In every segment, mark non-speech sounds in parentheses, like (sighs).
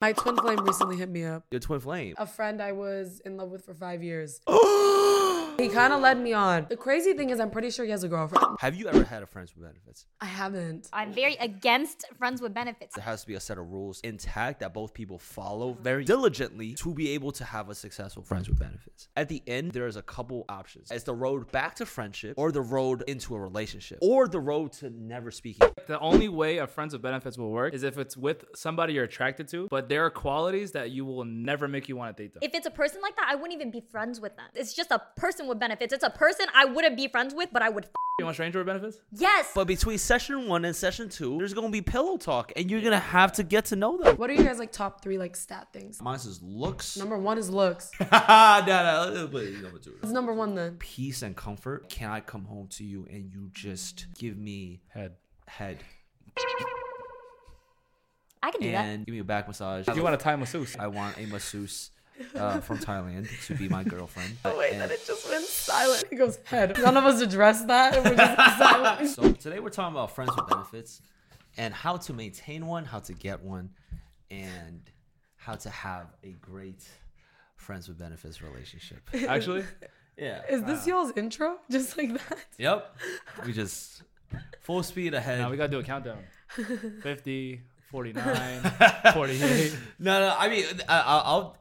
My twin flame recently hit me up. Your twin flame. A friend I was in love with for five years. (gasps) (gasps) (gasps) He kind of led me on. The crazy thing is, I'm pretty sure he has a girlfriend. Have you ever had a friends with benefits? I haven't. I'm very against friends with benefits. There has to be a set of rules intact that both people follow very diligently to be able to have a successful friends with benefits. At the end, there is a couple options. It's the road back to friendship, or the road into a relationship, or the road to never speaking. The only way a friends with benefits will work is if it's with somebody you're attracted to, but there are qualities that you will never make you want to date them. If it's a person like that, I wouldn't even be friends with them. It's just a person with benefits. It's a person I wouldn't be friends with, but I would. F- You want stranger with benefits? yes. But between session one and session two, there's gonna be pillow talk, and you're gonna have to get to know them. What are you guys like top three like stat things? Mine says looks. Number one is looks. (laughs) no, no, let's put it number two. What's number one then? Peace and comfort. Can I come home to you and you just give me Head. head I can do that. and give me a back massage? Do you want a Thai masseuse? I want a masseuse uh, from Thailand to be my girlfriend. (laughs) Wait, And- then it just went silent. He goes head. None of us addressed that. And we're just (laughs) silent. so today we're talking about friends with benefits and how to maintain one, how to get one, and how to have a great friends with benefits relationship. (laughs) Actually, Yeah. Is this y'all's intro? Just like that? Yep. We just full speed ahead. now we gotta do a countdown. 50, 49, 48. No, no. I mean, I, I- I'll.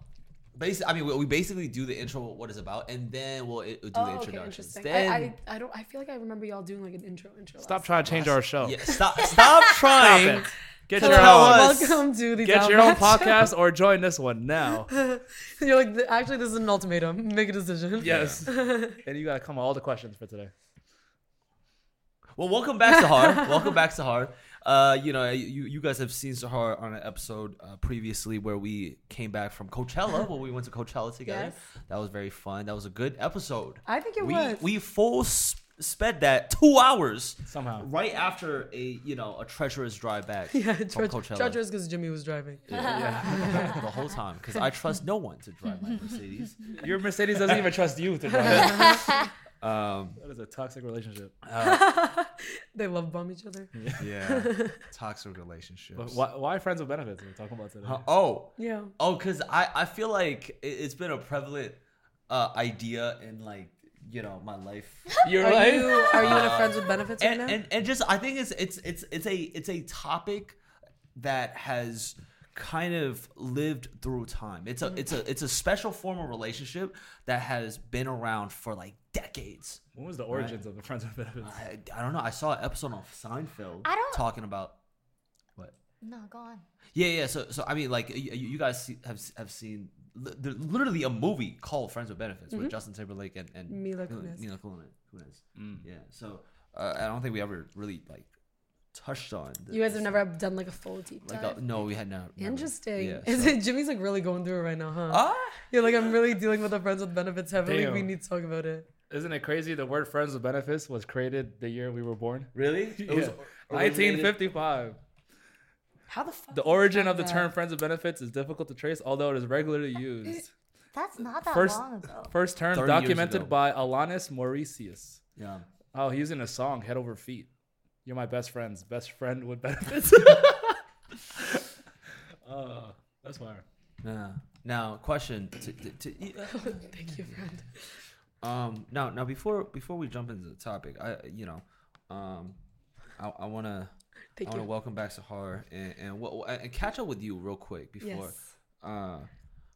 Basically, I mean, we- we basically do the intro, what it's about, and then we'll i- do the oh, introductions. interesting. Then, I, I, I don't. I feel like I remember y'all doing like an intro. Intro. Stop trying to change our show. yeah, stop, (laughs) stop trying. it. Get time. your own. Welcome to the Get your own Bad Show. podcast or join this one now. (laughs) You're like, actually, this is an ultimatum. Make a decision. Yes. and you gotta come with all the questions for today. Well, welcome back, Sahar. welcome back, Sahar. Uh, you know, you, you guys have seen Sahar on an episode uh, previously where we came back from Coachella. When we went to Coachella together, Yes. that was very fun. That was a good episode. I think it we was. we full s- sped that two hours Somehow. right after a you know a treacherous drive back (laughs) yeah, from tre- Coachella. treacherous because Jimmy was driving. Yeah. (laughs) the whole time because I trust no one to drive my Mercedes. Your Mercedes doesn't even trust you to drive. (laughs) Um, that is a toxic relationship. (laughs) They love bomb each other. yeah, (laughs) toxic relationships. But why, why friends with benefits? We're talking about today. Huh, oh, Yeah. oh, because I I feel like it, it's been a prevalent uh, idea in like you know my life. (laughs) You're Are you are you in a friends with benefits right and, now? and and just I think it's it's it's it's a it's a topic that has kind of lived through time. It's a it's a it's a special form of relationship that has been around for like decades. when was the origins of the friends with benefits? I, I don't know. I saw an episode on Seinfeld I don't- talking about what. No, go on. Yeah, yeah. So, so I mean, like, you, you guys see, have have seen there's literally a movie called Friends with Benefits with Justin Timberlake and, and Mila Kunis. Mila Kunis. Kunis. Mm. Yeah. So uh, I don't think we ever really like touched on. The, you guys have never done like a full deep like dive. a, no, we had not. Interesting. Yeah. Is so- it Jimmy's like really going through it right now, huh? Ah. You're like I'm really dealing with the friends with benefits heavily. We need to talk about it. Isn't it crazy? The word friends with benefits was created the year we were born. Really? (laughs) It was Yeah. originated- 1955. How the fuck? The origin of the that? term friends with benefits is difficult to trace, although it is regularly used. That's not that First- long ago. First term documented by Alanis Morissette. Yeah. Oh, he's in a song, Head Over Feet. You're my best friends. Best friend with benefits. (laughs) (laughs) uh, that's fire. Yeah. Now, question. To, to, to, (laughs) Thank you, friend. Um, now, now before before we jump into the topic, I you know, um, I, I wanna I wanna you. welcome back Sahar and and what and catch up with you real quick before Yes. uh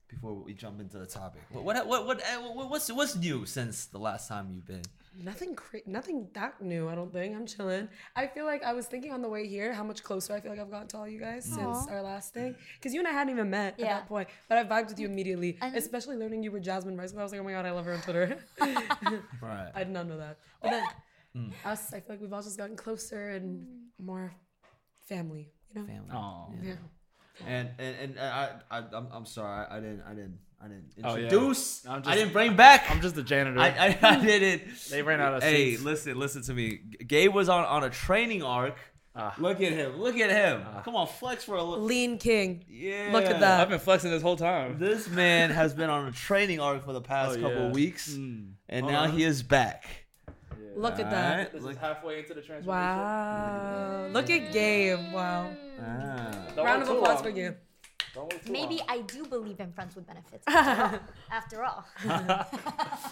before we jump into the topic. What what what what, uh, what what's what's new since the last time you've been? Nothing cra- nothing that new, I don't think. I'm chilling. I feel like I was thinking on the way here how much closer I feel like I've gotten to all you guys since our last thing. Because you and I hadn't even met Yeah. at that point. But I vibed with you immediately. And- especially learning you were Jasmine Rice. I was like, oh my god, I love her on Twitter. (laughs) (laughs) Right. I did not know that. But then Mm. us, I feel like we've all just gotten closer and more family, you know? Family. Oh. Yeah. And and and I I I'm, I'm sorry I didn't I didn't I didn't Oh, yeah. introduce. I'm I just- didn't bring back. I'm just the janitor. I, I, I (laughs) didn't. They ran out of Hey, seats. listen, listen to me. Gabe was on on a training arc. Ah. Look at him. Look at him. Come on, flex for a little. Lean King. Yeah. Look at that. I've been flexing this whole time. This man has been on a training arc for the past Oh, couple yeah. weeks, Mm. and Hold now on. he is back. Look at that. Alright, This look- is halfway into the transformation. Wow. Look at Gabe. Wow. Ah. Round of applause for Gabe. Maybe I do believe in friends with benefits. (laughs) After all. After all. (laughs)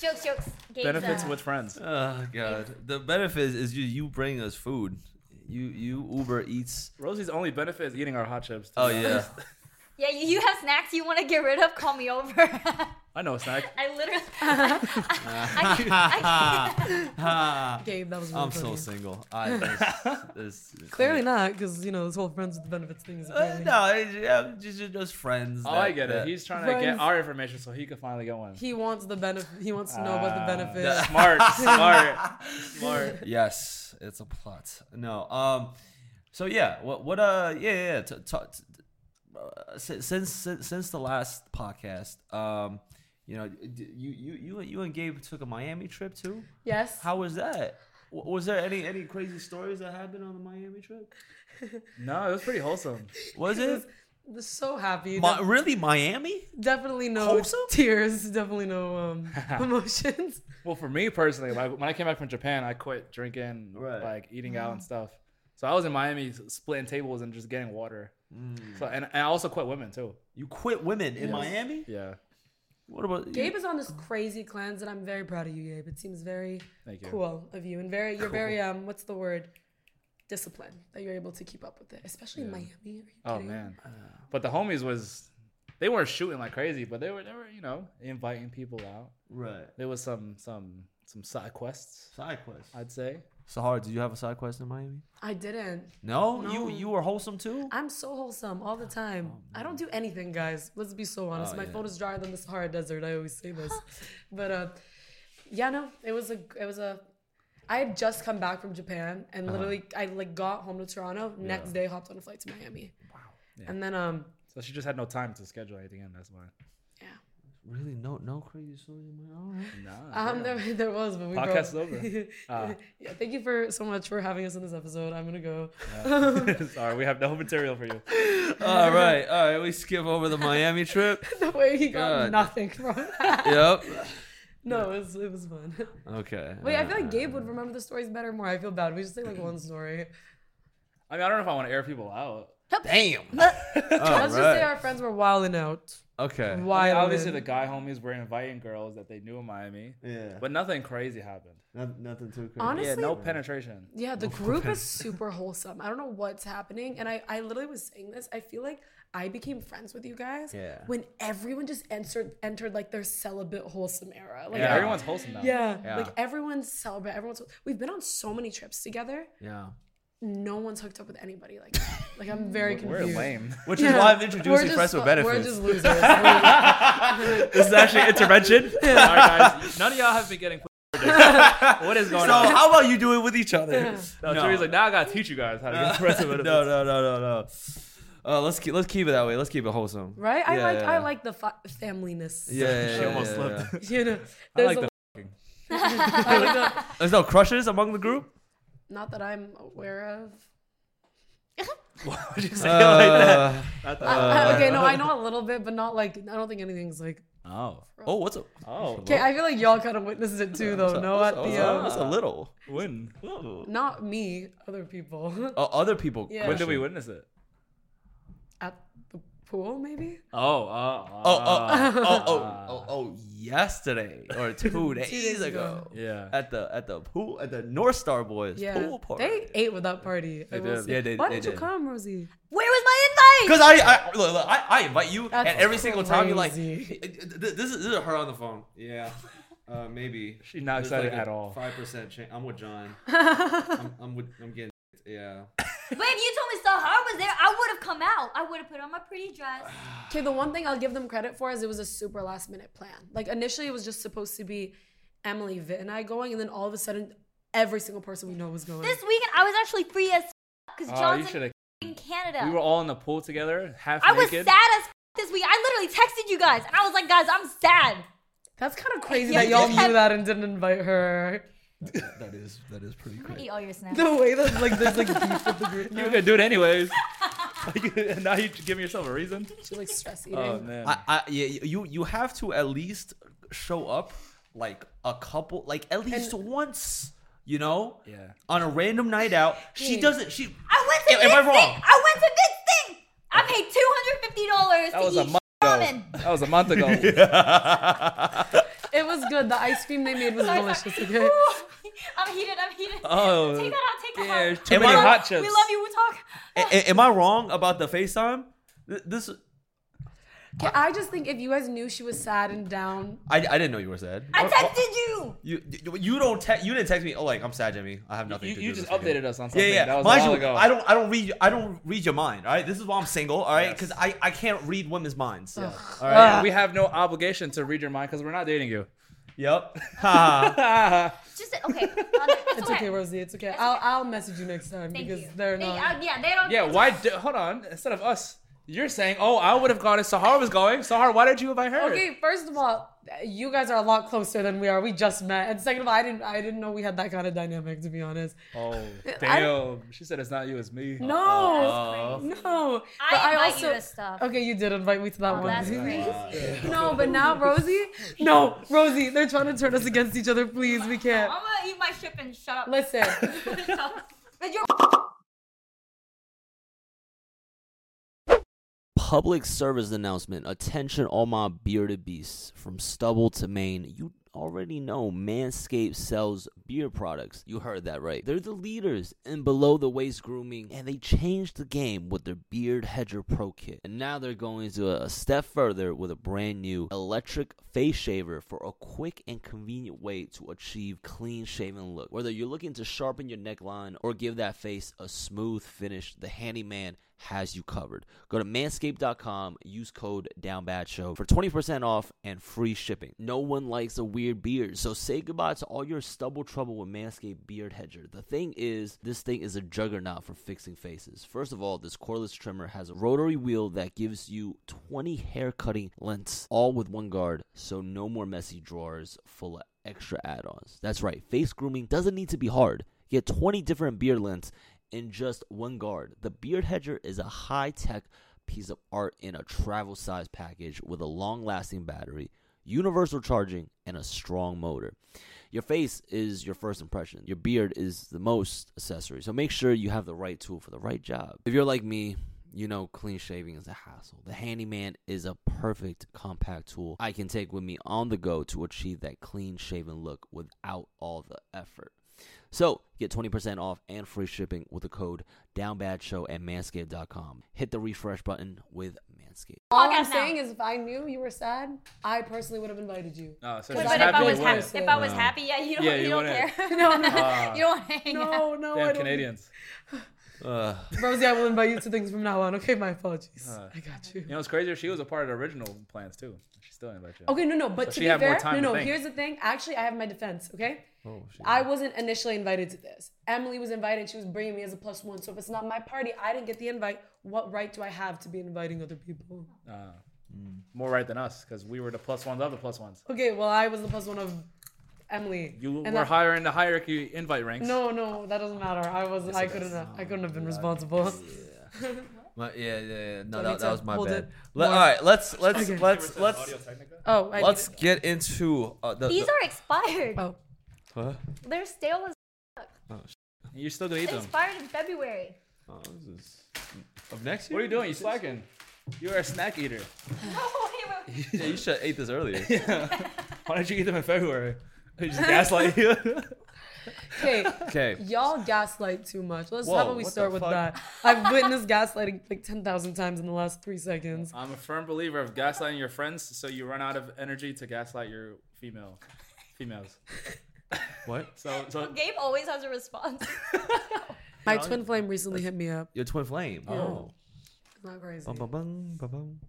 jokes, jokes. Gabe's, Benefits uh, with friends. Oh god. The benefit is you you bring us food. You you Uber eats. Rosie's only benefit is eating our hot chips. to Oh yeah. (laughs) honest. Yeah, you, you have snacks you want to get rid of? Call me over. (laughs) I know a snack. I literally. (laughs) I, I, (laughs) Gabe, that was really I'm so single. I there's, there's, Clearly not, because you know this whole friends with the benefits thing is Uh, no, it's, yeah, just, just friends. Oh, that- I get it. that- He's trying to get our information so he can finally get one. He wants the benefit. He wants to know about the Ah, benefits. Smart, smart, smart. yes, it's a plot. No, um, so yeah, what what uh yeah yeah, yeah t- t- t- uh, since since since the last podcast, um, you know, you you you you and Gabe took a Miami trip too. Yes. How was that? Was there any any crazy stories that happened on the Miami trip? (laughs) No, it was pretty wholesome. Was it was so happy. Mi- De- really Miami? definitely no Wholesome? tears. Definitely no um, (laughs) emotions. Well, for me personally, like, when I came back from Japan, I quit drinking, Right. like eating out and stuff. So I was in Miami splitting tables and just getting water. So and, and I also quit women too. You quit women in Yes. Miami? Yeah, What about Gabe is on this crazy cleanse, and I'm very proud of you, Gabe. It seems very cool of you, and very you're very um what's the word? Discipline that you're able to keep up with it, especially in Miami. Oh kidding? man, but the homies was they weren't shooting like crazy, but they were they were you know inviting people out. Right. There was some some some side quests, Side quests. I'd say. Sahar, did you have a side quest in Miami? I didn't. No, No. you you were wholesome too. I'm so wholesome all the time. I don't do anything, guys. Let's be so honest. Oh, My yeah. phone is drier than the Sahara Desert. I always say this, (laughs) but uh, yeah, no, it was a it was a. I had just come back from Japan and literally I like got home to Toronto. Next day, hopped on a flight to Miami. Wow. Yeah. And then um So she just had no time to schedule anything in. That's why. Yeah Really, no no crazy stories in my. All right. Nah. um (laughs) there there was but we Podcast broke. over. (laughs) Ah. yeah, thank you for so much for having us in this episode. I'm gonna go. Yeah. (laughs) Sorry, we have no material for you. all right, all right. We skip over the Miami trip. the way he got God. nothing from that. yep. No, it was it was fun. Okay. Wait, I feel like Gabe would remember the stories better more. I feel bad. We just say like one story. I mean, I don't know if I want to air people out. Damn. Let's just say our friends were wilding out. Okay. I mean, obviously, the guy homies were inviting girls that they knew in Miami, Yeah. but nothing crazy happened. nothing too crazy. Honestly, yeah, no penetration. Yeah, the group is super wholesome. I don't know what's happening. And I, I literally was saying this. I feel like I became friends with you guys Yeah. when everyone just entered entered like their celibate wholesome era. Like yeah, everyone's wholesome now. yeah, Yeah. like everyone's celibate. Everyone's we've been on so many trips together. Yeah. No one's hooked up with anybody like that. Like I'm very confused. (laughs) We're lame. Which Yeah. is why I'm We're introducing just friends with benefits. We're just losers. (laughs) This is actually intervention. (laughs) All right, guys. None of y'all have been getting. what is going so on? So how about you do it with each other? No, Tori's like, now I gotta teach you guys how to get friends with no, no, no, no, no. Uh, let's keep let's keep it that way. Let's keep it wholesome. right? I like yeah, I like the fa- familyness. Yeah, yeah, She almost yeah, slipped. yeah. You know, I there's like a. I like the There's no crushes among the group. Not that I'm aware of. (laughs) Why would you say it like that? Uh, Not I- I- okay, no, I know a little bit, but not like I don't think anything's like. oh, oh, what's up? oh, Okay, I feel like y'all kind of witnessed it too, though. No, at What's the up? um, What's a little. when? not me, other people Oh, other people. (laughs) Yeah. When did we witness it? At the pool, maybe. Oh, oh, Oh, oh, oh, oh, oh, ah. oh, oh, yesterday or (laughs) two days, days ago. ago. Yeah. At the at the pool at the North Star Boys Yeah, pool party. they ate with that party. I They did. Yeah, they- Why they didn't you come, Rosie? Where was my invite? Because I, I look, look, I, I invite you, That's and every single time you're like, this is, this is her on the phone. Yeah, uh, maybe. She's not excited at all. Five percent chance. I'm with John. (laughs) I'm, I'm with. I'm getting. Yeah. Wait, if you told me Sahar was there, I would have come out. I would have put on my pretty dress. (sighs) Okay, the one thing I'll give them credit for is it was a super last minute plan. Like initially, it was just supposed to be Emily, Vit, and I going, and then all of a sudden, every single person we know was going. This weekend, I was actually free as because Oh, you John's should have. in Canada. We were all in the pool together, half I was naked. sad as this week. I literally texted you guys, and I was like, guys, I'm sad. That's kind of crazy (laughs) Yeah, that y'all you just knew that and didn't invite her. That is that is pretty (laughs) I'm eat all your snacks. The way that like there's like (laughs) beef with the group. You now. were gonna do it anyways. (laughs) and now you're giving yourself a reason. She's like stress oh, eating. Oh man. I, I, yeah, you you have to at least show up like a couple, like at least once. You know, yeah. on a random night out. She Hey. doesn't. She. I went to Am- am I wrong? thing. I went to Vince thing. I I paid two hundred fifty dollars That to was a eat month ago. That was a month ago. It was good. The ice cream they made was (laughs) Sorry, delicious. sorry. Okay. I'm heated. I'm heated. Oh, take that out. Take that yeah, out. too Am many I- hot chips. We love you. We talk. A- am I wrong about the FaceTime? Th- This Okay, I just think if you guys knew she was sad and down, I, I didn't know you were sad. I texted you. You you- you don't te- you didn't text me. Oh, like I'm sad, Jimmy. I have nothing You, to you do. just this weekend." updated us on something. yeah. That was Mind a while you, ago. I don't I don't read I don't read your mind. All right, this is why I'm single. All right, Yes. because I I can't read women's minds. All Ugh. right, Ah. we have no obligation to read your mind because we're not dating you. Yep. (laughs) (laughs) Just okay. on It's, it's okay, Rosie. It's okay. I'll I'll message you next time Thank because you. they're They- not. uh, yeah, they don't. yeah, why? Do, hold on. Instead of us, you're saying, "Oh, I would have gone if Sahar was going." Sahar, why did you invite her? Okay, first of all, you guys are a lot closer than we are. We just met, and second of all, I didn't I didn't know we had that kind of dynamic. To be honest, Oh, I- damn. She said it's not you, it's me. no, Oh. no. I But invite you to stuff. Okay, you did invite me to that Oh, one. that's crazy. (laughs) no, but now Rosie, no, Rosie, they're trying to turn us against each other. Please, we can't. I'm gonna eat my ship and shut up. Listen, (laughs) (laughs) But you're Public service announcement. Attention, all my bearded beasts. From stubble to mane, you already know Manscaped sells beard products. You heard that right. They're the leaders in below the waist grooming, and they changed the game with their Beard Hedger Pro Kit. And now they're going to a step further with a brand new electric face shaver for a quick and convenient way to achieve clean shaven look. Whether you're looking to sharpen your neckline or give that face a smooth finish, the handyman has you covered. Go to manscaped.com, use code DownBadShow for 20% off and free shipping. No one likes a weird beard, so say goodbye to all your stubble with Manscaped Beard Hedger. The thing is, this thing is a juggernaut for fixing faces. First of all, this cordless trimmer has a rotary wheel that gives you 20 hair cutting lengths, all with one guard, so no more messy drawers full of extra add ons. That's right, face grooming doesn't need to be hard. Get 20 different beard lengths in just one guard. The Beard Hedger is a high tech piece of art in a travel size package with a long lasting battery, universal charging, and a strong motor. Your face is your first impression. Your beard is the most accessory. So make sure you have the right tool for the right job. If you're like me, you know clean shaving is a hassle. The handyman is a perfect compact tool I can take with me on the go to achieve that clean shaven look without all the effort. So get 20% off and free shipping with the code DownBadShow at manscaped.com. Hit the refresh button with Manscaped. all I'm saying is, if I knew you were sad, I personally would have invited you. No, so But she's if I was happy, if I was happy, yeah, you don't, Yeah, you, you don't wouldn't. care. (laughs) No, no, Ah. you don't want hang out. no, no. I Damn don't. Canadians. (laughs) Uh, Rosie, I will invite you to things from now on. Okay, my apologies. Uh, I got you. You know what's crazy? She was a part of the original plans too. She still invite you. Okay, no, no, but So to she be had more fair, time no, no. Here's the thing. Actually, I have my defense. Okay, oh, shit. I wasn't initially invited to this. Emily was invited. She was bringing me as a plus one. So if it's not my party, I didn't get the invite. What right do I have to be inviting other people? Uh, More right than us because we were the plus ones of the plus ones. Okay, well, I was the plus one of Emily. You And were that- higher in the hierarchy invite ranks. No, no, that doesn't matter. I was. I couldn't. Have, I couldn't have been responsible. (laughs) My, yeah, yeah, yeah. No, that, that was my bad. it Let, all right, let's let's Okay. let's let's Oh, I let's need get into uh, the. These the, are expired. Oh, Huh? They're stale as Oh, You're still gonna eat they them. expired in February. Oh, this is of next year. What are you doing? You slacking? You're a snack eater. (laughs) Oh, yeah, you should have ate this earlier. (laughs) Why did you eat them in February? (laughs) You just gaslight you. okay. Okay. Y'all gaslight too much. Let's Whoa, how about we what the start with fuck? that? I've witnessed gaslighting like ten thousand times in the last three seconds. I'm a firm believer of gaslighting your friends, so you run out of energy to gaslight your female females. (laughs) What? So, so Gabe always has a response. (laughs) My twin flame recently hit me up. Your twin flame. Oh. Not crazy. Bum, bum, bum, bum, bum.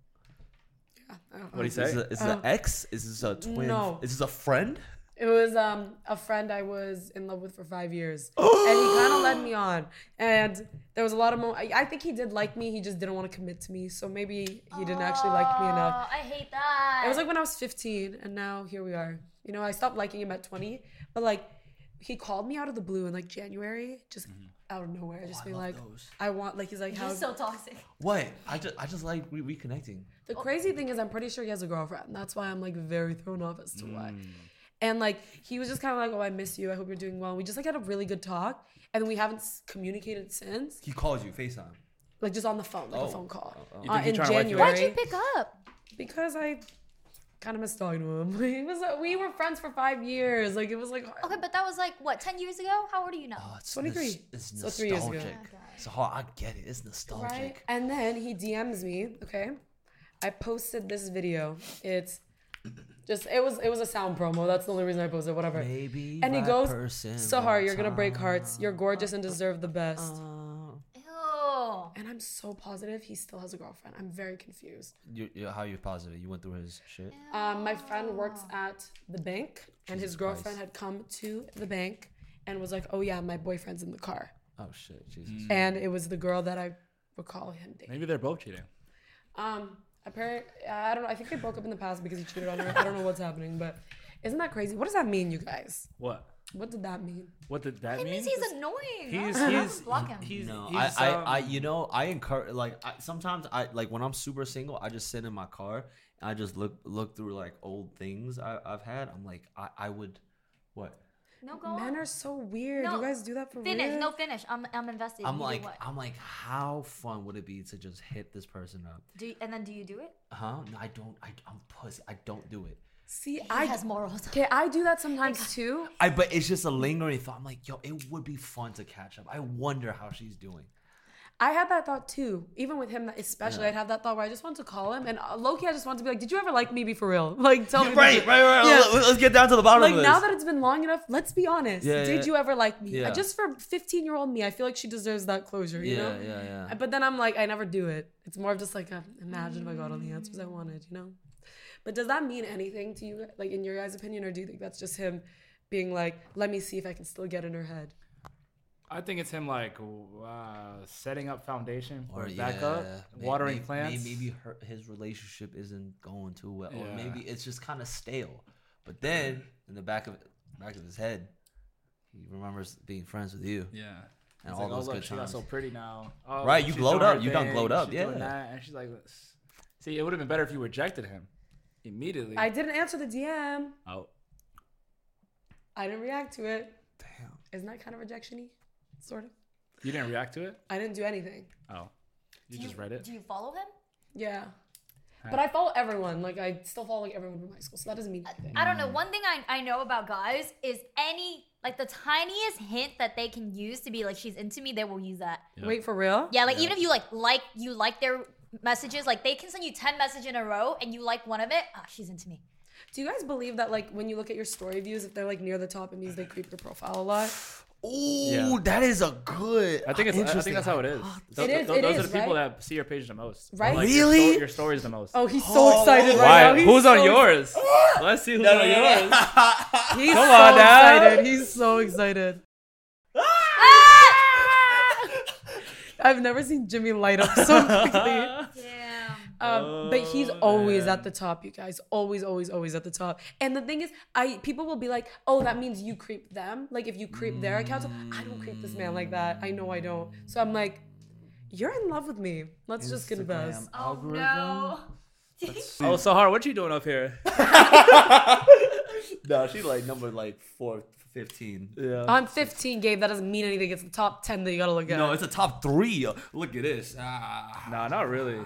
I don't what do you. Is say? this, a, is this an ex? Is this a twin? No. Is this a friend? It was um a friend I was in love with for five years, (gasps) and he kind of led me on. And there was a lot of mo. I, I think he did like me. He just didn't want to commit to me. So maybe he didn't actually like me enough. Oh, I hate that. It was like when I was 15, and now here we are. You know, I stopped liking him at 20, but like he called me out of the blue in like January, just out of nowhere, just being like, I want like he's like how. He's so toxic. What? I just I just like re- reconnecting. the crazy thing is, I'm pretty sure he has a girlfriend. That's why I'm like very thrown off as to why. And like he was just kind of like, oh, I miss you. I hope you're doing well. We just like had a really good talk, and we haven't s- communicated since. He calls you FaceTime. like just on the phone, like Oh. a phone call. You Uh, he in trying to wipe you January. Why'd you pick up? because I kind of missed talking to him. (laughs) He was we were friends for five years. Like it was like Okay, but that was like what, ten years ago? How old are you now? Oh, it's 23. nos- It's So three years ago. nostalgic. Okay. So hard. I get it. It's nostalgic. right. And then he DMs me. Okay, I posted this video. It's just it was it was a sound promo. That's the only reason I posted. Whatever. Maybe. And he right goes, Sahar, you're gonna break hearts. You're gorgeous and deserve the best. Ew. And I'm so positive he still has a girlfriend. I'm very confused. you, you, how you positive? You went through his shit. Um, my friend works at the bank, and his girlfriend Christ. had come to the bank and was like, "Oh yeah, my boyfriend's in the car," Oh shit, Jesus. and it was the girl that I recall him dating. Maybe they're both cheating. Um, apparently, I don't know. I think they broke up in the past because he cheated on her. I don't know what's happening, but isn't that crazy? What does that mean, you guys? What? What did that mean? What did that It mean? means he's annoying. He's I don't he's block him. he's No, he's, I, um, I, I, you know, I encourage. Like, I, sometimes I like when I'm super single, I just sit in my car and I just look look through like old things I, I've had. I'm like, I, I would, what? No, go Men on. are so weird. No, you guys do that for Finish. real? No, finish. I'm, I'm invested. I'm You like, what? I'm like, how fun would it be to just hit this person up? Do you, and then do you do it? Huh? No, I don't. I, I'm pussy. I don't do it. See, He I has morals. (laughs) okay. I do that sometimes (laughs) too. I but it's just a lingering thought. I'm like, yo, it would be fun to catch up. I wonder how she's doing. I had that thought too. Even with him, especially, I'd have that thought where I just want to call him, and uh, lowkey, I just want to be like, "Did you ever like me? Be for real. (laughs) Like, tell me." Right, right, right. Yeah. Let- Let's get down to the bottom Like of this. Like, now that it's been long enough, let's be honest. Yeah, Did yeah. you ever like me? Yeah. Just for 15 year old me, I feel like she deserves that closure. You yeah, know. yeah, yeah. But then I'm like, I never do it. It's more of just like, a, imagine if I got all the answers I wanted, you know? But does that mean anything to you, like in your guys' opinion, or do you think that's just him being like, let me see if I can still get in her head? I think it's him like uh, setting up foundation for Or a backup, yeah, watering may- plants. may- Maybe her, his relationship isn't going too well, or maybe it's just kind of stale. But then in the back of back of his head, he remembers being friends with you Yeah. and It's all like, those oh, look, good she got times. so pretty now. Oh, Right, you glowed up. You done glowed up, she's doing yeah. that, and she's like, see, it would have been better if you rejected him immediately. I didn't answer the DM. oh, I didn't react to it. Damn. Isn't that kind of rejection y? Sort of. you didn't react to it? I didn't do anything. Oh, you Do just read it. Do you follow him? Yeah. Huh. But I follow everyone. Like, I still follow like everyone from high school. So that doesn't mean anything. I don't know. One thing I, I know about guys is any like the tiniest hint that they can use to be like she's into me, they will use that. Yeah. Wait, for real? Yeah, like even if you like like you like their messages, like they can send you ten messages in a row and you like one of it, ah, she's into me. Do you guys believe that, like, when you look at your story views, if they're like near the top, it means they creep your profile a lot? Ooh, Yeah. that is a good. I think it's. I think that's how it is. Tho- It is- tho- it those is, are the people right? that see your page the most. Right? Like your, Really? sto- your stories the most. Oh, he's so Oh, excited right Why? now. He's Who's on so yours? (laughs) Let's see who's No, no, on no, (laughs) no. yours. He's Come so on now. excited. He's so excited. Ah! (laughs) I've never seen Jimmy light up so quickly. Damn. Um, but he's Oh, always man. at the top, you guys. Always, always, always at the top. And the thing is, I people will be like, "Oh, that means you creep them." Like if you creep their accounts, I don't creep this man like that. I know I don't. So I'm like, "You're in love with me. Let's just confess." Instagram Oh algorithm. no. (laughs) Oh, Sahar, what you doing up here? (laughs) No, she like number like four, 15. Yeah. I'm 15, Gabe. That doesn't mean anything. It's the top 10 that you gotta look at. No, it's a top three. Look at this. Ah. Nah, not really.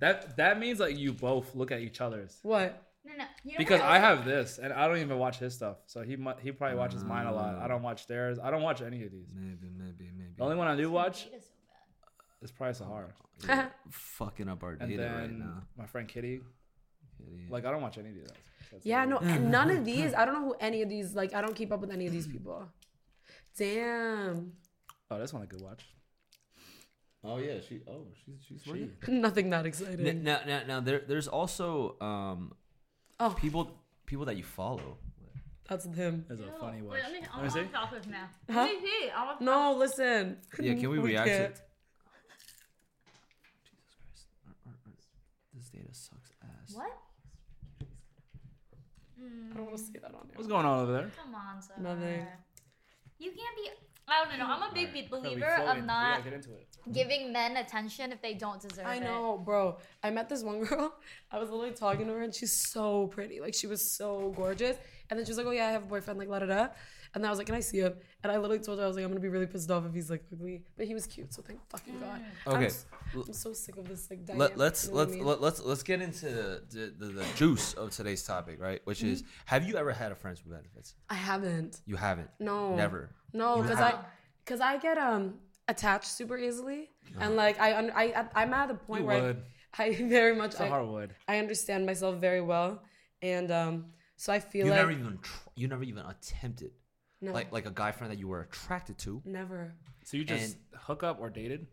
That that means like you both look at each other's. what? No, no. You know Because what I else- have this, and I don't even watch his stuff. So he mu- he probably watches mine a lot. I don't mm. watch theirs. I don't watch any of these. Maybe, maybe, maybe. The only one I do watch Data's so bad. is probably Sahar, You're fucking up our and data then right now. my friend Kitty. Kitty. Like I don't watch any of these. That's Yeah, no, and none of (laughs) these. I don't know who any of these. Like, I don't keep up with any of these people. Damn, Oh, this one I could watch. Oh yeah, she. Oh, she's she's She. (laughs) nothing that exciting. Now, now, now, there, there's also um, Oh, people, people that you follow. that's him. is a funny watch. Wait, let me, I Let me want see. to talk with now. Huh? Let me see. I want No, listen. Yeah, can we (laughs) react to- can't. Jesus Christ, Our- our- our- this data sucks ass. What? I don't want to say that on What's going on over there? Come on, sir. Nothing. You can't be. I don't know. I'm a big Alright, believer Chloe, of not get into it. giving men attention if they don't deserve it. I it. know, bro. I met this one (laughs) girl. I was literally talking to her, and she's so pretty. Like she was so gorgeous. And then she was like, "Oh yeah, I have a boyfriend." Like la da da. And then I was like, "Can I see him?" And I literally told her I was like, "I'm gonna be really pissed off if he's like ugly." But he was cute, so thank fucking god. I'm, Okay. s- I'm so sick of this like. Dynamic, Let, let's you know let's mean? let, let's let's get into the, the, the juice of today's topic, right? Which is, Mm-hmm. have you ever had a friends with benefits? I haven't. You haven't. No. Never. No, because I, because I get um attached super easily, and like I un- I I- I'm at the point You where would. I, (laughs) I very much It's a I, hard would. I understand myself very well, and um so I feel You like never even tr- you never even attempted no, like like a guy friend that you were attracted to. never. So you just hook up or dated?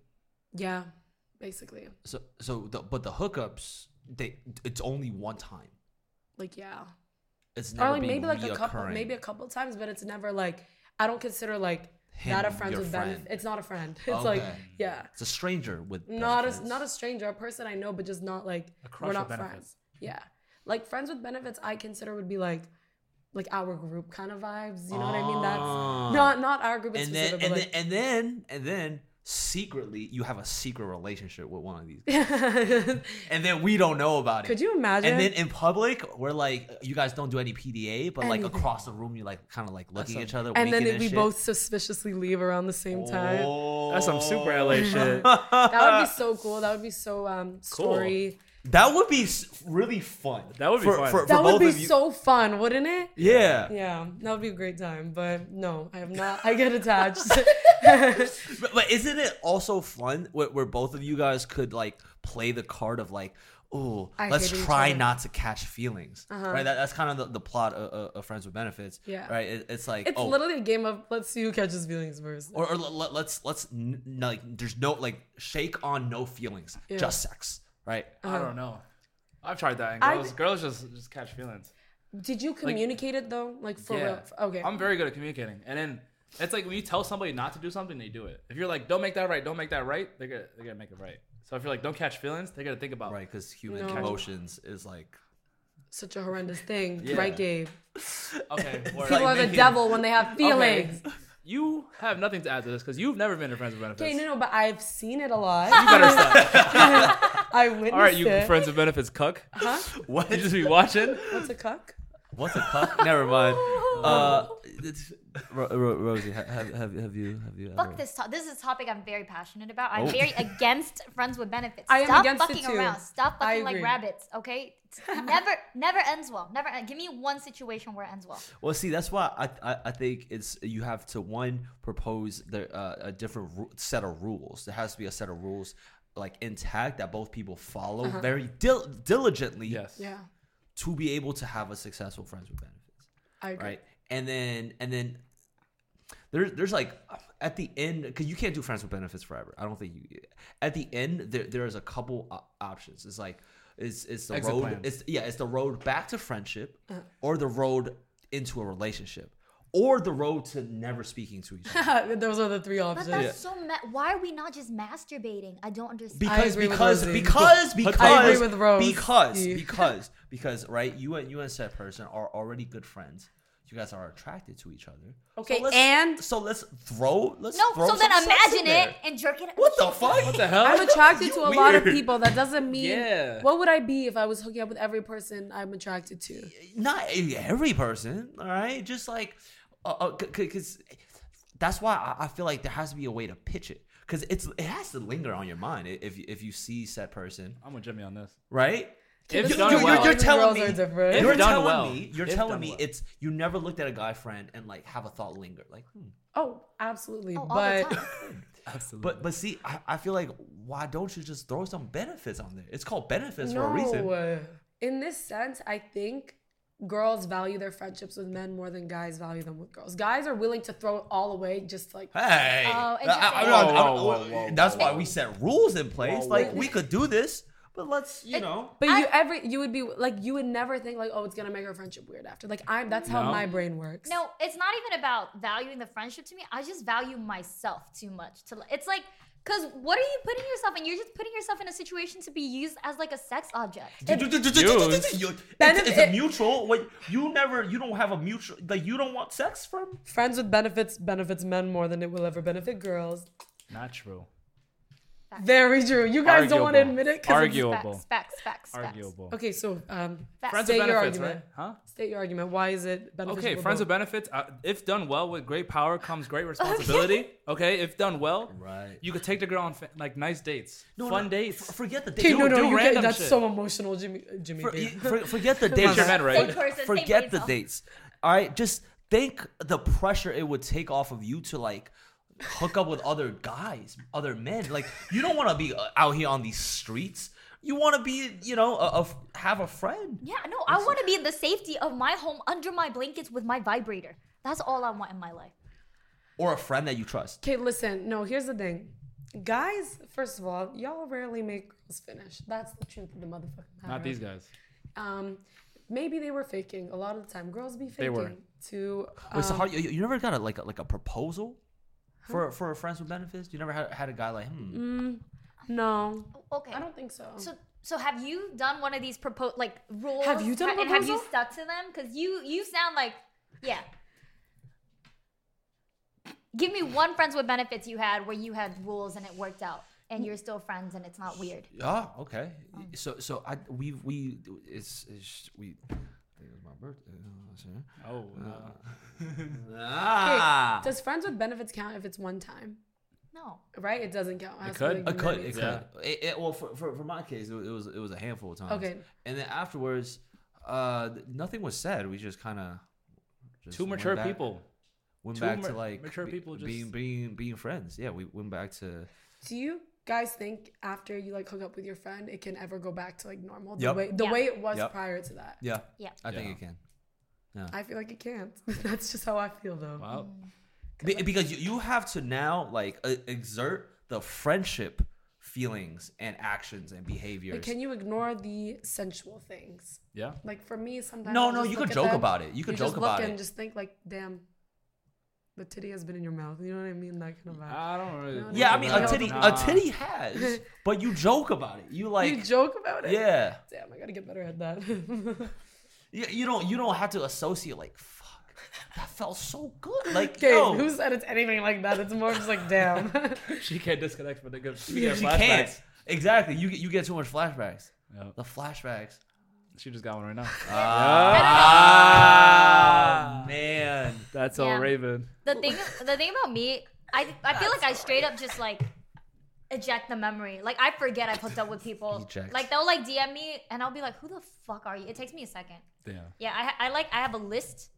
Yeah, basically. So so the, but the hookups they it's only one time. Like yeah, It's or like maybe like a couple, maybe a couple times, but it's never like I don't consider like Him, that a friend with friend. benefit. It's not a friend. It's like yeah, It's a stranger with not a not a stranger, a person I know, but just not like we're not benefits. friends. Yeah, like friends with benefits, I consider would be like like our group kind of vibes. You know what I mean? Ah. That's not not our group and then and but then and then and then secretly you have a secret relationship with one of these like. (laughs) and then we don't know about it Could you imagine? and then in public we're like you guys don't do any pda but like across the room you're like kind of like looking at each other and then winking we shit. both suspiciously leave around the same time. Oh. That's some super LA shit. (laughs) That would be so cool. That would be so um story. That would be really fun That would be for, fun. for, for That would be so fun, wouldn't it? yeah Yeah, that would be a great time. But no, I have not. I get attached. (laughs) (laughs) but, but isn't it also fun where, where both of you guys could like play the card of like oh let's try not to catch feelings uh-huh. right that, that's kind of the, the plot of, of, of friends with benefits Yeah. right it, it's like it's oh literally a game of let's see who catches feelings first. or, or let, let's let's n- n- like there's no like shake on no feelings Yeah. just sex right I uh-huh. don't know. I've tried that. And I- girls, girls just just catch feelings. Did you communicate it though? Like for yeah. real? Okay. I'm very good at communicating, and then it's like when you tell somebody not to do something, they do it. If you're like, don't make that right, don't make that right, they're gonna they're gonna make it right. So if you're like, don't catch feelings, they gotta think about right because human No. emotions is like Such a horrendous thing, Yeah. right, Gabe? (laughs) Okay, (laughs) word. People are the making- (laughs) devil when they have feelings. you have nothing to add to this because you've never been in friends with benefits. Okay, no, no, but I've seen it a lot. You better stop. I witnessed All right, you it. friends with benefits, cuck. Huh? (laughs) what You just be watching. What's a cuck? what's a cup never mind (laughs) uh it's, Ro- Ro- Rosie have, have have you have you ever Fuck this. To- this is a topic I'm very passionate about. I'm Oh. very against friends with benefits. I am Stop against it fucking too. around. Stop I fucking like agree. rabbits. Okay. (laughs) never, never ends well. Never. Give me one situation where it ends well. Well, see, that's why I, I I think it's you have to one propose the uh, a different ru- set of rules. There has to be a set of rules like intact that both people follow very dil- diligently Yes. Yeah, to be able to have a successful friends with benefits, I agree. right? And then and then there's there's like at the end because you can't do friends with benefits forever. I don't think you. At the end, there there's a couple options. It's like it's it's the Exit road. plans. It's yeah, it's the road back to friendship, Uh-huh. or the road into a relationship, or the road to never speaking to each other. (laughs) Those are the three options. But options. that's so. Ma- Why are we not just masturbating? I don't understand. Because agree because because because I agree with Rose. because Yeah. (laughs) because because right. You and you and said person are already good friends. You guys are attracted to each other. Okay, so and- so let's throw let's no. throw So then some sex in imagine it and jerk it. What the fuck? What the hell? I'm (laughs) attracted to a lot of people. That doesn't mean. Yeah. What would I be if I was hooking up with every person I'm attracted to? not every person, all right? Just like, uh, because that's why I- I feel like there has to be a way to pitch it, because it's it has to linger on your mind if if you see said person, I'm with Jimmy on this. right? If You- done you- well. you're, you're telling me, different. You're done telling well. me, you're If telling me well. it's you never looked at a guy friend and like have a thought linger, like, hmm. Oh, absolutely. Oh, all the but time. (laughs) Absolutely. but but see, I, I feel like why don't you just throw some benefits on there? It's called benefits no, for a reason. uh, in this sense, I think girls value their friendships with men more than guys value them with girls. Guys are willing to throw it all away, just like Hey, Oh, I- I- I- I- that's why we set rules in place. Whoa, like whoa. we could do this, but let's you It- know. But I- you every you would be like you would never think like oh it's gonna make our friendship weird after like I'm that's how No. my brain works. No, it's not even about valuing the friendship to me. I just value myself too much. To it's like Cause what are you putting yourself in? You're just putting yourself in a situation to be used as like a sex object. You- It's, it's a mutual. Like you never, you don't have a mutual. Like you don't want sex from. Friends with benefits benefits men more than it will ever benefit girls. Not true. Very true. You guys don't want to Arguable. admit it. 'cause it's- Arguable. Facts, facts, facts, facts. Arguable. Okay, so um, Facts. Friends State with your benefits, right? argument. Huh? state your argument. Why is it beneficial? Okay, friends both? with benefits. Uh, if done well, with great power comes great responsibility. okay, if done well, Right. you could take the girl on fa- like nice dates, No, fun no, dates. f- forget the Okay, date. no, no, do you can't. That's shit. so emotional, Jimmy. Jimmy. For, (laughs) for, forget the dates. your man, right? Person, forget the dates. All right, just think the pressure it would take off of you to like hook up with other guys, other men. Like you don't want to be uh, out here on these streets. You want to be, you know, a, a- have a friend. Yeah, no, I want to be in the safety of my home under my blankets with my vibrator. That's all I want in my life. or a friend that you trust. Okay, listen. No, here's the thing. Guys, first of all, y'all rarely make girls finish. That's the truth of the motherfucking matter. Not these guys. Um, maybe they were faking. A lot of the time, girls be faking They were. to. Wait, so um, how you, you never got a like a, like a proposal for for friends with benefits? You never had, had a guy like, hmm. no, Okay. I don't think so. So, so have you done one of these propose like rules? Have you done a and have you stuck to them? Because you you sound like yeah. Give me one friends with benefits you had where you had rules and it worked out, and you're still friends and it's not weird. Ah, okay. So so I we we it's, it's we. I it was my birthday. Oh, no. (laughs) Ah. Does friends with benefits count if it's one time? No. Right? It doesn't count. has to could. It could. It times. could. It, it- well, for, for, for my case, it, was- it was it was a handful of times. Okay. And then afterwards, uh, nothing was said. We just kind of Two mature people. Went Two back to like mature be- people just- being being being friends. Yeah, we went back to. Do you guys think after you like hook up with your friend, it can ever go back to like normal? The Yep. way the Yeah. way it was Yep. prior to that. Yeah. Yeah. I think Yeah. it can. I feel like it can't. (laughs) That's just how I feel though. Wow. Be- because you, you have to now like uh, exert the friendship feelings and actions and behaviors. But can you ignore the sensual things? Yeah. Like for me, sometimes No, no, you could joke them, about it. You could just joke look about and it. just think like, damn, the titty has been in your mouth. You know what I mean? That kind of vibe. I don't really. No, yeah, I mean a titty, Nah. a titty has, (laughs) but you joke about it. You like, you joke about it. yeah. Damn, I gotta get better at that. (laughs) You, you don't you don't have to associate like fuck that felt so good like Okay, yo who said it's anything like that? It's more just like, damn. (laughs) She can't disconnect from the good. She, you, get you flashbacks. can't exactly you get you get too much flashbacks Yeah. the flashbacks She just got one right now. (laughs) ah man That's Yeah. all Raven. The thing the thing about me, I I feel like I straight up just like eject the memory. Like I forget I've hooked up with people. Eject. Like they'll like DM me and I'll be like, who the fuck are you? It takes me a second. Yeah. Yeah, I, I like I have a list,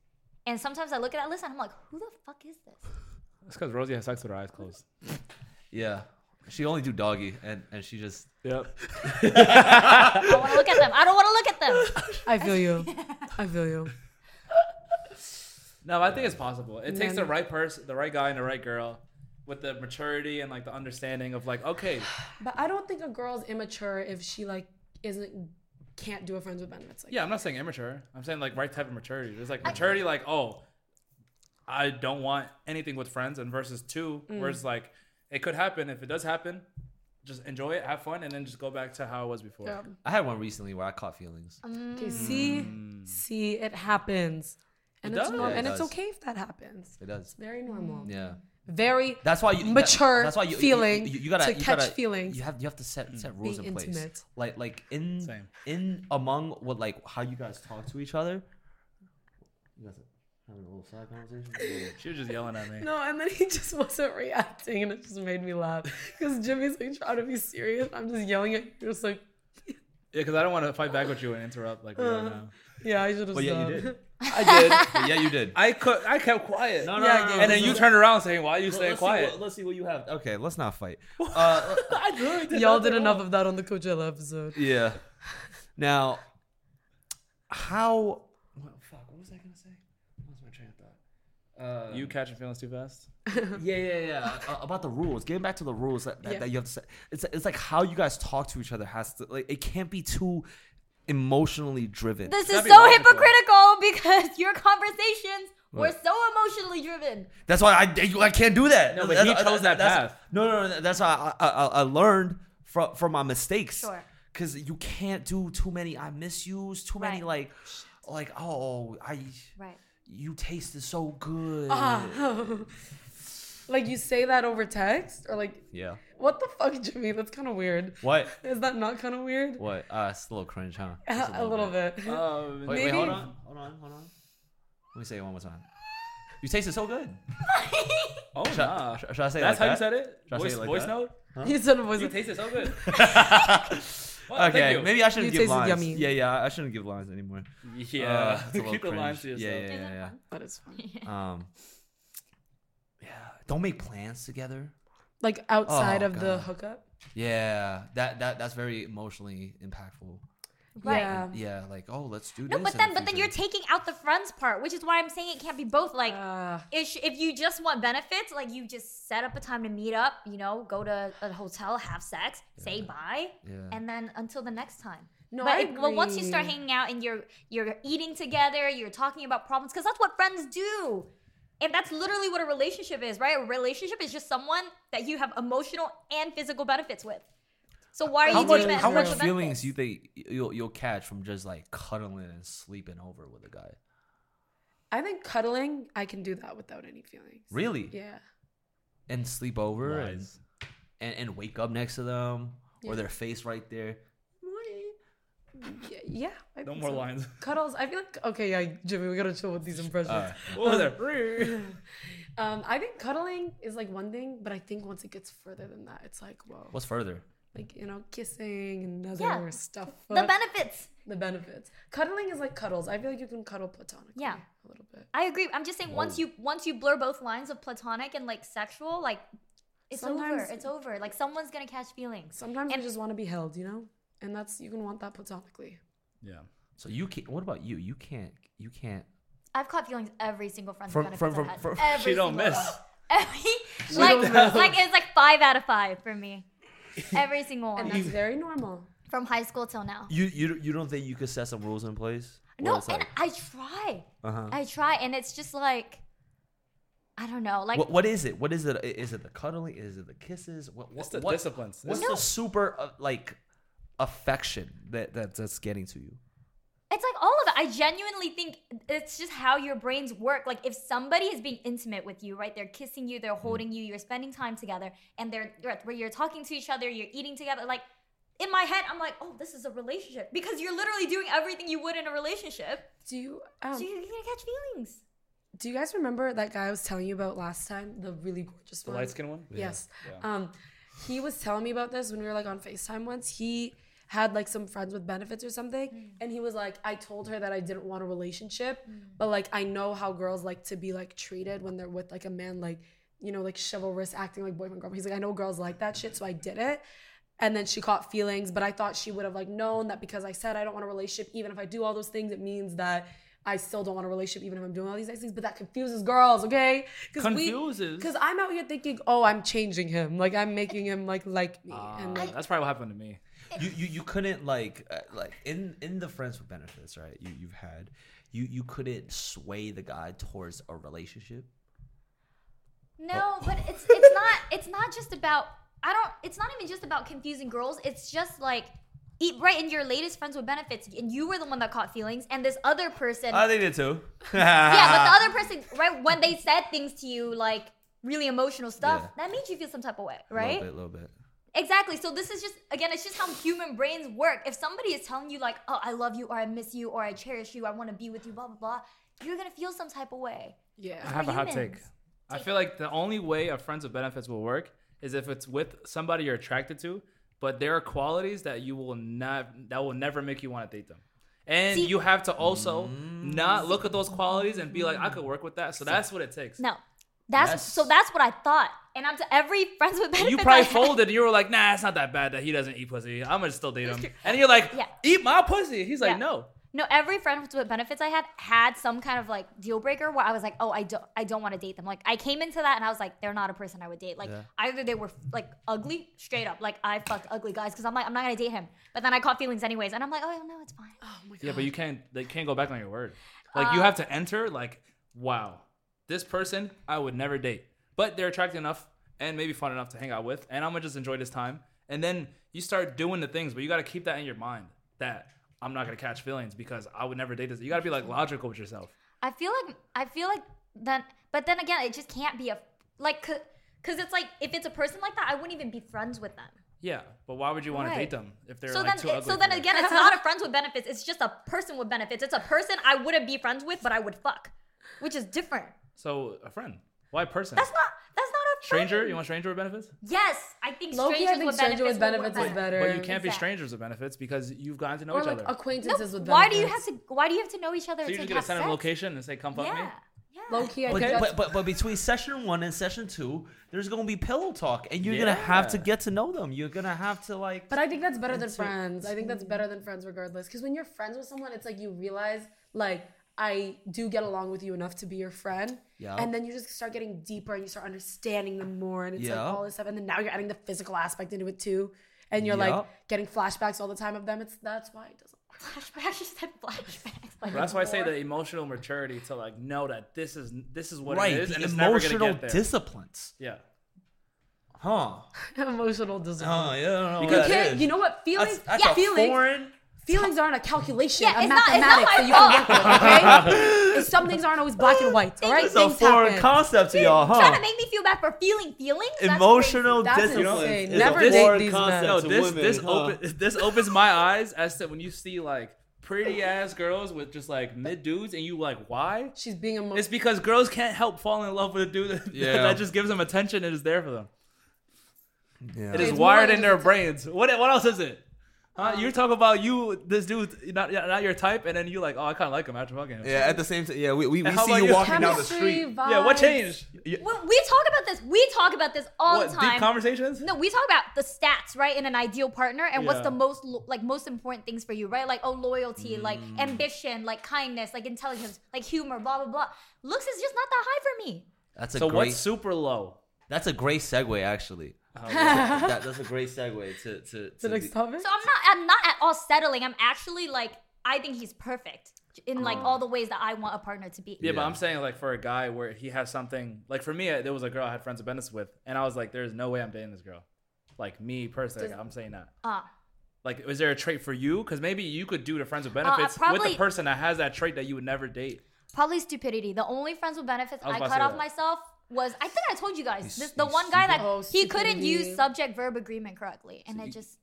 and sometimes I look at that list and I'm like, who the fuck is this? It's because Rosie has sex with her eyes closed. yeah she only do doggy and and she just Yep. (laughs) I don't want to look at them. I don't want to look at them. I feel you. (laughs) I feel you. No, I think it's possible. It takes the right person, the right guy, and the right girl, with the maturity and like the understanding of like, okay, But I don't think a girl's immature if she like isn't can't do a friends with benefits. Like yeah, I'm not saying immature. I'm saying like right type of maturity. There's like maturity, like oh, I don't want anything with friends, and versus two, mm. where it's like it could happen. If it does happen, just enjoy it, have fun, and then just go back to how it was before. Yeah. I had one recently where I caught feelings mm. Okay, see, mm. see, it happens, and It it's does. normal, Yeah, it and it's okay if that happens. it does Very normal. Mm. yeah Very that's why you that- mature that's why you, feeling you, you, you gotta to you catch gotta, feelings. you have you have to set set rules Be in place intimate. like like in Same. in among what like how you guys talk to each other you guys having a little side conversation (laughs) She was just yelling at me. No, and then he (laughs) just wasn't reacting, and it just made me laugh because Jimmy's like trying to be serious. I'm just yelling at you, just like, Yeah, because I don't want to fight back with you and interrupt like we are uh, now. yeah, I should have. Well, yeah, you did. (laughs) I did. But yeah, you did. I could. I kept quiet. No, no, Yeah, no, no, And then you turned around saying, "Why are you Well, staying let's see quiet?" what- let's see what you have. Okay, let's not fight. Uh, uh, uh, I literally did Y'all did enough wrong. of that on the Coachella episode. yeah. Now, how? What, fuck. What was I gonna say? What was my train of thought? Uh, You catching feelings too fast? (laughs) yeah, yeah, yeah. uh, about the rules. Getting back to the rules that, that, Yeah. that you have to set. It's it's like how you guys talk to each other has to like. It can't be too emotionally driven. This is so logical. hypocritical (laughs) because your conversations We're so emotionally driven. That's why I, I can't do that. No, but That's- he chose that that's- path. No, no, no. That's why I, I, I learned from from my mistakes. Sure. Because you can't do too many I miss yous, too many like, like oh I, Right. You tasted so good. (laughs) like you say that over text or like Yeah. what the fuck, Jimmy? That's kind of weird. What? (laughs) Is that not kind of weird? What? Uh, it's a little cringe, huh? (laughs) Just A, little bit. Um, Wait, wait, hold on, hold on, hold on. Let me say it one more time. You tasted so good. oh, Should, nah. should, should I say it That's like how you said it? Should I say Voice, it like voice that? note? You said a voice. You tasted so good. Well, Okay, maybe I shouldn't You give tasted lines. yummy. Yeah, yeah, I shouldn't give lines anymore. Yeah. Uh, it's a (laughs) little Keep the lines to cringe. yourself. Yeah, yeah, yeah, That is fun. yeah. (laughs) Um, yeah. Don't make plans together. Like outside Oh, of the God. hookup. Yeah, that that that's very emotionally impactful. Right. Yeah. Yeah, like oh, let's do No, this. but then, the but then you're taking out the friends part, which is why I'm saying it can't be both. Like, Uh, if, if you just want benefits, like you just set up a time to meet up, you know, go to a hotel, have sex, say bye, Yeah. and then until the next time. No, but I if- well, once you start hanging out and you're you're eating together, you're talking about problems, because that's what friends do. And that's literally what a relationship is, right? A relationship is just someone that you have emotional and physical benefits with. So why are how you much doing that? how for much feelings do you think you'll you'll catch from just like cuddling and sleeping over with a guy? I think cuddling, I can do that without any feelings. Really? Yeah. And sleep over and, and and wake up next to them Yeah. or their face right there. Yeah. yeah I No more so. lines. (laughs) Cuddles. I feel like okay, yeah, Jimmy, we gotta chill with these impressions. Alright. Over there. um, I think cuddling is like one thing, but I think once it gets further than that, it's like whoa, What's further? Like you know, kissing and other Yeah. stuff. The benefits. the benefits. Cuddling is like cuddles. I feel like you can cuddle platonically. Yeah. a little bit. I agree. I'm just saying once you once you blur both lines of platonic and like sexual, like it's over. It's over. Like someone's gonna catch feelings. Sometimes And- you just want to be held, you know, and that's you can want that platonically. Yeah. So you can't. What about you? You can't. You can't. I've caught feelings every single friend From- benefits from- I've from- from- every She don't miss. (laughs) Every like don't like it's like five out of five for me. (laughs) Every single one. And one that's very normal. from high school till now. You you you don't think you could set some rules in place? No, and I try. uh-huh. I try, and it's just like I don't know. Like what what is it? What is it? Is it the cuddling? Is it the kisses? What It's what, the what- disciplines. What's No. the super uh, like affection that, that that's getting to you? It's like all of it. I genuinely think it's just how your brains work. Like if somebody is being intimate with you, right? They're kissing you, they're holding you, you're spending time together, and they're you're- where you're talking to each other, you're eating together. Like in my head, I'm like, oh, this is a relationship because you're literally doing everything you would in a relationship. Do you um, So you're gonna catch feelings. do you guys remember that guy I was telling you about last time? The really gorgeous The one. light skin one? Yes. Yeah. Um, he was telling me about this when we were like on FaceTime once. He had like some friends with benefits or something, and he was like, I told her that I didn't want a relationship, but like I know how girls like to be like treated when they're with like a man, like you know, like chivalrous, acting like boyfriend girlfriend. He's like, I know girls like that shit, so I did it. And then she caught feelings, but I thought she would have like known that because I said I don't want a relationship, even if I do all those things, it means that I still don't want a relationship, even if I'm doing all these nice things. But that confuses girls, okay? Confuses? Because I'm out here thinking, oh, I'm changing him, like I'm making him like like me, and Uh, like that's probably what happened to me. You you, you couldn't like uh, like in in the friends with benefits, right? You you've had you you couldn't sway the guy towards a relationship. No, but it's it's not it's not just about I don't it's not even just about confusing girls. It's just like eat right in your latest friends with benefits and you were the one that caught feelings and this other person I think did too. (laughs) Yeah, but the other (laughs) person right when they said things to you like really emotional stuff, Yeah. that made you feel some type of way, right? a little bit, little bit. Exactly. So this is just again, it's just how human brains work. If somebody is telling you like, "Oh, I love you," or "I miss you," or "I cherish you," "I want to be with you," blah blah blah, you're gonna feel some type of way. Yeah. I have a hot take. humans. I feel like the only way a friends with benefits will work is if it's with somebody you're attracted to, but there are qualities that you will not that will never make you want to date them. And See- you have to also mm. not look at those qualities and be like, I could work with that. So that's what it takes. No, that's Yes. so that's what I thought. And I'm to every friends with benefits. You probably folded and you were like, nah, it's not that bad that he doesn't eat pussy. I'm gonna still date him. And you're like, Yeah. eat my pussy. He's like, Yeah. no. No, every friend with benefits I had had some kind of like deal breaker where I was like, oh, I don't, I don't want to date them. Like I came into that and I was like, they're not a person I would date. Like Yeah. either they were like ugly, straight up, like I fucked ugly guys because I'm like, I'm not gonna date him. But then I caught feelings anyways, and I'm like, oh no, it's fine. Oh my god. Yeah, but you can't. They can't go back on your word. Like you uh, have to enter. Like, wow, this person I would never date, but they're attractive enough and maybe fun enough to hang out with, and I'm gonna just enjoy this time. And then you start doing the things, but you gotta keep that in your mind that I'm not gonna catch feelings because I would never date this. You gotta be like logical with yourself. I feel like I feel like then, but then again, it just can't be a like, cause it's like if it's a person like that, I wouldn't even be friends with them. Yeah, but why would you want Right. to date them if they're so like then, too ugly? so then again, it's not a friends with benefits. It's just a person with benefits. It's a person I wouldn't be friends with, but I would fuck, which is different. So a friend. Why person? That's not. That's not a friend. stranger. You want stranger with benefits? Yes, I think Low-key, strangers I think with stranger with benefits, will benefits is better. But you can't be Exactly. strangers with benefits because you've gotten to know Or each like other. No, acquaintances with benefits. why do you have to? Why do you have to know each other so you're to just gonna have send them sex? location and say, "Come fuck Yeah, me." yeah. Low key, I But, that's, but, but but between session one and session two, there's gonna be pillow talk, and you're gonna have to Yeah. get to know them. You're gonna have to like. But I think that's better than friends. I think that's better than friends regardless. Because when you're friends with someone, it's like you realize, like, I do get along with you enough to be your friend. Yeah. And then you just start getting deeper and you start understanding them more. And it's Yeah. like all this stuff. And then now you're adding the physical aspect into it too. And you're Yeah. like getting flashbacks all the time of them. It's that's why it doesn't work. Flashbacks. You said flashbacks. Like But that's why I say the emotional maturity to like know that this is this is what right, it is, the and it's never emotional get there. disciplines. yeah, Huh? (laughs) Emotional discipline. Oh, yeah, I don't know Because- you what can't, is. you know what? Feelings, That's, that's yeah, a feelings, foreign. Feelings aren't a calculation, Yeah, a it's not- it's not mathematics that you can work with, okay? And Some things aren't always black and white, all right? It's a Things foreign happen. concept to y'all, huh? trying to make me feel bad for feeling feelings. That's Emotional That's discipline. insane. is Never a date foreign these concept men. no, to this women, this huh? open this opens my eyes as to when you see like pretty ass girls with just like mid dudes, and you like why? She's being emotional. It's because girls can't help falling in love with a dude (laughs) that, Yeah. that just gives them attention and is there for them. Yeah. It is It's wired than in their just brains. What what else is it? Huh? you talk about you, this dude, not not your type, and then you like, oh, I kind of like him after fucking him. Yeah, at the same time, yeah, we, we, we see you you? walking down the Chemistry, street. Yeah, what vibes. changed? Well, we talk about this. We talk about this all What the deep time. conversations? no, we talk about the stats, right, in an ideal partner, and what's the most like most important things for you, right? Like oh, loyalty, like Mm. ambition, like kindness, like intelligence, like humor, blah blah blah. Looks is just not that high for me. That's a So great. what's super low? That's a great segue, actually. Oh, that, that's a great segue to to, (laughs) to The next topic? So I'm not I'm not at all settling. I'm actually like I think he's perfect in like all the ways that I want a partner to be. Yeah, but I'm saying like for a guy where he has something like for me, uh, there was a girl I had friends of benefits with, and I was like, "There's no way I'm dating this girl." Like me personally, like, I'm saying that. Uh, Like, is there a trait for you? Because maybe you could do the friends with benefits with probably- the person that has that trait that you would never date. probably stupidity. The only friends with benefits I I, cut off that. myself was I think I told you guys this the one guy that Oh, he couldn't use subject verb agreement correctly, and I just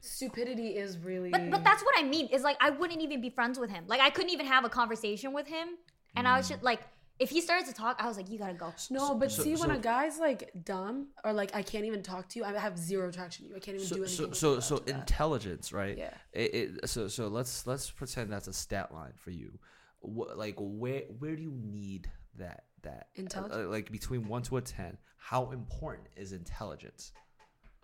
Stupidity is really. but but that's what I mean is like I wouldn't even be friends with him. Like I couldn't even have a conversation with him, and I was mm. just like if he started to talk, I was like you gotta go. No, but so- see, when so- a guy's like dumb or like I can't even talk to you, I have zero attraction to you. I can't even do so anything. so so, so after that. intelligence, right? Yeah. It, it, so so let's let's pretend that's a stat line for you. What, like where where do you need that that Intelligence? uh, like between one to a ten? How important is intelligence?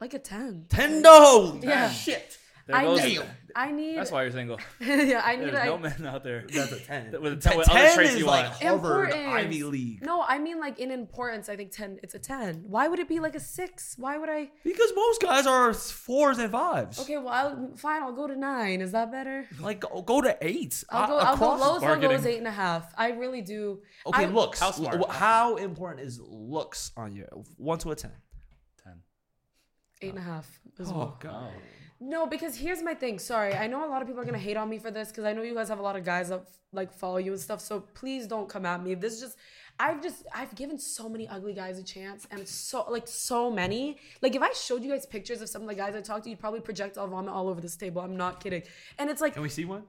like a ten. Ten no. Yeah. Shit. There I goes. need. I need. That's why you're single. (laughs) yeah, I need. There's I, no men out there. That's a ten. (laughs) With, with, Ten- with other ten traits is you like want. Harvard Importance. Ivy League. No, I mean like in importance. I think ten. It's a ten. Why would it be like a six? Why would I? Because most guys are fours and fives. Okay, well, I'll, fine. I'll go to nine. Is that better? Like go, go to eight. I'll go. I'll go. across- Lowest one goes marketing. eight and a half. I really do. Okay, I- looks. How smart? L- How important is looks on you? One to a ten. Ten. Eight and a half as Oh well. god. Oh. No, because here's my thing. Sorry, I know a lot of people are gonna hate on me for this because I know you guys have a lot of guys that like follow you and stuff. So please don't come at me. This is just, I've just, I've given so many ugly guys a chance, and so like so many. Like if I showed you guys pictures of some of the guys I talked to, you'd probably projectile vomit all over this table. I'm not kidding. And it's like, Can we see one?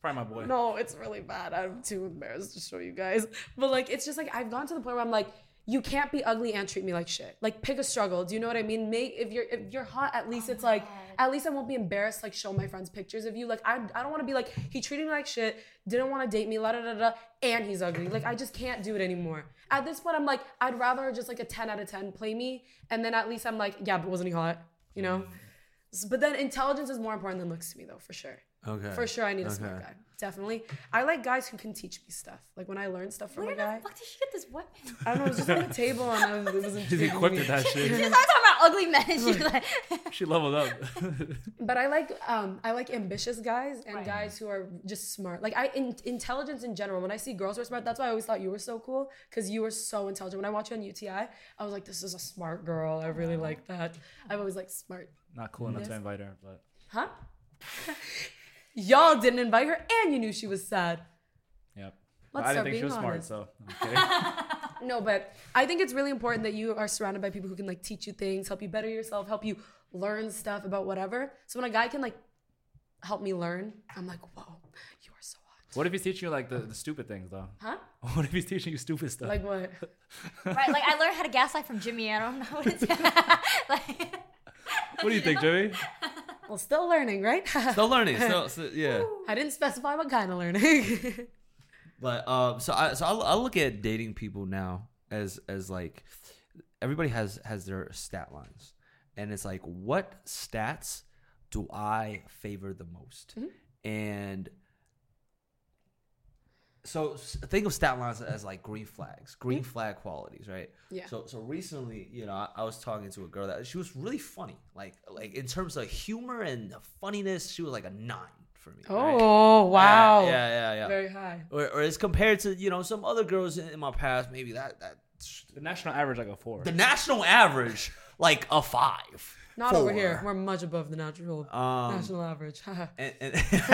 Probably my boy. no, it's really bad. I'm too embarrassed to show you guys. But like, it's just like I've gone to the point where I'm like, you can't be ugly and treat me like shit. Like, pick a struggle. Do you know what I mean? Make if you're if you're hot, at least it's like oh at least I won't be embarrassed. Like, show my friends pictures of you. Like, I I don't want to be like he treated me like shit, didn't want to date me, la da da da, and he's ugly. Like, I just can't do it anymore. At this point, I'm like, I'd rather just like a 10 out of 10 play me, and then at least I'm like, yeah, but wasn't he hot? You know. But then intelligence is more important than looks to me, though, for sure. Okay. For sure, I need a smart Okay. guy. Definitely. I like guys who can teach me stuff. Like when I learn stuff from Where a the guy. fuck did she get this weapon? I don't know. It was just on the table and I was, it was (laughs) She's intriguing equipped me. with that She shit. started talking about ugly men. and (laughs) She's like, (laughs) she leveled up. But I like um I like ambitious guys and Right. guys who are just smart. Like I in, intelligence in general. When I see girls who are smart, that's why I always thought you were so cool because you were so intelligent. When I watch you on UTI, I was like, this is a smart girl. I really like that. I've always liked smart. Not cool enough Yes. to invite her, but Huh? Y'all didn't invite her and you knew she was sad. yep. Let's I start didn't think she being was smart, so I'm kidding. (laughs) (laughs) No, but I think it's really important that you are surrounded by people who can like teach you things, help you better yourself, help you learn stuff about whatever. So when a guy can like help me learn, I'm like, whoa, you are so hot. what if he's teaching you like the, the stupid things though? Huh? (laughs) What if he's teaching you stupid stuff? Like what? right, like I learned how to gaslight from Jimmy. I don't know what it's like. what do you think, Jimmy? Well, still learning, right? (laughs) Still learning. Still, still- yeah. I didn't specify what kind of learning. (laughs) But um, so I so I, I look at dating people now as as like everybody has has their stat lines, and it's like what stats do I favor the most, and so think of stat lines as like green flags, green flag qualities, right? Yeah. So so recently, you know, I, I was talking to a girl that she was really funny, like like in terms of humor and funniness, she was like a nine for me. right? oh, wow. Yeah, yeah, yeah. Very high. or, or as compared to you know some other girls in, in my past, maybe that that The national average like a four. the national average like a five. Not over here. We're much above the natural Um, national average. (laughs) and, and (laughs) (laughs)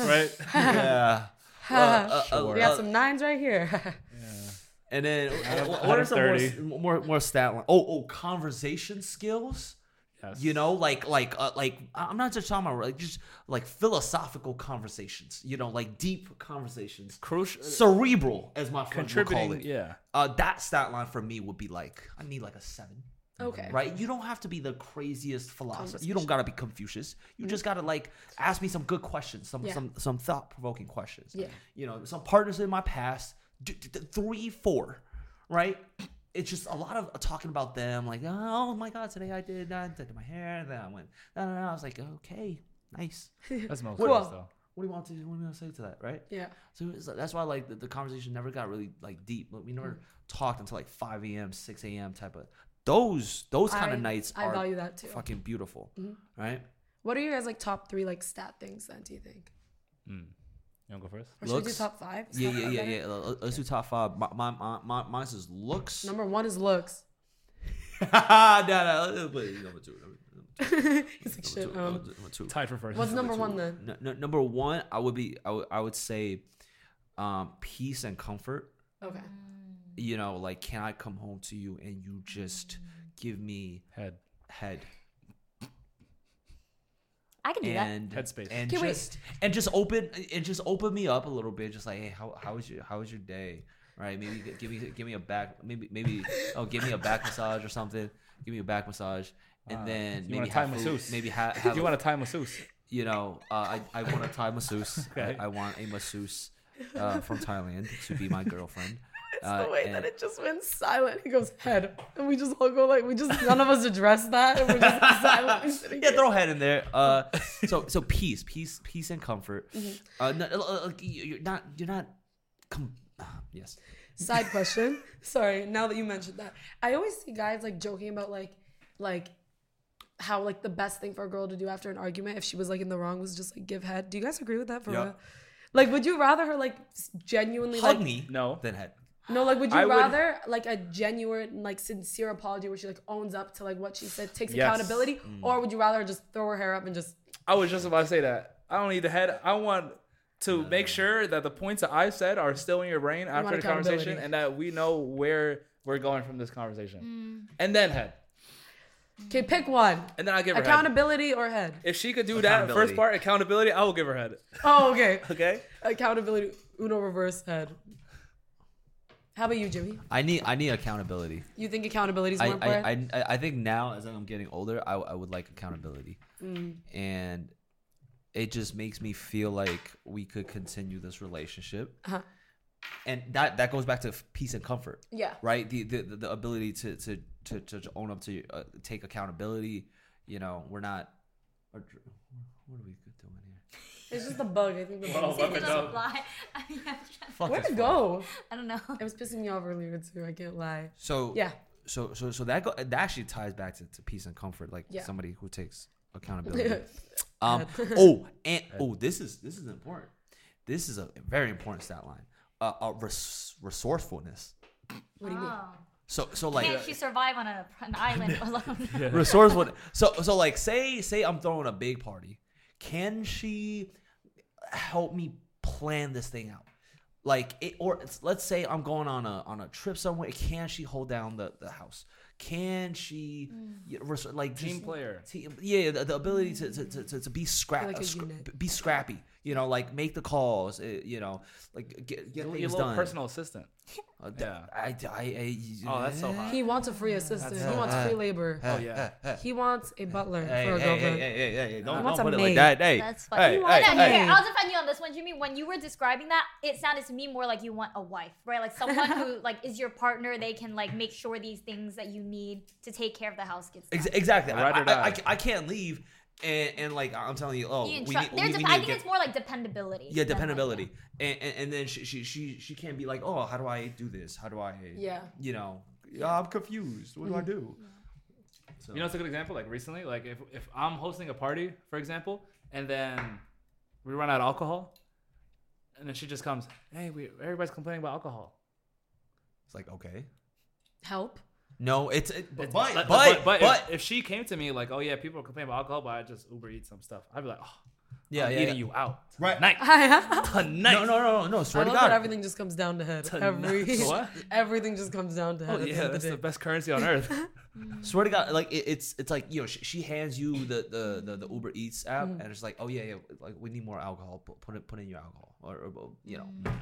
right? yeah. Well, uh, uh, we got uh, some nines right here. (laughs) yeah. and then Out what are some 30. more, more more stat line? Oh, oh, conversation skills. Yes. You know, like like uh, like I'm not just talking about like just like philosophical conversations. You know, like deep conversations, Crucial. cerebral, as my friend would call Contributing. it. Yeah. Uh, that stat line for me would be like I need like a seven. Okay. right? You don't have to be the craziest philosopher. You don't gotta be Confucius. You just gotta like ask me some good questions, some Yeah. some some thought provoking questions. Yeah. You know, some partners in my past, d- d- d- three, four, right? It's just a lot of talking about them, like, oh my god, today I did that, did my hair, and then I went, no, no, no. I was like, okay, nice. (laughs) That's most Cool. cool. though. What do you want to? What do you want to say to that, right? Yeah. So it's, that's why like the, the conversation never got really like deep. Like, we never Mm. talked until like 5 a.m., 6 a.m. type of those those kind of nights I are value that too. fucking beautiful, Mhm. right? What are your guys like top three like stat things then? Do you think? Mm. You want to go first? Or should we do top five? Is Yeah, yeah, yeah, yeah. Let- Let's do top five. My, my, my, my mine is looks. Number one is looks. (laughs) no, no, let's put it number two. Number, number (laughs) He's like shit. number Um, two, number two. Tied for first. what's number two. one then? N- n- number one, I would be, I would, I would say, um, peace and comfort. Okay. You know, like, can I come home to you and you just give me Head. head I can do that. and Headspace. and Okay, wait. just and just open and just open me up a little bit. Just like, hey, how how was your how was your day? Right? Maybe give me give me a back. Maybe maybe oh, give me a back massage or something. Give me a back massage. And Uh, then you maybe want a Thai have food, masseuse. maybe ha- (laughs) have you want a Thai masseuse? you know, uh, I, I want a Thai masseuse. Okay. I, I want a masseuse uh, from Thailand to be my girlfriend. It's Uh, the way and- that it just went silent. He goes head, and we just all go like we just none of us address that, and we're just (laughs) silently sitting. yeah, here. throw head in there. Uh, so so peace, peace, peace and comfort. Mm-hmm. Uh, no, uh, uh, you're not you're not. Com- yes. Side (laughs) question. Sorry, now that you mentioned that, I always see guys like joking about like, like, how like the best thing for a girl to do after an argument if she was like in the wrong was just like give head. Do you guys agree with that? For Yeah. real? Like, would you rather her like genuinely Hug like me. No. Then head. No? Like, would you I would- rather like a genuine like sincere apology where she like owns up to like what she said, takes Yes. accountability, Mm. or would you rather just throw her hair up and just I was just about to say that. I don't need the head. I want to make sure that the points that I said are still in your brain after want the conversation and that we know where we're going from this conversation. And then head. okay? Pick one: And then I'll give her head. accountability or head. If she could do that first part, accountability, I will give her head. Oh, okay. (laughs) Okay? accountability. Uno reverse head. How about you, Jimmy? I need I need accountability. You think accountability is I, more important? I, I I think now as I'm getting older, I, I would like accountability, Mm. and it just makes me feel like we could continue this relationship, Uh-huh. and that that goes back to peace and comfort. Yeah. right the the, the ability to to to, to, own up to uh, take accountability you know we're not Or what are we? It's just the bug. I think the Oh, bug. let me It know. doesn't fly. (laughs) I mean, Fuck Where'd it go? I don't know. It was pissing me off earlier too. I can't lie. So Yeah. So so so that go, that actually ties back to, to peace and comfort, like Yeah. somebody who takes (laughs) accountability. Um. Oh, (laughs) and oh, this is this is important. This is a very important stat line. Uh, uh res- resourcefulness. What do you mean? Oh. So so like Can't she survive on a, an island alone? resourceful. So so like say say I'm throwing a big party. Can she help me plan this thing out? Like it, or it's, let's say I'm going on a on a trip somewhere. Can she hold down the, the house? Can she mm. y- res- like Team just- player. Team, yeah, the, the ability to, to, to, to, to be scrap, Like a scr- unit. be scrappy. You know, like make the calls. uh, you know, like get get Your things little done. personal assistant. (laughs) Uh, Yeah. I, I, I, Oh, that's so hot. He wants a free assistant. That's- he wants free labor. Oh yeah. He wants a butler Hey, for a hey, girlfriend. hey, hey, hey, hey, don't, wants don't a put it like maid. that. Hey, That's funny. hey, no, hey. here, I'll defend you on this one, Jimmy. When you were describing that, it sounded to me more like you want a wife, right? Like someone who (laughs) like is your partner. They can like make sure these things that you need to take care of the house gets done. Ex- exactly. I, or I, I. I can't leave, and, and like I'm telling you, oh, You can we need, there's we, a- we I need to think get, it's more like dependability. yeah, than, like, dependability, and, and and then she, she she she can't be like, oh, how do I do this? How do I, Yeah. you know, yeah, I'm confused. What do I mm-hmm. do? So, You know, it's a good example. Like recently, like if if I'm hosting a party, for example, and then we run out of alcohol, and then she just comes, hey, we everybody's complaining about alcohol. it's like okay, Help. No, it's it, but It's- but but, but, but, if, if she came to me like, oh yeah, people are complaining about alcohol, but I just Uber eat some stuff, I'd be like, oh, yeah, I'm yeah, eating yeah. you out Right. tonight, (laughs) tonight. No, no, no, no, no. Swear to God. everything just comes down to head. Tonight. Every (laughs) What? (laughs) everything just comes down to head. Oh at the yeah, end that's the the best currency on earth. Swear to God, like it, it's it's like you know she, she hands you the, the the the Uber Eats app Mm-hmm. and it's like oh yeah yeah like we need more alcohol put put it put in your alcohol or, or you know Mm.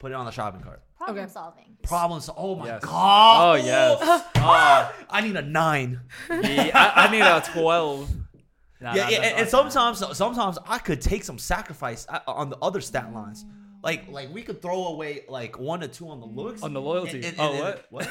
Put it on the shopping cart. Problem Okay. solving. Problems. Oh my Yes. God. Oh, yes. Oh. (laughs) I need a nine. yeah, I, I need a twelve. (laughs) Nah, yeah, nah, yeah, that's and, and awesome. sometimes sometimes I could take some sacrifice uh, on the other stat lines. Like like we could throw away like one or two on the looks. on the loyalty. And- and- oh and- what? (laughs) What?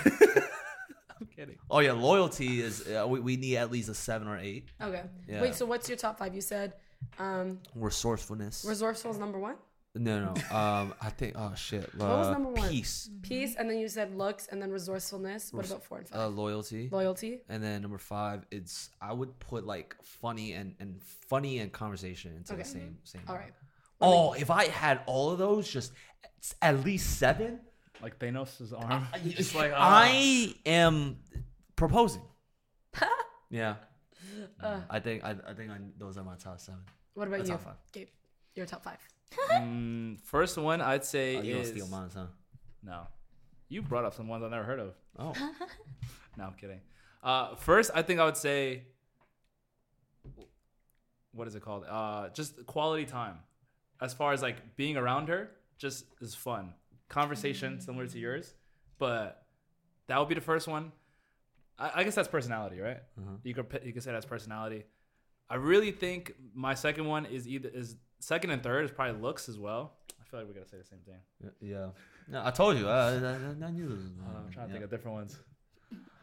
I'm kidding. oh yeah, loyalty is uh, we, we need at least a seven or eight. Okay. Yeah. Wait. So what's your top five? You said um, Resourcefulness. resourceful is number one. No, no. Um, I think. Oh shit. Uh, What was number one? Peace. Peace, and then you said looks, and then resourcefulness. What about four and five? Uh, loyalty. Loyalty. And then number five, it's I would put like funny and and funny and conversation into Okay. the same same. All right. Oh, if I had all of those, just at least seven, Like Thanos' arm. (laughs) it's Just like like. (laughs) I am proposing. (laughs) yeah. Uh. I think I, I think I, those are my top seven. What about That's you, top five. Gabe? Your top five. Mm, first one I'd say Oh, you don't is steal mine, huh? no. You brought up some ones I've never heard of. Oh, (laughs) No, I'm kidding. Uh, first, I think I would say, what is it called? Uh, just quality time. As far as like being around her, just is fun. Conversation similar to yours, but that would be the first one. I, I guess that's personality, right? You could you could say that's personality. I really think my second one is either is second and third is probably looks as well. I feel like we gotta say the same thing. yeah. No, I told you. I, I, I knew this. was- Uh, I'm trying to yeah. think of different ones.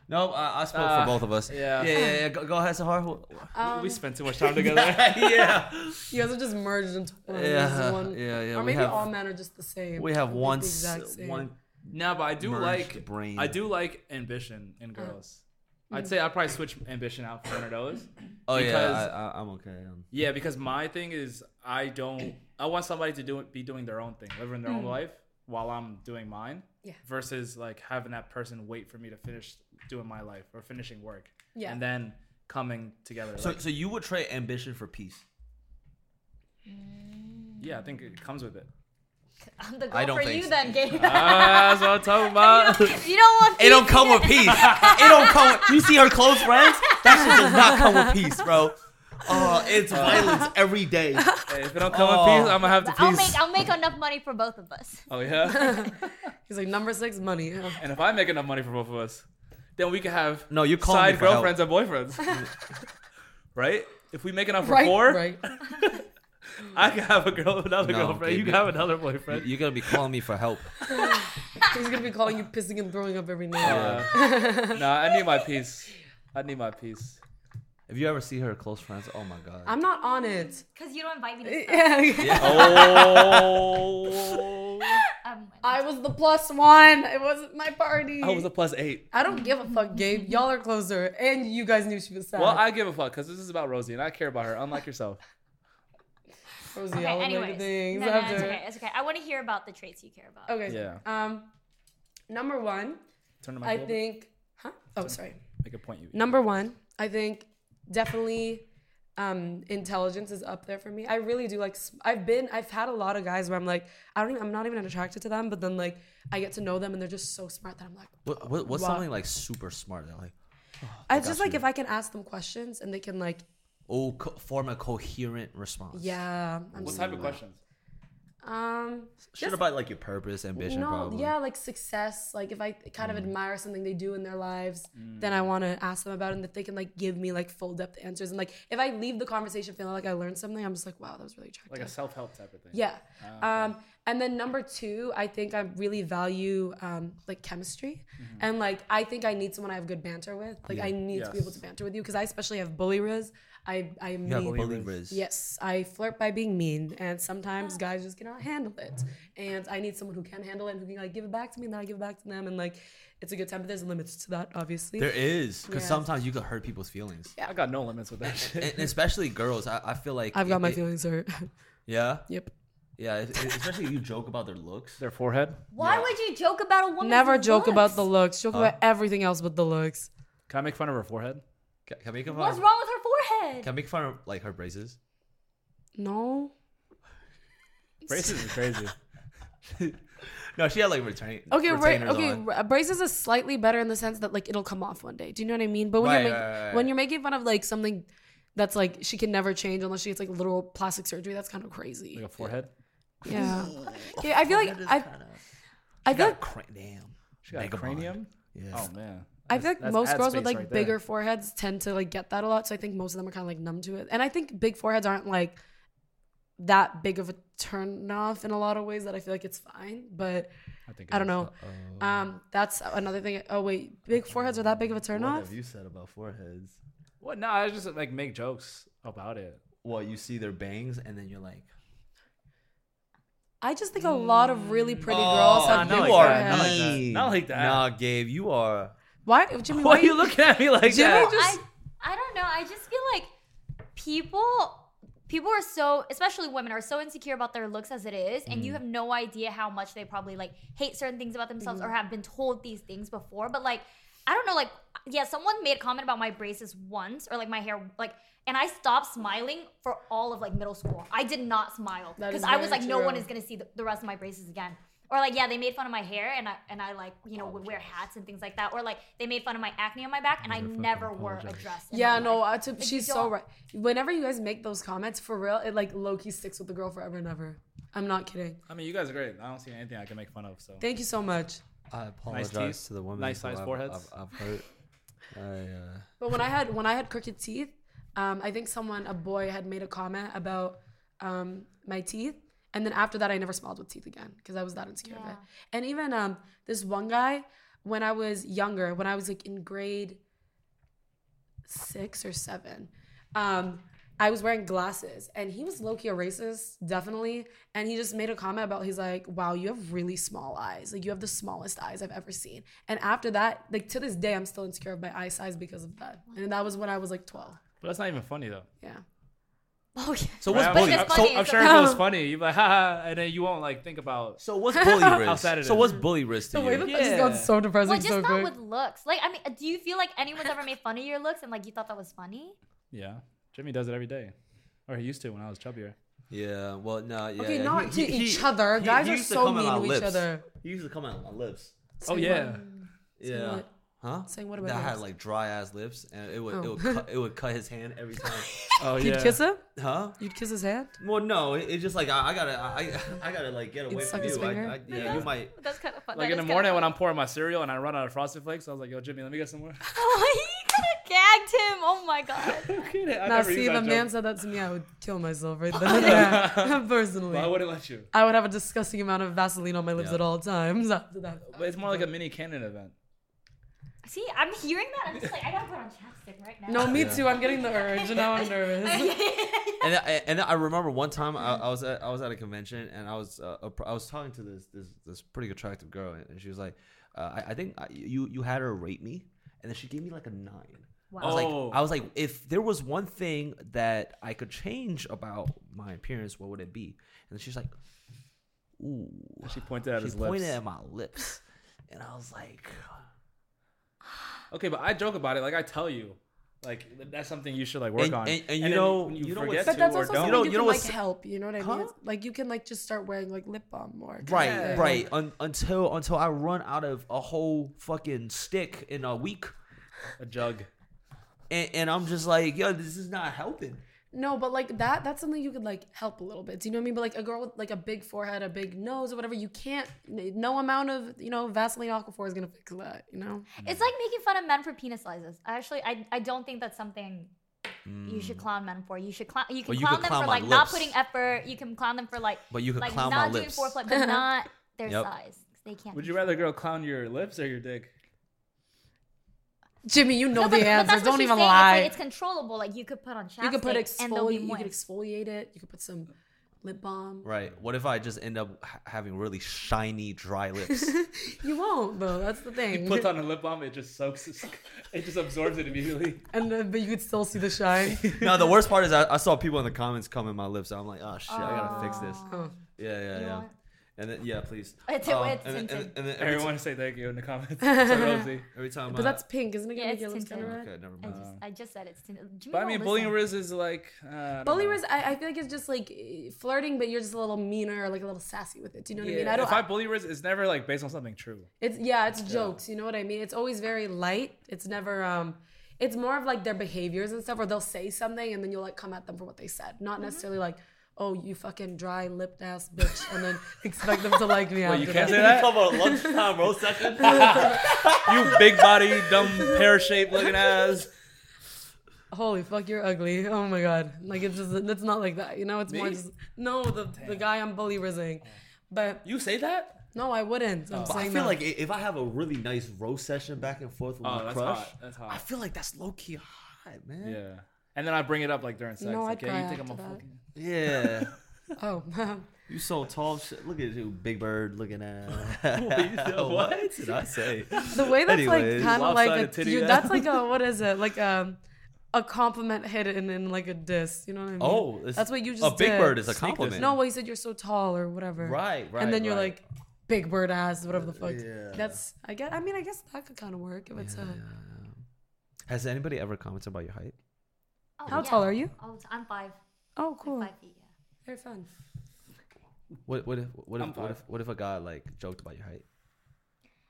No, I, I spoke Uh, for both of us. yeah. yeah, yeah. yeah. Go, go ahead, Sahar. Who- Um, we spent too much time together. (laughs) (laughs) yeah, you guys are just merged into one. yeah, one. yeah, yeah. Or we maybe have all men are just the same. we have Like, one the s- exact same. one No, but I do merged like brain. I do like ambition in girls. I'd say I'd probably switch ambition out for one of those. Oh because- yeah, I, I, I'm okay. Um, Yeah, because my thing is I don't I want somebody to do be doing their own thing, living their own life while I'm doing mine. Yeah. Versus like having that person wait for me to finish doing my life or finishing work. Yeah. And then coming together. so Like, so you would trade ambition for peace? yeah, I think it comes with it. I'm the I don't for think you so. then, Gabe. (laughs) That's what I'm talking (laughs) about. (laughs) you don't want. It don't come with peace. It don't come. With, you see her close friends? That shit does not come with peace, bro. Oh, it's uh, violence every day. Hey, if it don't come Oh. with peace, I'm gonna have to I'll make I'll make enough money for both of us. oh yeah. He's like number six, money. And if I make enough money for both of us, then we can have No, you call me side for help. girlfriends and boyfriends. right? If we make enough for Right. four, Right. (laughs) I can have a girl, another No, girlfriend. You baby. can have another boyfriend. You're gonna be calling me for help. (laughs) He's gonna be calling you pissing and throwing up every night. Uh, (laughs) nah, I need my peace. I need my peace. If you ever see her close friends, oh my god. I'm not on it. Because you don't invite me to stuff. Yeah. oh. Um, I was the plus one. It wasn't my party. I was a plus eight. I don't give a fuck, Gabe. Y'all are closer, and you guys knew she was sad. Well, I give a fuck because this is about Rosie and I care about her, unlike yourself. Rosie, okay, I'll anyways. things No, no, after. it's okay. It's okay. I want to hear about the traits you care about. Okay. Yeah. Um, number one, Turn the mic I think. Huh? Oh, sorry. Make a point. You. Number one, I think definitely um intelligence is up there for me. I really do like I've been I've had a lot of guys where I'm like I don't even I'm not even attracted to them, but then like I get to know them and they're just so smart that I'm like What, what, what's Wow. something like super smart? That like, I just like you. if I can ask them questions and they can like oh, co- form a coherent response. yeah, I'm What type of questions? um Shit about like your purpose, ambition, no, probably. yeah, like success. Like if I kind of admire something they do in their lives, then I want to ask them about it, and if they can like give me like full depth answers, and like if I leave the conversation feeling like I learned something, I'm just like, wow, that was really attractive. Like a self help type of thing. yeah. Ah, Um, and then number two, I think I really value um, like chemistry, Mm-hmm. and like I think I need someone I have good banter with. Like I need to be able to banter with you because I especially have bully rizz. I I You mean. have bully bully rizz. rizz. Yes, I flirt by being mean, and sometimes ah. guys just cannot handle it. And I need someone who can handle it and who can like give it back to me, and then I give it back to them, and like it's a good time. But there's limits to that, obviously. There is, because Yeah. sometimes you can hurt people's feelings. Yeah. I got no limits with that shit. And especially girls, I, I feel like I've got it- my it- feelings hurt. (laughs) Yeah, yep. yeah. it- it- especially if you joke about their looks. Their forehead. Why would you joke about a woman? Never joke about the looks. Joke about everything else but the looks. Can I make fun of her forehead? Can, can I make fun? What's Of, wrong with her forehead? can I make fun of like her braces? No. Braces is crazy. (laughs) No, she had like returning. Okay, right. Okay, on. braces is slightly better in the sense that like it'll come off one day. Do you know what I mean? But when Right, you're making right, right, when you're making fun of like something that's like she can never change unless she gets like literal plastic surgery, that's kind of crazy. Like a forehead. Yeah. (laughs) Okay, I feel like I I feel got like cra- damn. She got a cranium. Yeah. Oh man. I feel like That's most girls with like right bigger foreheads tend to like get that a lot. So I think most of them are kind of like numb to it. And I think big foreheads aren't like that big of a turn off in a lot of ways that I feel like it's fine. But I think. I don't it is. know. Um, that's another thing. Oh wait, big foreheads are that big of a turn What off? have you said about foreheads? What? No, I just like make jokes about it. Well, you see their bangs and then you're like, I just think a lot of really pretty Oh, girls have not big like you are that, not like foreheads. that. mean. Not like that. Nah, Gabe, you are. Why, Jimmy? Why Why are you looking at me like Jimmy that? just- I, I don't know. I just feel like people people are so especially women are so insecure about their looks as it is and you mm. have no idea how much they probably like hate certain things about themselves or mm. have been told these things before but like i don't know like yeah someone made a comment about my braces once or like my hair like and i stopped smiling for all of like middle school i did not smile because i was very like no one is gonna see the, the rest of my braces again or like yeah they made fun of my hair and i and i like you know would wear hats and things like that or like they made fun of my acne on my back and i Never fucking never wore a dress Yeah, no, life. uh, to, Like, she's so right. Whenever you guys make those comments, for real, it like low key sticks with the girl forever and ever. I'm not kidding. I mean, you guys are great. I don't see anything I can make fun of. So Thank you so much. I apologize teeth, to the women. nice who sized I've- foreheads. I've, I've hurt. I, uh, But when I had when I had crooked teeth, um, I think someone, a boy, had made a comment about um, my teeth, and then after that, I never smiled with teeth again because I was that insecure of it. And even um, this one guy, when I was younger, when I was like in grade six or seven, um, I was wearing glasses, and he was low key a racist, definitely. And he just made a comment about he's like, "Wow, you have really small eyes. Like you have the smallest eyes I've ever seen." And after that, like to this day, I'm still insecure of my eye size because of that. And that was when I was like 12. but that's not even funny though. Yeah. (laughs) Oh, yeah. so what's Right? But bully? it's I'm, funny, so, I'm sure if it was oh. funny, you'd be like, ha, ha, and then you won't like think about. So what's bully (laughs) rizz? So what's bully rizz to The way you? that that just got so depressing Well, just so not quick. with looks. Like, I mean, do you feel like anyone's ever made fun of your looks and like you thought that was funny? Yeah, Jimmy does it every day, or he used to when I was chubbier. Yeah, well, no, yeah. Okay, yeah. not to each other. Guys are so mean to each lips. other. He used to comment on my lips. Oh yeah, what? Yeah. What? Huh? Saying what about that I had like dry ass lips, and it would it Oh. would cut, it would cut his hand every (laughs) time. oh yeah. You'd kiss him? huh? You'd kiss his hand? Well, no, it, it's just like I, I gotta I, I gotta like get away from you. I. I, yeah, you might. (laughs) That's kind of fun. Like in the morning when I'm pouring my cereal and I run out of frosted flakes, I was like, "Yo, Jimmy, let me get some more." (laughs) Oh, he kind of gagged him. Oh my god. I Now, see, if a man said that to me, I would kill myself right then. yeah, personally. but I wouldn't let you. I would have a disgusting amount of Vaseline on my lips Yeah. at all times after that. But it's more like a mini canon event. See, I'm hearing that. I'm just like, I gotta put on chapstick right now. No, me Yeah. too. I'm getting the urge, and now I'm (laughs) nervous. and I, and I remember one time I, I was at I was at a convention and I was uh, I was talking to this this this pretty attractive girl and she was like, uh, I, I think I, you you had her rate me and then she gave me like a nine. I was Oh. like I was like if there was one thing that I could change about my appearance, what would it be? And she's like, ooh. She pointed at she his pointed lips. at my lips, and I was like, Okay, but I joke about it. Like I tell you, like that's something you should like work And- on. and- and you then know- when you know forget what's- But that's also don't. something know- you, you know can like help. You know what I mean? Huh? Like you can like just start wearing like lip balm more. right, thing. right, un, until until I run out of a whole fucking stick in a week. a jug. and, and I'm just like, yo, this is not helping. No, but like that, that's something you could like help a little bit. Do you know what I mean? But like a girl with like a big forehead, a big nose, or whatever, you can't. No amount of you know Vaseline Aquaphor is gonna fix that. You know? It's like making fun of men for penis sizes. Actually, I, I don't think that's something you Mm. should clown men for. You should clown. You can Well, you clown could them clown for my like not lips. putting effort. You can clown them for like, But you could like clown not my doing lips. foreplay, (laughs) but not their Yep. size. They can't. Would be you rather a girl clown your lips or your dick? Jimmy, you know No, the but, but answer. that's Don't she's even saying. lie. It's, like, it's controllable. Like you could put on chapstick you could put and be exfoliate. You could exfoliate it. You could put some lip balm. Right. What if I just end up ha- having really shiny, dry lips? (laughs) You won't though. That's the thing. He puts on a lip balm, it just soaks, (laughs) it just absorbs it immediately. and then, but you could still see the shine. (laughs) no, the worst part is I, I saw people in the comments comment my lips. I'm like, oh shit, I gotta fix this. Oh. Yeah, yeah, You yeah. Want- And then yeah, please. (laughs) It's- Um, it's and, then- and, then- and then every, Everyone ti- say thank you in the comments. (laughs) to Rosie. every time. But I- that's pink, isn't it? Yeah, it's make your tinted. kind of red. okay. Never I mind. just, I just said it's. Jimmy But I mean, bullying listen. Rizz is like. Uh, I don't Bully know. Rizz, I, I feel like it's just like flirting, but you're just a little meaner, like a little sassy with it. Do you know what I mean? Yeah, I don't. if I bully Rizz, it's never like based on something true. It's yeah, it's jokes. You know what I mean? It's always very light. It's never um it's more of like their behaviors and stuff where they'll say something and then you'll like come at them for what they said. Not necessarily like, oh, you fucking dry lipped ass bitch and then (laughs) expect them to like me Wait, after you can't say that. that? about lunchtime roast session. (laughs) you big body, dumb pear shaped looking ass. Holy fuck, you're ugly. Oh my god. Like it's just it's not like that. You know, it's more just no, the the guy I'm bully rizzing. Oh. But You say that? no, I wouldn't. I'm oh. But I feel that. like if I have a really nice roast session back and forth with Oh, my that's crush, hot. That's hot. I feel like that's low key hot, man. Yeah. And then I bring it up like during sex. No, like, I'd yeah, cry you think I'm a fucking. Yeah. (laughs) Oh, man. You so tall. Shit. Look at you, Big Bird, looking at. (laughs) (laughs) What? what did I say? the way that's Anyways. like kind of like a, Lopsided you, that's like a what is it like um a compliment hidden in like a diss you know what I mean Oh, it's- that's what you just a Big did. Bird is a compliment. no well you said you're so tall or whatever Right, right. and then you're right. like big bird ass whatever the fuck Yeah. that's I guess I mean I guess that could kind of work if it's Yeah, a yeah, yeah. Has anybody ever commented about your height? Oh, how yeah. tall are you Oh, I'm five. Oh cool Five feet. Yeah. very fun What what if what if, what if what if a guy like joked about your height?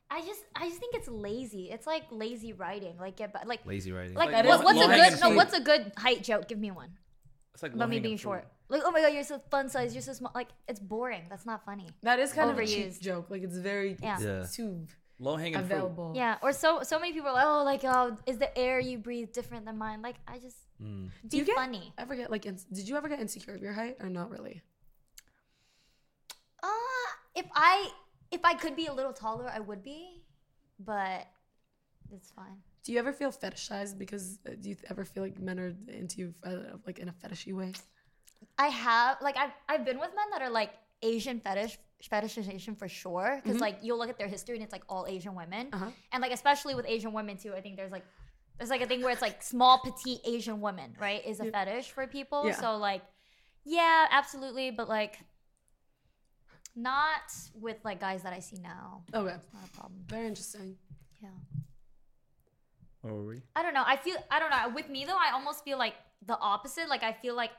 I just, I just think it's lazy. It's like lazy writing. Like, get, ba- like, Lazy writing. like, That what, is what's a low-hanging good? No, fruit. what's a good height joke? Give me one. It's like About me low-hanging being fruit. short. Like, oh my god, you're so fun size. You're so small. Like, it's boring. That's not funny. that is kind of a cheap Overused. joke like it's very Yeah. Yeah. too Low hanging fruit. available Yeah. Or so, so many people are like, oh, like, oh, is the air you breathe different than mine? Like, I just Mm. be you get- funny. ever get like ins- did you ever get insecure of your height or not really Uh, if I, if I could be a little taller, I would be, but it's fine. do you ever feel fetishized because uh, do you ever feel like men are into you uh, like in a fetishy way I have like I've I've been with men that are like Asian fetish fetishization for sure because like you'll look at their history and it's like all Asian women Uh-huh. and like especially with Asian women too I think there's like there's like a thing where it's like small petite Asian women right is a fetish for people Yeah. so like yeah absolutely but like not with like guys that I see now okay it's not a problem very interesting yeah Where were we? I don't know. I feel I don't know. With me though, I almost feel like the opposite. Like I feel like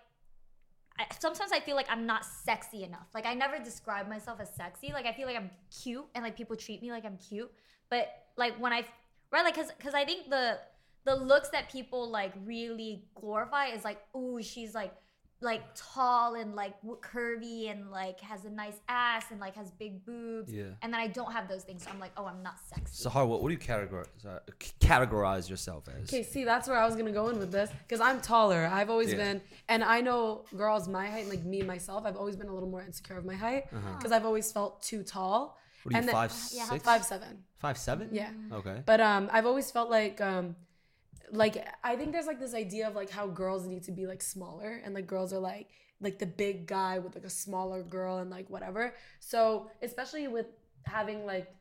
I, sometimes I feel like I'm not sexy enough. Like I never describe myself as sexy. Like I feel like I'm cute and like people treat me like I'm cute. But like when I right like cuz cuz I think the the looks that people like really glorify is like ooh she's like like tall and like curvy and like has a nice ass and like has big boobs. Yeah. And then I don't have those things. So I'm like, "Oh, I'm not sexy." So hard. What, what do you categorize uh, c- categorize yourself as? Okay, see, that's where I was gonna go in with this because I'm taller. I've always Yeah. been, and I know girls my height, like me myself, I've always been a little more insecure of my height because Uh-huh. I've always felt too tall. What are you And then- five yeah, six? Five seven. Five seven? Yeah. Okay. But um, I've always felt like um, like I think there's like this idea of like how girls need to be like smaller and like girls are like like the big guy with like a smaller girl and like whatever. So especially with having like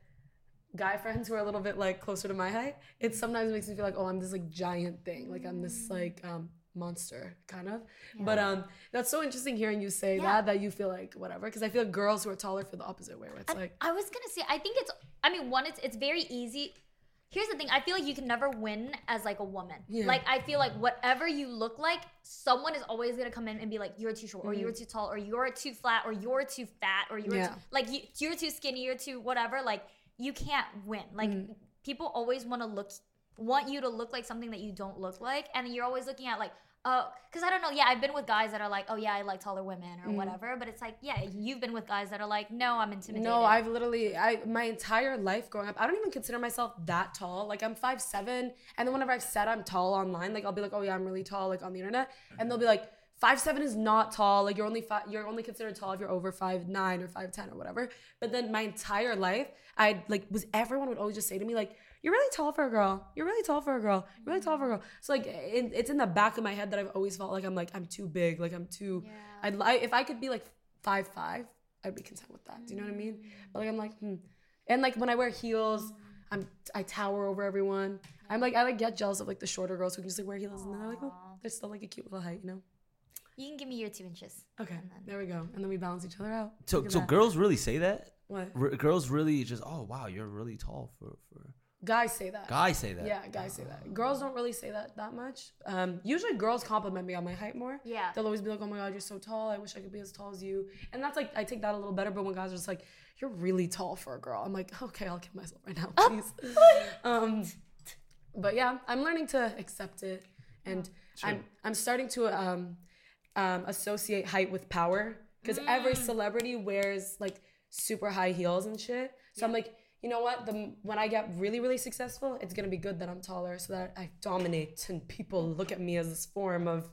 guy friends who are a little bit like closer to my height, it sometimes makes me feel like oh I'm this like giant thing, like I'm this like um monster kind of. But um that's so interesting hearing you say Yeah. that that you feel like whatever because I feel like girls who are taller feel the opposite way where it's I, like I was gonna say, I think it's. I mean, one, it's it's very easy. Here's the thing: I feel like you can never win as like a woman. Yeah. Like I feel like whatever you look like, someone is always gonna come in and be like, "You're too short, or you're mm-hmm. too tall, or you're too flat, or you're too fat, or you're Yeah. too, like you, you're too skinny, you're too whatever." Like you can't win. Like mm. people always want to look, want you to look like something that you don't look like, and you're always looking at like. Oh, because I don't know. Yeah, I've been with guys that are like, oh yeah, I like taller women or mm. whatever. But it's like, yeah, you've been with guys that are like, no, I'm intimidated. No, I've literally I my entire life growing up, I don't even consider myself that tall. Like I'm five seven, and then whenever I've said I'm tall online, like I'll be like, oh yeah, I'm really tall, like on the internet, and they'll be like, five seven is not tall. Like you're only five, you're only considered tall if you're over five nine or five ten or whatever. But then my entire life, I like was everyone would always just say to me like. You're really tall for a girl. You're really tall for a girl. You're really tall for a girl. So like, it, it's in the back of my head that I've always felt like I'm like I'm too big. Like I'm too. Yeah. I'd li- if I could be like five five, I'd be content with that. Do you know what I mean? But like I'm like, hmm. And like when I wear heels, I'm I tower over everyone. I'm like I like get jealous of like the shorter girls who can just like wear heels and then they're like, oh, they're still like a cute little height, you know? You can give me your two inches. Okay, then- there we go. And then we balance each other out. So, so that. girls really say that. What? R- girls really just, oh wow, you're really tall for for. Guys say that. Guys say that. Yeah, guys say that. Girls don't really say that that much. Um, usually girls compliment me on my height more. Yeah. They'll always be like, "Oh my god, you're so tall. I wish I could be as tall as you." And that's like I take that a little better. But when guys are just like, "You're really tall for a girl," I'm like, "Okay, I'll kill myself right now, (laughs) please." (laughs) um, but yeah, I'm learning to accept it, and I'm I'm starting to um, um, associate height with power because every celebrity wears like super high heels and shit. So I'm like, you know what? The when I get really really successful, it's gonna be good that I'm taller, so that I dominate and people look at me as this form of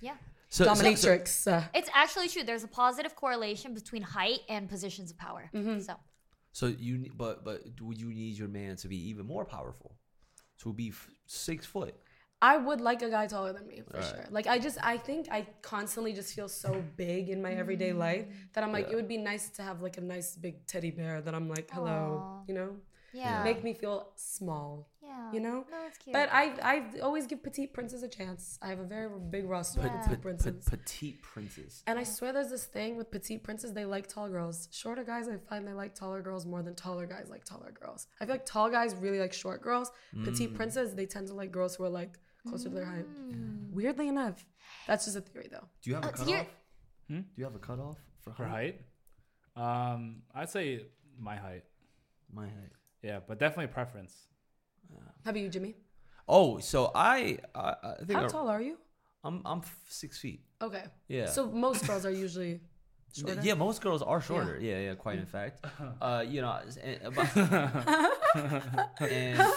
Yeah. So, so- so- dominatrix. uh, It's actually true. There's a positive correlation between height and positions of power. Mm-hmm. So So you, but but would you need your man to be even more powerful? To be f- six foot. I would like a guy taller than me for Right. sure. Like I just I think I constantly just feel so big in my everyday life that I'm like Yeah. it would be nice to have like a nice big teddy bear that I'm like hello, Aw. you know, yeah. make me feel small. yeah. you know? No, it's cute. But I I always give petite princes a chance. I have a very big roster of Yeah. petite Pe- princes. petite princess. And I swear there's this thing with petite princes, they like tall girls. Shorter guys, I find they like taller girls more than taller guys like taller girls. I feel like tall guys really like short girls. Mm. Petite princes, they tend to like girls who are like closer to their height. Mm. Weirdly enough. That's just a theory though. Do you have a Uh, so cutoff? Hmm? Do you have a cutoff for, For height, um, I'd say my height. My height. Yeah, but definitely preference. How about you, Jimmy? Oh, so I I, I think How I- tall are you? I'm I'm f- six feet. Okay. Yeah. So most girls are usually (laughs) shorter. Yeah, most girls are shorter. Yeah, yeah, quite in fact. (laughs) Uh, you know, (laughs) and, about, and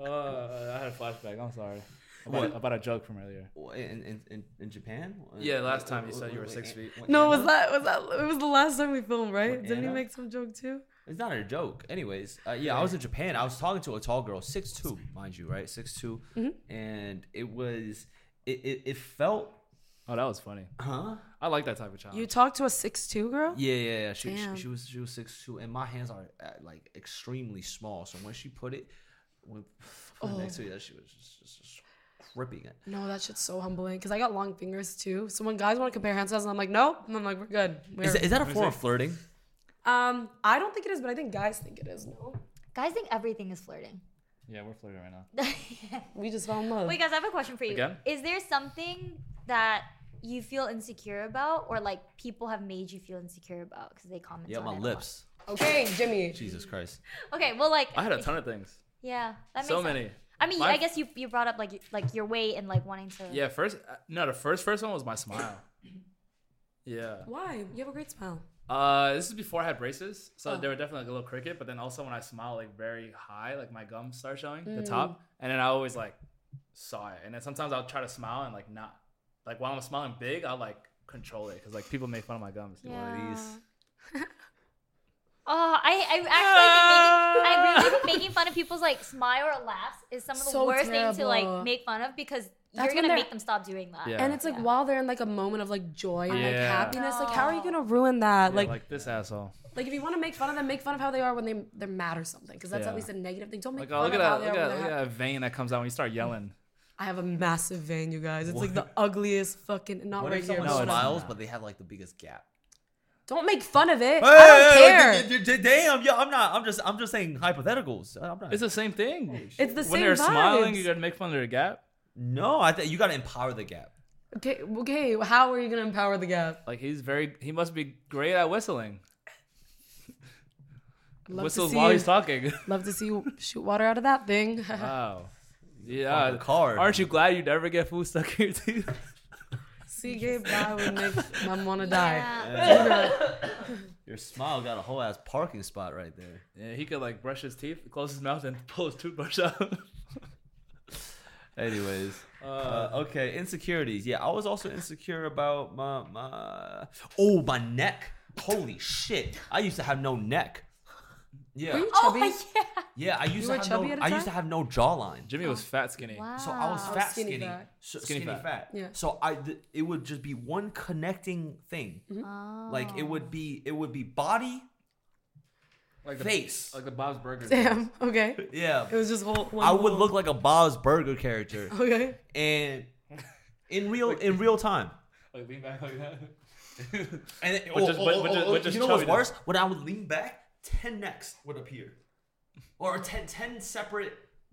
Uh, I had a flashback. I'm sorry. What? About, about a joke from earlier. in, in, in, in Japan? Yeah, last time you said you were six feet. No, was that was that it was the last time we filmed, right? What, Didn't he make some joke too? It's not a joke. Anyways, uh, yeah, I was in Japan. I was talking to a tall girl, six two, mind you, right? Six Mm-hmm. and it was it, it, it felt Oh, that was funny. huh? I like that type of challenge. You talked to a six two girl? Yeah, yeah, yeah. She, she, she was she was six two, and my hands are uh, like extremely small. So when she put it, when put it next to it, she was just, just, just ripping it. No, that shit's so humbling because I got long fingers too. So when guys want to compare hand sizes, I'm like, nope. And I'm like, we're good. We're, Is that, is that a form of flirting? um, I don't think it is, but I think guys think it is. No, guys think everything is flirting. yeah, we're flirting right now. (laughs) we just fell in love. Wait, guys, I have a question for you. Again? Is there something that you feel insecure about, or like people have made you feel insecure about because they comment? Yeah, on my it lips. Okay, Jimmy. Jesus Christ. Okay, well, like I had a ton of things. Yeah, that makes So sense. many. I mean, My- I guess you you brought up like like your weight and like wanting to. Yeah, first, uh, no, the first first one was my smile. Yeah. Why? You have a great smile. Uh, this is before I had braces, so Oh. they were definitely like a little crooked. But then also when I smile like very high, like my gums start showing the Mm. top, and then I always like saw it. And then sometimes I'll try to smile and like not, like while I'm smiling big, I'll like control it because like people make fun of my gums. one of these? Oh, I, I actually ah. think making, I really think making fun of people's like smile or laughs is some of the So worst things to like make fun of because That's you're when gonna they're- make them stop doing that. Yeah. And it's like Yeah. while they're in like a moment of like joy and like Yeah. happiness, like how are you gonna ruin that? Yeah, like, like this asshole. like if you want to make fun of them, make fun of how they are when they they're mad or something, because that's Yeah. at least a negative thing. Don't make Like, oh, fun oh, look at of how that! they Look are at, when look they're at happy. that vein that comes out when you start yelling. I have a massive vein, you guys. It's like the ugliest fucking. Not What right if here. someone but No, it's smiles, but they have like the biggest gap? Don't make fun of it. Hey, I don't care. hey, d- d- d- Damn, yeah, I'm not. I'm just. I'm just saying hypotheticals. I'm not. It's the same thing. It's the same when they're smiling, you gotta make fun of their gap. no, I think you gotta empower the gap. Okay, okay. How are you gonna empower the gap? Like he's very, he must be great at whistling. (laughs) Love Whistles to see while he's talking. (laughs) Love to see you shoot water out of that thing. (laughs) wow. Yeah. the card. Aren't you glad you never get food stuck in your teeth? See, Gabe, that would make mom wanna die. Yeah. (laughs) Your smile got a whole ass parking spot right there. yeah, he could like brush his teeth, close his mouth, and (laughs) pull his toothbrush out. (laughs) Anyways, uh, okay, insecurities. Yeah, I was also insecure about my my. Oh, my neck. Holy shit! I used to have no neck. Yeah, Were you Oh chubby? (laughs) yeah. yeah. I used You to were have chubby no. at a I used to time? have no jawline. Jimmy was oh, fat skinny. Wow. So I was Oh, fat, skinny skinny, fat. So, Skinny skinny, fat. fat. Yeah. So I, th- it would just be one connecting thing. Mm-hmm. Oh. Like it would be, it would be body, Like the, face. like the Bob's Burgers. Damn. Okay. Yeah, It was just whole. One I would whole- look like a Bob's Burger character, (laughs) Okay. and (laughs) in real, in real time. Like lean back like that. And it, But just- but- but oh, just- oh, but just you know what's chubby though. worse? When I would lean back, ten necks would appear, or 10, 10 separate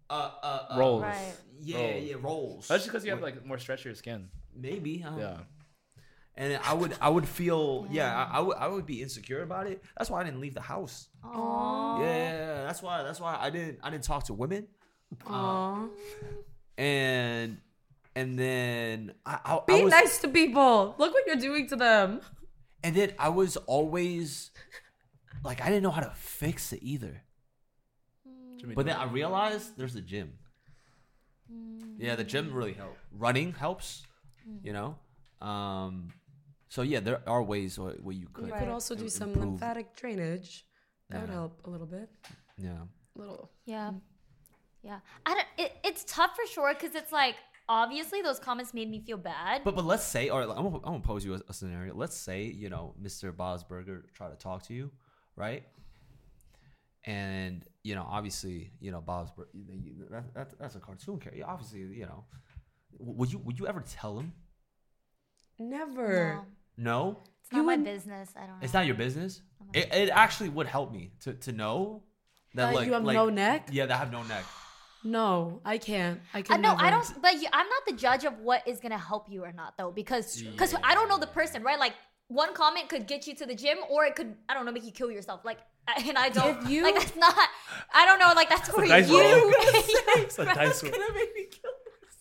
uh, uh, uh Rolls. Right. Yeah, Rolls. yeah, rolls. That's just because you have like more stretchier skin. maybe. I don't Yeah. And I would, I would feel, yeah, I, I would, I would be insecure about it. That's why I didn't leave the house. Aw. Yeah, yeah, yeah, that's why, that's why I didn't, I didn't talk to women. Aww. And, and then I, I, I Be was, nice to people. Look what you're doing to them. and then I was always, like, I didn't know how to fix it either. Mm. Jimmy, But then I realized there's a gym. Mm. Yeah, the gym really helps. Running helps, you mm. know. Um, so yeah, there are ways where, where you could. You Right. could also do some lymphatic drainage. That would help a little bit. Yeah. A little. Yeah. Yeah. I don't it, it's tough for sure because it's like obviously those comments made me feel bad. But but let's say, or I'm gonna, I'm gonna pose you a, a scenario. Let's say you know Mr. Bosberger try to talk to you, right? And you know, obviously, you know Bob's that, that, that's a cartoon character. Obviously, you know, would you would you ever tell him? Never. No, No, it's not You my would- business. I don't know. it's not your business. It, it actually would help me to, to know that That like you have like- no neck? Yeah, that have no neck. No, I can't. I uh, I can know never. I don't, but you, I'm not the judge of what is gonna help you or not though, because because I don't know the person, right? Like one comment could get you to the gym, or it could I don't know make you kill yourself. Like (laughs) and I don't If you- like that's not. I don't know. Like that's where dice you. roll. Yeah. (laughs) (laughs) It's a dice roll.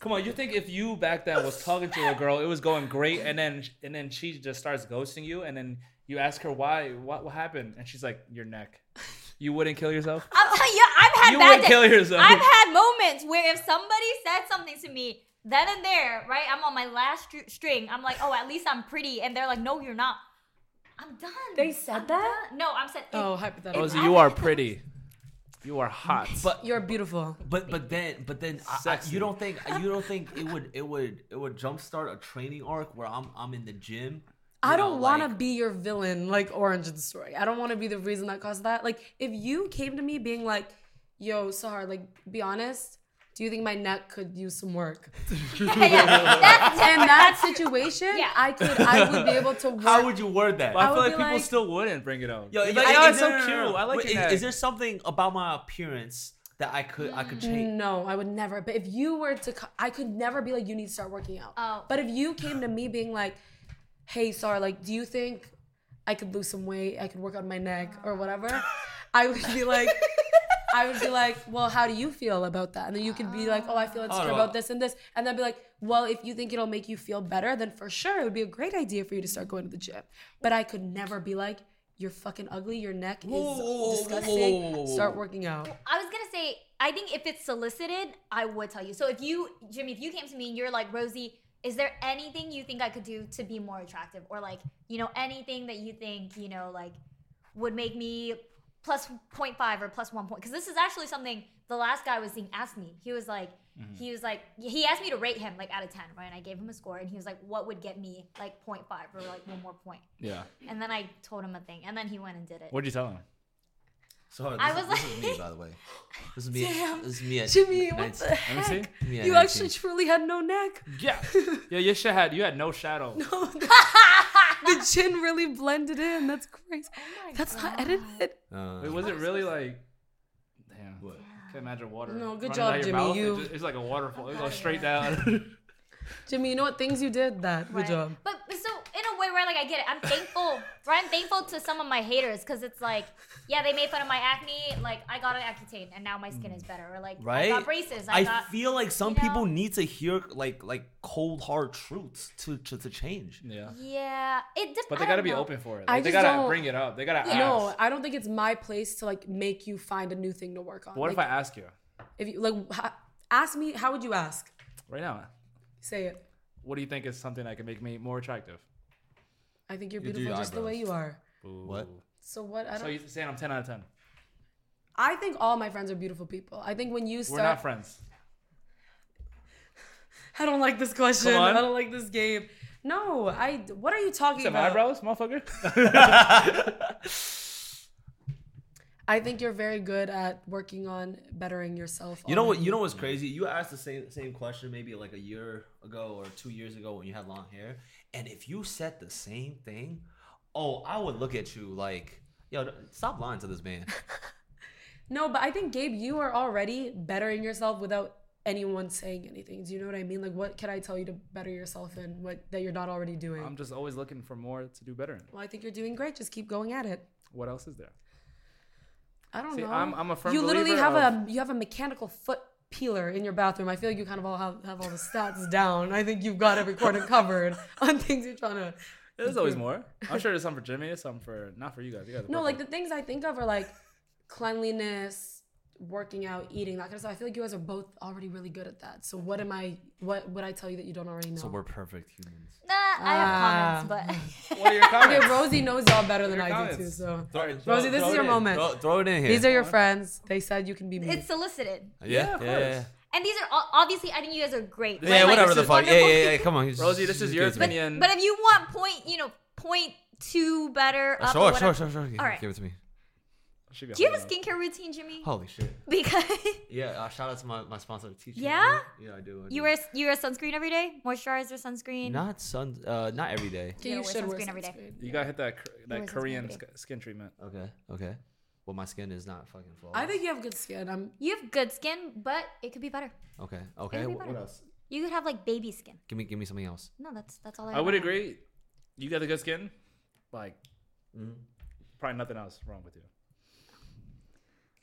Come on, you think if you back then was talking to a girl, it was going great, and then and then she just starts ghosting you, and then you ask her why, what what happened, and she's like, your neck. You wouldn't kill yourself. I'm telling you, I've had You bad would days. kill yourself. I've had moments where if somebody said something to me, then and there, right? I'm on my last str- string. I'm like, oh, at least I'm pretty, and they're like, no, you're not. I'm done. They said I'm that? done. No, I'm saying. Oh, if- hypothetical. Rosie, you are pretty. You are hot. But You're beautiful. but but then but then I, I, you don't think you don't think it would it would it would jumpstart a training arc where I'm I'm in the gym. I don't want to like- be your villain like Orange in the story. I don't want to be the reason that caused that. Like, if you came to me being like, "Yo, Sahar, like, be honest, do you think my neck could use some work?" (laughs) yeah, that's In that situation, Yeah. I could, I would be able to work. How would you word that? But I, I feel like people like- still wouldn't bring it up. Yo, They're like, yo, oh, it's no, so no, no, cute. no. I like Wait, your is, neck. is there something about my appearance that I could I could mm, change? No, I would never. But if you were to, I could never be like, you need to start working out. Oh. But if you came to me being like, hey, Sar, like, do you think I could lose some weight? I could work on my neck or whatever. (laughs) I would be like, I would be like, well, how do you feel about that? And then you could be like, oh, I feel insecure oh, no. about this and this. And then be like, well, if you think it'll make you feel better, then for sure it would be a great idea for you to start going to the gym. But I could never be like, you're fucking ugly. Your neck is Whoa, disgusting. Start working out. I was gonna say, I think if it's solicited, I would tell you. So if you, Jimmy, if you came to me and you're like, Rosie, is there anything you think I could do to be more attractive, or like, you know, anything that you think, you know, like, would make me plus 0.5 or plus one point because this is actually something the last guy was seeing asked me he was like Mm-hmm. he was like he asked me to rate him like out of 10 right and i gave him a score and he was like what would get me like 0.5 or like one more point Yeah. and then i told him a thing and then he went and did it What'd you tell him? So this, I is- was this like- is me, by the way. (laughs) This is me. Damn. This is me. At Jimmy, what 19. the Let me see. heck? Me You 19. actually truly had no neck. Yeah. (laughs) Yeah, You shit had you had no shadow. (laughs) (laughs) The chin really blended in. That's crazy. Oh That's not edited. Uh, Wait, was it really like? Damn. What? Can't imagine water. No, good job, Jimmy. mouth. You- It just- it's like a waterfall. It I'm goes straight here. down. (laughs) Jimmy, you know what things you did? That. Good job. But but so in a way, right? Like I get it. I'm thankful. right? I'm thankful to some of my haters because it's like, yeah, they made fun of my acne. Like I got an Accutane and now my skin is better. Or like I right? got braces. I, I got. feel like some you people know- need to hear like like cold hard truths to to, to change. yeah. yeah, it. Dep- But they gotta be know. open for it. Like, they gotta don't- bring it up. They gotta ask. No, I don't think it's my place to like make you find a new thing to work on. what like, if I ask you if you like ha- ask me? How would you ask? right now? Say it. What do you think is something that can make me more attractive? I think you're You do beautiful your just the way eyebrows. you are. What? So what? I So don't. you're saying I'm 10 out of 10. I think all my friends are beautiful people. I think when you We're start, not friends. (laughs) I don't like this question. Come on. I don't like this game. No, I. What are you talking about? Some about? eyebrows, motherfucker. (laughs) I think you're very good at working on bettering yourself. You know what? You know what's crazy? You asked the same same question maybe like a year ago or two years ago when you had long hair, and if you said the same thing, oh, I would look at you like, yo, stop lying to this man. (laughs) No, but I think Gabe, you are already bettering yourself without anyone saying anything. Do you know what I mean? Like, what can I tell you to better yourself in? What that you're not already doing? I'm just always looking for more to do better in. well, I think you're doing great. Just keep going at it. What else is there? I don't See, know. I'm- I'm a firm You literally have of- a you have a mechanical foot peeler in your bathroom. I feel like you kind of all have, have all the stats down. I think you've got every corner covered (laughs) on things you're trying to. There's always more. I'm sure there's some for Jimmy, there's some for not for you guys. You guys No, like the things I think of are like cleanliness, working out, eating, that kind of stuff. I feel like you guys are both already really good at that. So what am I? What would I tell you that you don't already know? so we're perfect humans. Nah, I have Ah. comments, but (laughs) What are your comments? Okay, Rosie knows y'all better than Your I do too. So Sorry, Rosie, this is your in. moment. Throw, throw it in here. these are your friends. They said you can be me. it's solicited. yeah, Yeah, of yeah, yeah. And these are all, obviously, I think you guys are great. Yeah, like, whatever the fuck. Yeah, wonderful. yeah, yeah. Come on, Rosie, this is your it to me. opinion. But if you want point, you know, point two better. Up or Sure, whatever- sure, sure, sure. All right. Give it to me. Should be Do you have a holding skincare routine, Jimmy? Holy shit. Because (laughs) Yeah, uh, shout out to my, my sponsor, Teacher. Yeah? Yeah, I do. I you wear you wear sunscreen every day, moisturizer, sunscreen. Not sun, uh, not every day. Okay, You you gotta should wear wear sunscreen every day. sunscreen. it. You gotta hit that that Korean every day. sk- skin treatment. Okay, okay. Well, my skin is not fucking flawless. I think you have good skin. I'm. You have good skin, but it could be better. Okay, okay. Be wh- What else? You could have like baby skin. Give me, give me something else. No, that's that's all I. I would recommend. agree. You got the good skin. Like, Mhm. probably nothing else wrong with you.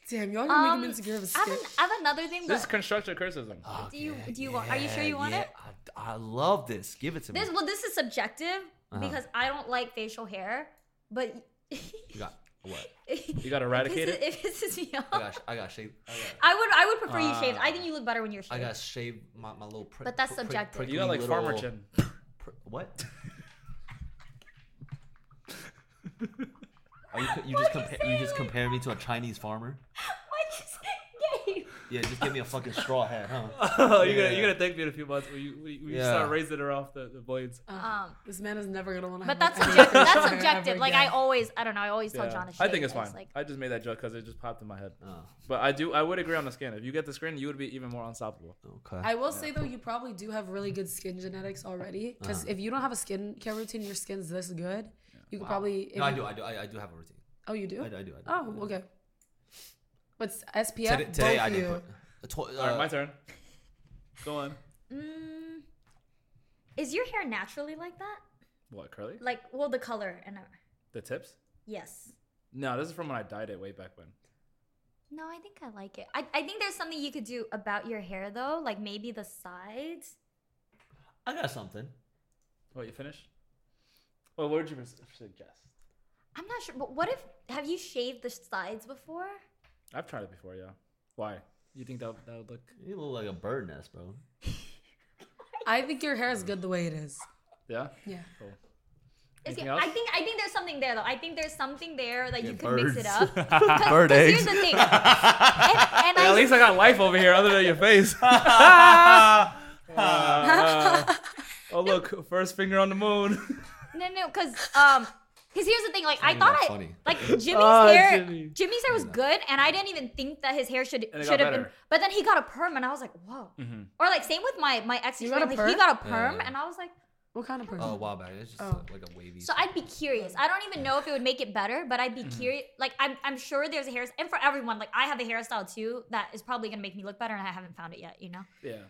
Damn, y'all gonna make Um, him insecure of his I have, an, I have another thing, This is but constructive criticism. Do you- do you want- are you sure you want it? I, I love this. Give it to me. well, this is subjective Uh-huh. because I don't like facial hair, but (laughs) You got what? You gotta eradicate it. It pisses me off. I got, I got shaved. I got, I would I would prefer you shaved. I think you look better when you're shaved. I got shaved my, my little. Prick, But that's prick- subjective. prickly You got like little- farmer chin. pr- what? (laughs) Are you, you just compare you just compare me to a Chinese farmer? Why'd you say gay? (laughs) Yeah, just give me a fucking straw hat, huh? (laughs) oh, you're Yeah. gonna you're gonna thank me in a few months when you when you when you Yeah. start raising her off the, the blades. Um, This man is never gonna want to. but that's subjective. That's subjective. Like I always, I don't know. I always tell Yeah. John to. I think it's but fine. Like, I just made that joke because it just popped in my head. Oh, But I do I would agree on the skin. If you get the skin, you would be even more unstoppable. okay. I will say though, you probably do have really good skin genetics already. Because Uh-huh. if you don't have a skincare routine, your skin's this good. You could probably. no, I do. I do. I, I do have a routine. Oh, you do. I do. I do. I do. Oh, okay. But SPF. Today, today both I of did. you. Put, tw- uh, All right, my turn. Go on. mm, is your hair naturally like that? What curly? Like, well, the color and uh, The tips? yes. No, this is from when I dyed it way back when. No, I think I like it. I, I think there's something you could do about your hair though, like maybe the sides. I got something. Oh, you finished? Well, what would you suggest? I'm not sure, but what if have you shaved the sides before? I've tried it before, yeah. Why? You think that that would look? You look like a bird nest, bro. (laughs) I think your hair is good the way it is. Yeah. Yeah. Cool. Anything else? I think I think there's something there though. I think there's something there that Yeah, you can mix it birds. up. (laughs) 'Cause- Bird 'cause eggs. Here's the thing. (laughs) and, and At I least I got life over here, other than your face. Uh, oh look, first finger on the moon. No no because um because here's the thing like I thought even I funny. like (laughs) Jimmy's Oh, hair Jimmy. Jimmy's hair was good and I didn't even think that his hair should And it should have been better. but then he got a perm and I was like whoa Mhm. or like same with my my ex You got a like, he perm? got a perm Yeah. and I was like What kind of person? Oh, a while back. It's just Oh. a- like a wavy. So I'd be curious. I don't even know if it would make it better, but I'd be Mm-hmm. curious. Like I'm, I'm sure there's a hair, and for everyone, like I have a hairstyle too that is probably gonna make me look better, and I haven't found it yet. You know. Yeah.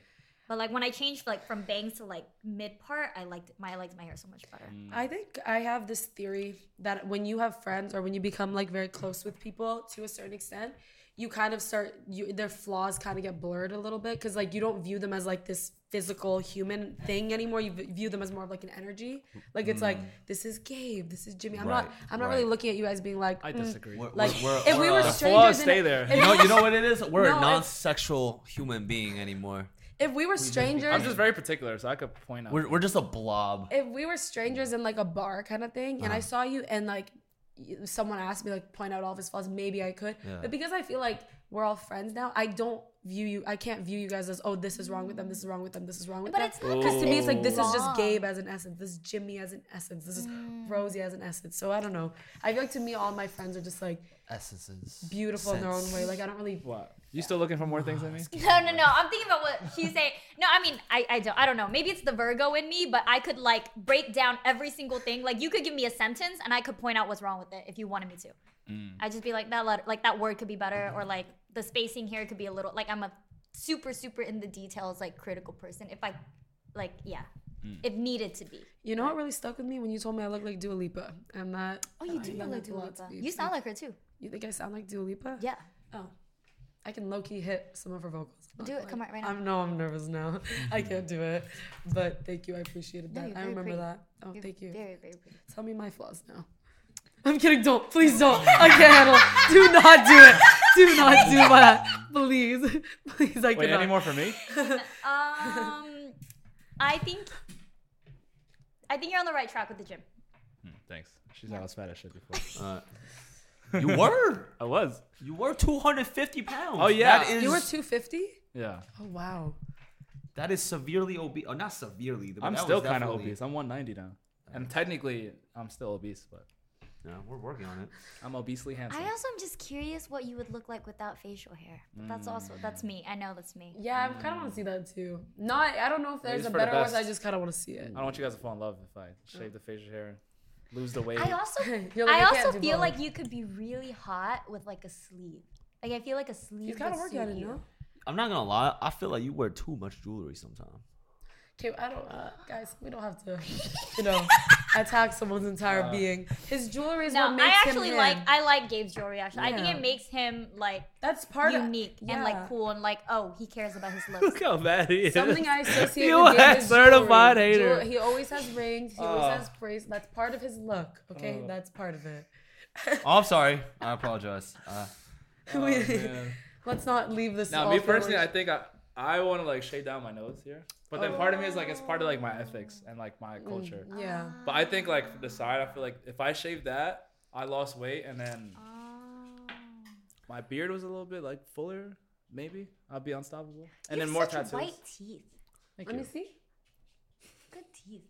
But like when I changed like from bangs to like mid part, I liked my I liked my hair so much better. Mm. I think I have this theory that when you have friends or when you become like very close with people to a certain extent, you kind of start you their flaws kind of get blurred a little bit because like you don't view them as like this physical human thing anymore. You view them as more of like an energy. Like it's like this is Gabe, this is Jimmy. I'm not I'm not really looking at you guys being like I mm, disagree. We're- like we're- if we we're, were uh, The strangers flaws stay there. if- you know, you know what it is? We're (laughs) No, a non-sexual human being anymore. If we were strangers I'm just very particular, so I could point out. We're, we're just a blob. if we were strangers in like a bar kind of thing Uh-huh. and I saw you and like y- someone asked me like point out all of his flaws, maybe I could. Yeah. But because I feel like we're all friends now, I don't view you. I can't view you guys as oh this is wrong with them, this is wrong with them, this is wrong with them. But them. it's not Because to me it's like this is just. Gabe as an essence, this is Jimmy as an essence, this is mm. Rosie as an essence. So I don't know. I feel like to me all my friends are just like Essences. beautiful in their own way. Like I don't really. what? You still looking for more things than me? (laughs) No, no, no. I'm thinking about what she's saying. No, I mean, I, I don't, I don't know. Maybe it's the Virgo in me, but I could like break down every single thing. Like you could give me a sentence, and I could point out what's wrong with it if you wanted me to. Mm. I'd just be like that letter, like that word could be better, mm-hmm. or like the spacing here could be a little. Like I'm a super, super in the details, like critical person. If I, like, yeah, hmm. if needed to be. You know what really stuck with me when you told me I look like Dua Lipa, and that. Oh, you do meant look like Dua Lipa. You sound like her too. You think I sound like Dua Lipa? Yeah. Oh, I can low key hit some of her vocals. Do it. Come right, right now. I'm no, I'm nervous now. (laughs) I can't do it. But thank you. I appreciated No, that. you're I remember pretty. that. Oh, You're thank you. Very, very pretty. Tell me my flaws now. I'm kidding. Don't. Please don't. I can't handle it. Do not do it. Do not do that. Please. Please, I can't. Wait, cannot. any more for me? Um, I think, I think you're on the right track with the gym. Thanks. She's always fat as shit before. Uh, you were. I was. You were 250 pounds. Oh, yeah. That is, You were 250? Yeah. Oh, wow. that is severely obese. Oh, not severely. but I'm that still kind of definitely- obese. I'm 190 now. And technically, I'm still obese, but Yeah, we're working on it. I'm obesely handsome. I also am just curious what you would look like without facial hair. But that's mm. also that's me. I know that's me. Yeah, I kind of want to see that too. Not, I don't know if there's a it's for the better word. I just kind of want to see it. I don't want you guys to fall in love if I mm. shave the facial hair, lose the weight. I also (laughs) like, I I also feel both. like you could be really hot with like a sleeve. Like I feel like a sleeve. He's kind of would working on suit it, you. no? I'm not gonna lie. I feel like you wear too much jewelry sometimes. Okay, I don't, uh, guys, we don't have to, (laughs) you know, attack someone's entire being. His jewelry is No, what makes I actually him like him. I like Gabe's jewelry. Actually, I think it makes him like That's part unique of and like cool and like oh he cares about his looks. Look how bad he is. Something I associate You with Gabe a is certified jewelry. hater. He always has rings. He always Oh. has bracelets. That's part of his look. Okay, Oh. that's part of it. Oh, I'm sorry. I apologize. Uh, (laughs) Oh, (laughs) Let's not leave this. Now, me personally, I think I I want to like shave down my nose here, but then part of me is like it's part of like my ethics and like my mm, culture. yeah. Ah. But I think like the side, I feel like if I shave that, I lost weight, and then Oh. my beard was a little bit like fuller, maybe I'll be unstoppable. And You then have more such tattoos. White teeth. Thank Let you. me see. Good teeth.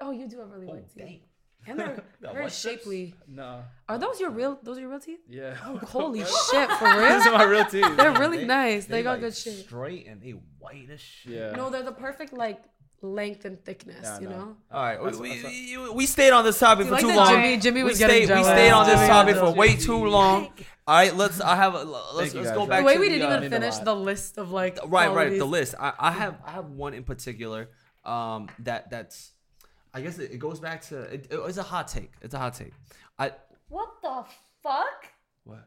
Oh, you do have really oh, white teeth, dang. And they're (laughs) Got very white strips? shapely. No. Are those your real? Those are your real teeth? Yeah. (laughs) Holy shit, for (laughs) real? These are my real teeth. They're really nice. They, got like, good shape. Straight and they white as shit. Yeah. No, they're the perfect like length and thickness. Yeah, you no. know. All right, That's- we, that's- we, we stayed on this topic You for like too long. Jimmy- Jimmy we was getting stayed, we stayed on this topic was for way jealous. too long. All right, let's. I have. a- Let's, let's guys. go back The way to we didn't uh, even mean finish the list of like right, right. The list. I, I have. I have one in particular. Um, that that's. I guess it, it goes back to. It, it's a hot take. It's a hot take. I. What the fuck? What?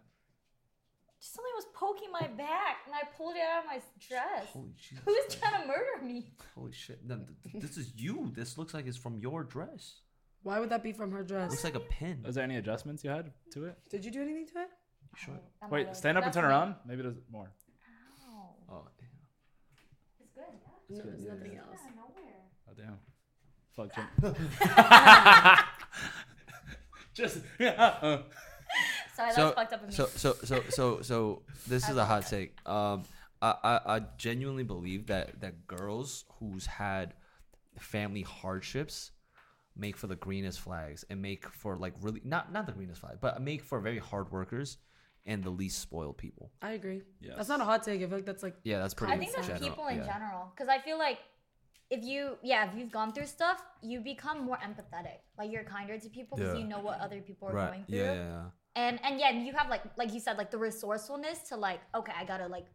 Something was poking my back and I pulled it out of my dress. Holy Jesus. Who's Christ. trying to murder me? Holy shit! No, th- this is you. This looks like it's from your dress. Why would that be from her dress? Looks like a pin. Was there any adjustments you had to it? Did you do anything to it? Sure. Oh, that might Wait, have- stand up and that's turn me. around. Maybe there's more. Ow. Oh, It's good, yeah. No, good, there's yeah, nothing yeah. else. Out of nowhere. Oh damn. Fuck Jim. (laughs) Just (laughs) yeah. Uh, Sorry, that so, was fucked up of me. so so so so so this is a hot take. Um, I, I I genuinely believe that that girls who's had family hardships make for the greenest flags and make for like really not not the greenest flag, but make for very hard workers and the least spoiled people. I agree. Yes. That's not a hot take. I feel like that's like Yeah, that's pretty. I think that's general, people in yeah. general. Because I feel like if you, yeah, if you've gone through stuff, you become more empathetic. Like you're kinder to people because Yeah. you know what other people are Right. going through. Yeah, yeah, yeah. And and yeah, you have like like you said, like the resourcefulness to like, okay, I gotta like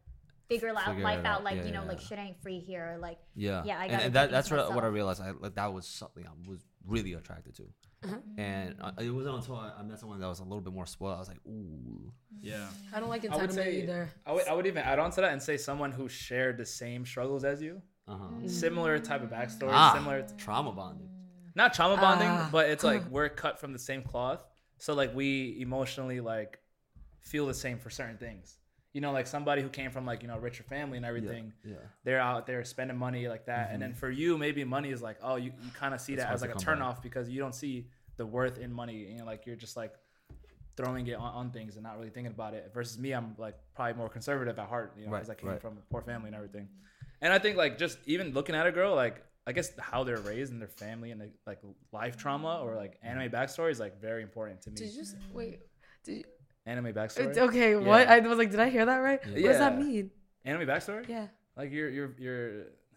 figure out Figure life out. out. Like Yeah, you know, yeah, like shit ain't free here. Or, like Yeah, Yeah, I and, gotta and do that, that's what, what I realized. I like that was something I was really attracted to, Uh-huh. and uh, it wasn't until I, I met someone that was a little bit more spoiled. I was like, ooh, yeah. I don't like I would entitlement say either. I would, I would even add on to that and say someone who shared the same struggles as you, uh huh, similar type of backstory, ah, similar, t- trauma bonding. not trauma bonding, Ah. but it's like we're cut from the same cloth, so like we emotionally like feel the same for certain things. You know, like somebody who came from like you know richer family and everything, Yeah, they're out there spending money like that, and then for you maybe money is like oh you, you kind of see It's that as like a come turn by. off because you don't see the worth in money, you know, like you're just like throwing it on, on things and not really thinking about it. Versus me, I'm like probably more conservative at heart, you know, Right, because I came right. from a poor family and everything. And I think like just even looking at a girl, like I guess how they're raised and their family and like life trauma or like anime backstory is like very important to me. Did you just wait? Did you, anime backstory. it's okay. What? Yeah. I was like, did I hear that right? What does that mean? Anime backstory. Yeah. Like your your your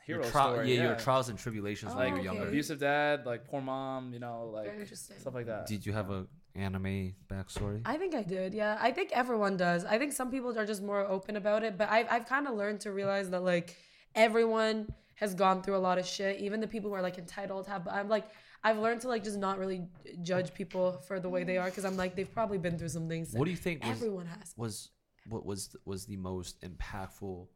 hero Your tri- story. yeah, your trials and tribulations Oh, when like you were okay. younger. abusive dad, like poor mom, you know, like stuff like that. Did you have a anime backstory? I think I did. Yeah, I think everyone does. I think some people are just more open about it, but I've I've kind of learned to realize that like everyone has gone through a lot of shit. Even the people who are like entitled have. But I'm like I've learned to like just not really judge people for the way they are because I'm like they've probably been through some things. What do you think was everyone has? was what was was the most impactful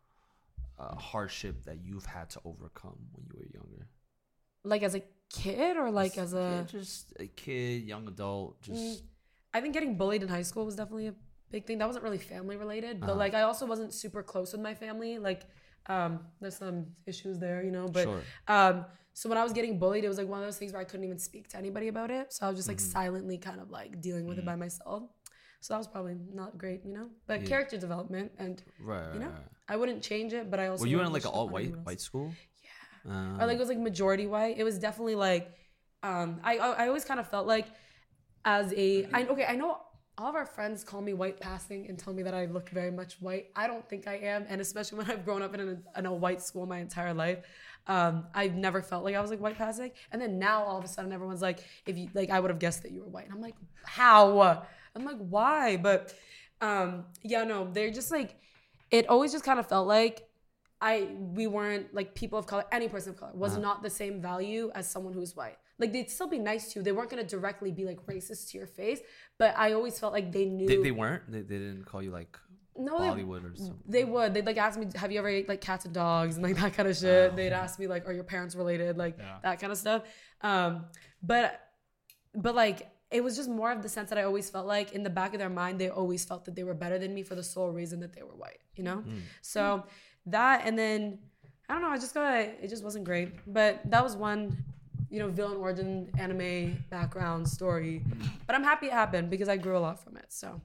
uh, hardship that you've had to overcome when you were younger? Like as a kid or like as a. just a kid, young adult, just Mm, I think getting bullied in high school was definitely a big thing. That wasn't really family related, but Uh-huh. like I also wasn't super close with my family. Like, um, there's some issues there, you know. But Sure. um, so when I was getting bullied, it was like one of those things where I couldn't even speak to anybody about it. So I was just like Mm-hmm. silently kind of like dealing with it by myself. So that was probably not great, you know. But Yeah. character development, and right. you know. I wouldn't change it, but I also Were you in like an all white white school? Yeah. or like it was like majority white. It was definitely like um I I, I always kind of felt like as a I okay, I know all of our friends call me white passing and tell me that I look very much white. I don't think I am, and especially (laughs) when I've grown up in a, in a white school my entire life, um, I've never felt like I was like white passing. And then now all of a sudden everyone's like, if you like, I would have guessed that you were white. And I'm like, how? I'm like, why? But um, yeah, no, they're just like, it always just kind of felt like I we weren't like people of color, any person of color was not the same value as someone who's white. Like they'd still be nice to you. They weren't gonna directly be like racist to your face, but I always felt like they knew. They, they weren't. They, they didn't call you like no, they, or something. they would. They'd like ask me, "Have you ever ate like cats and dogs and like that kind of shit?" They'd ask me like, "Are your parents related?" Like Yeah. that kind of stuff. Um, but but like it was just more of the sense that I always felt like in the back of their mind they always felt that they were better than me for the sole reason that they were white. You know. So that and then I don't know. I just got it. Just wasn't great. But that was one. You know, villain origin anime background story, but I'm happy it happened because I grew a lot from it. So,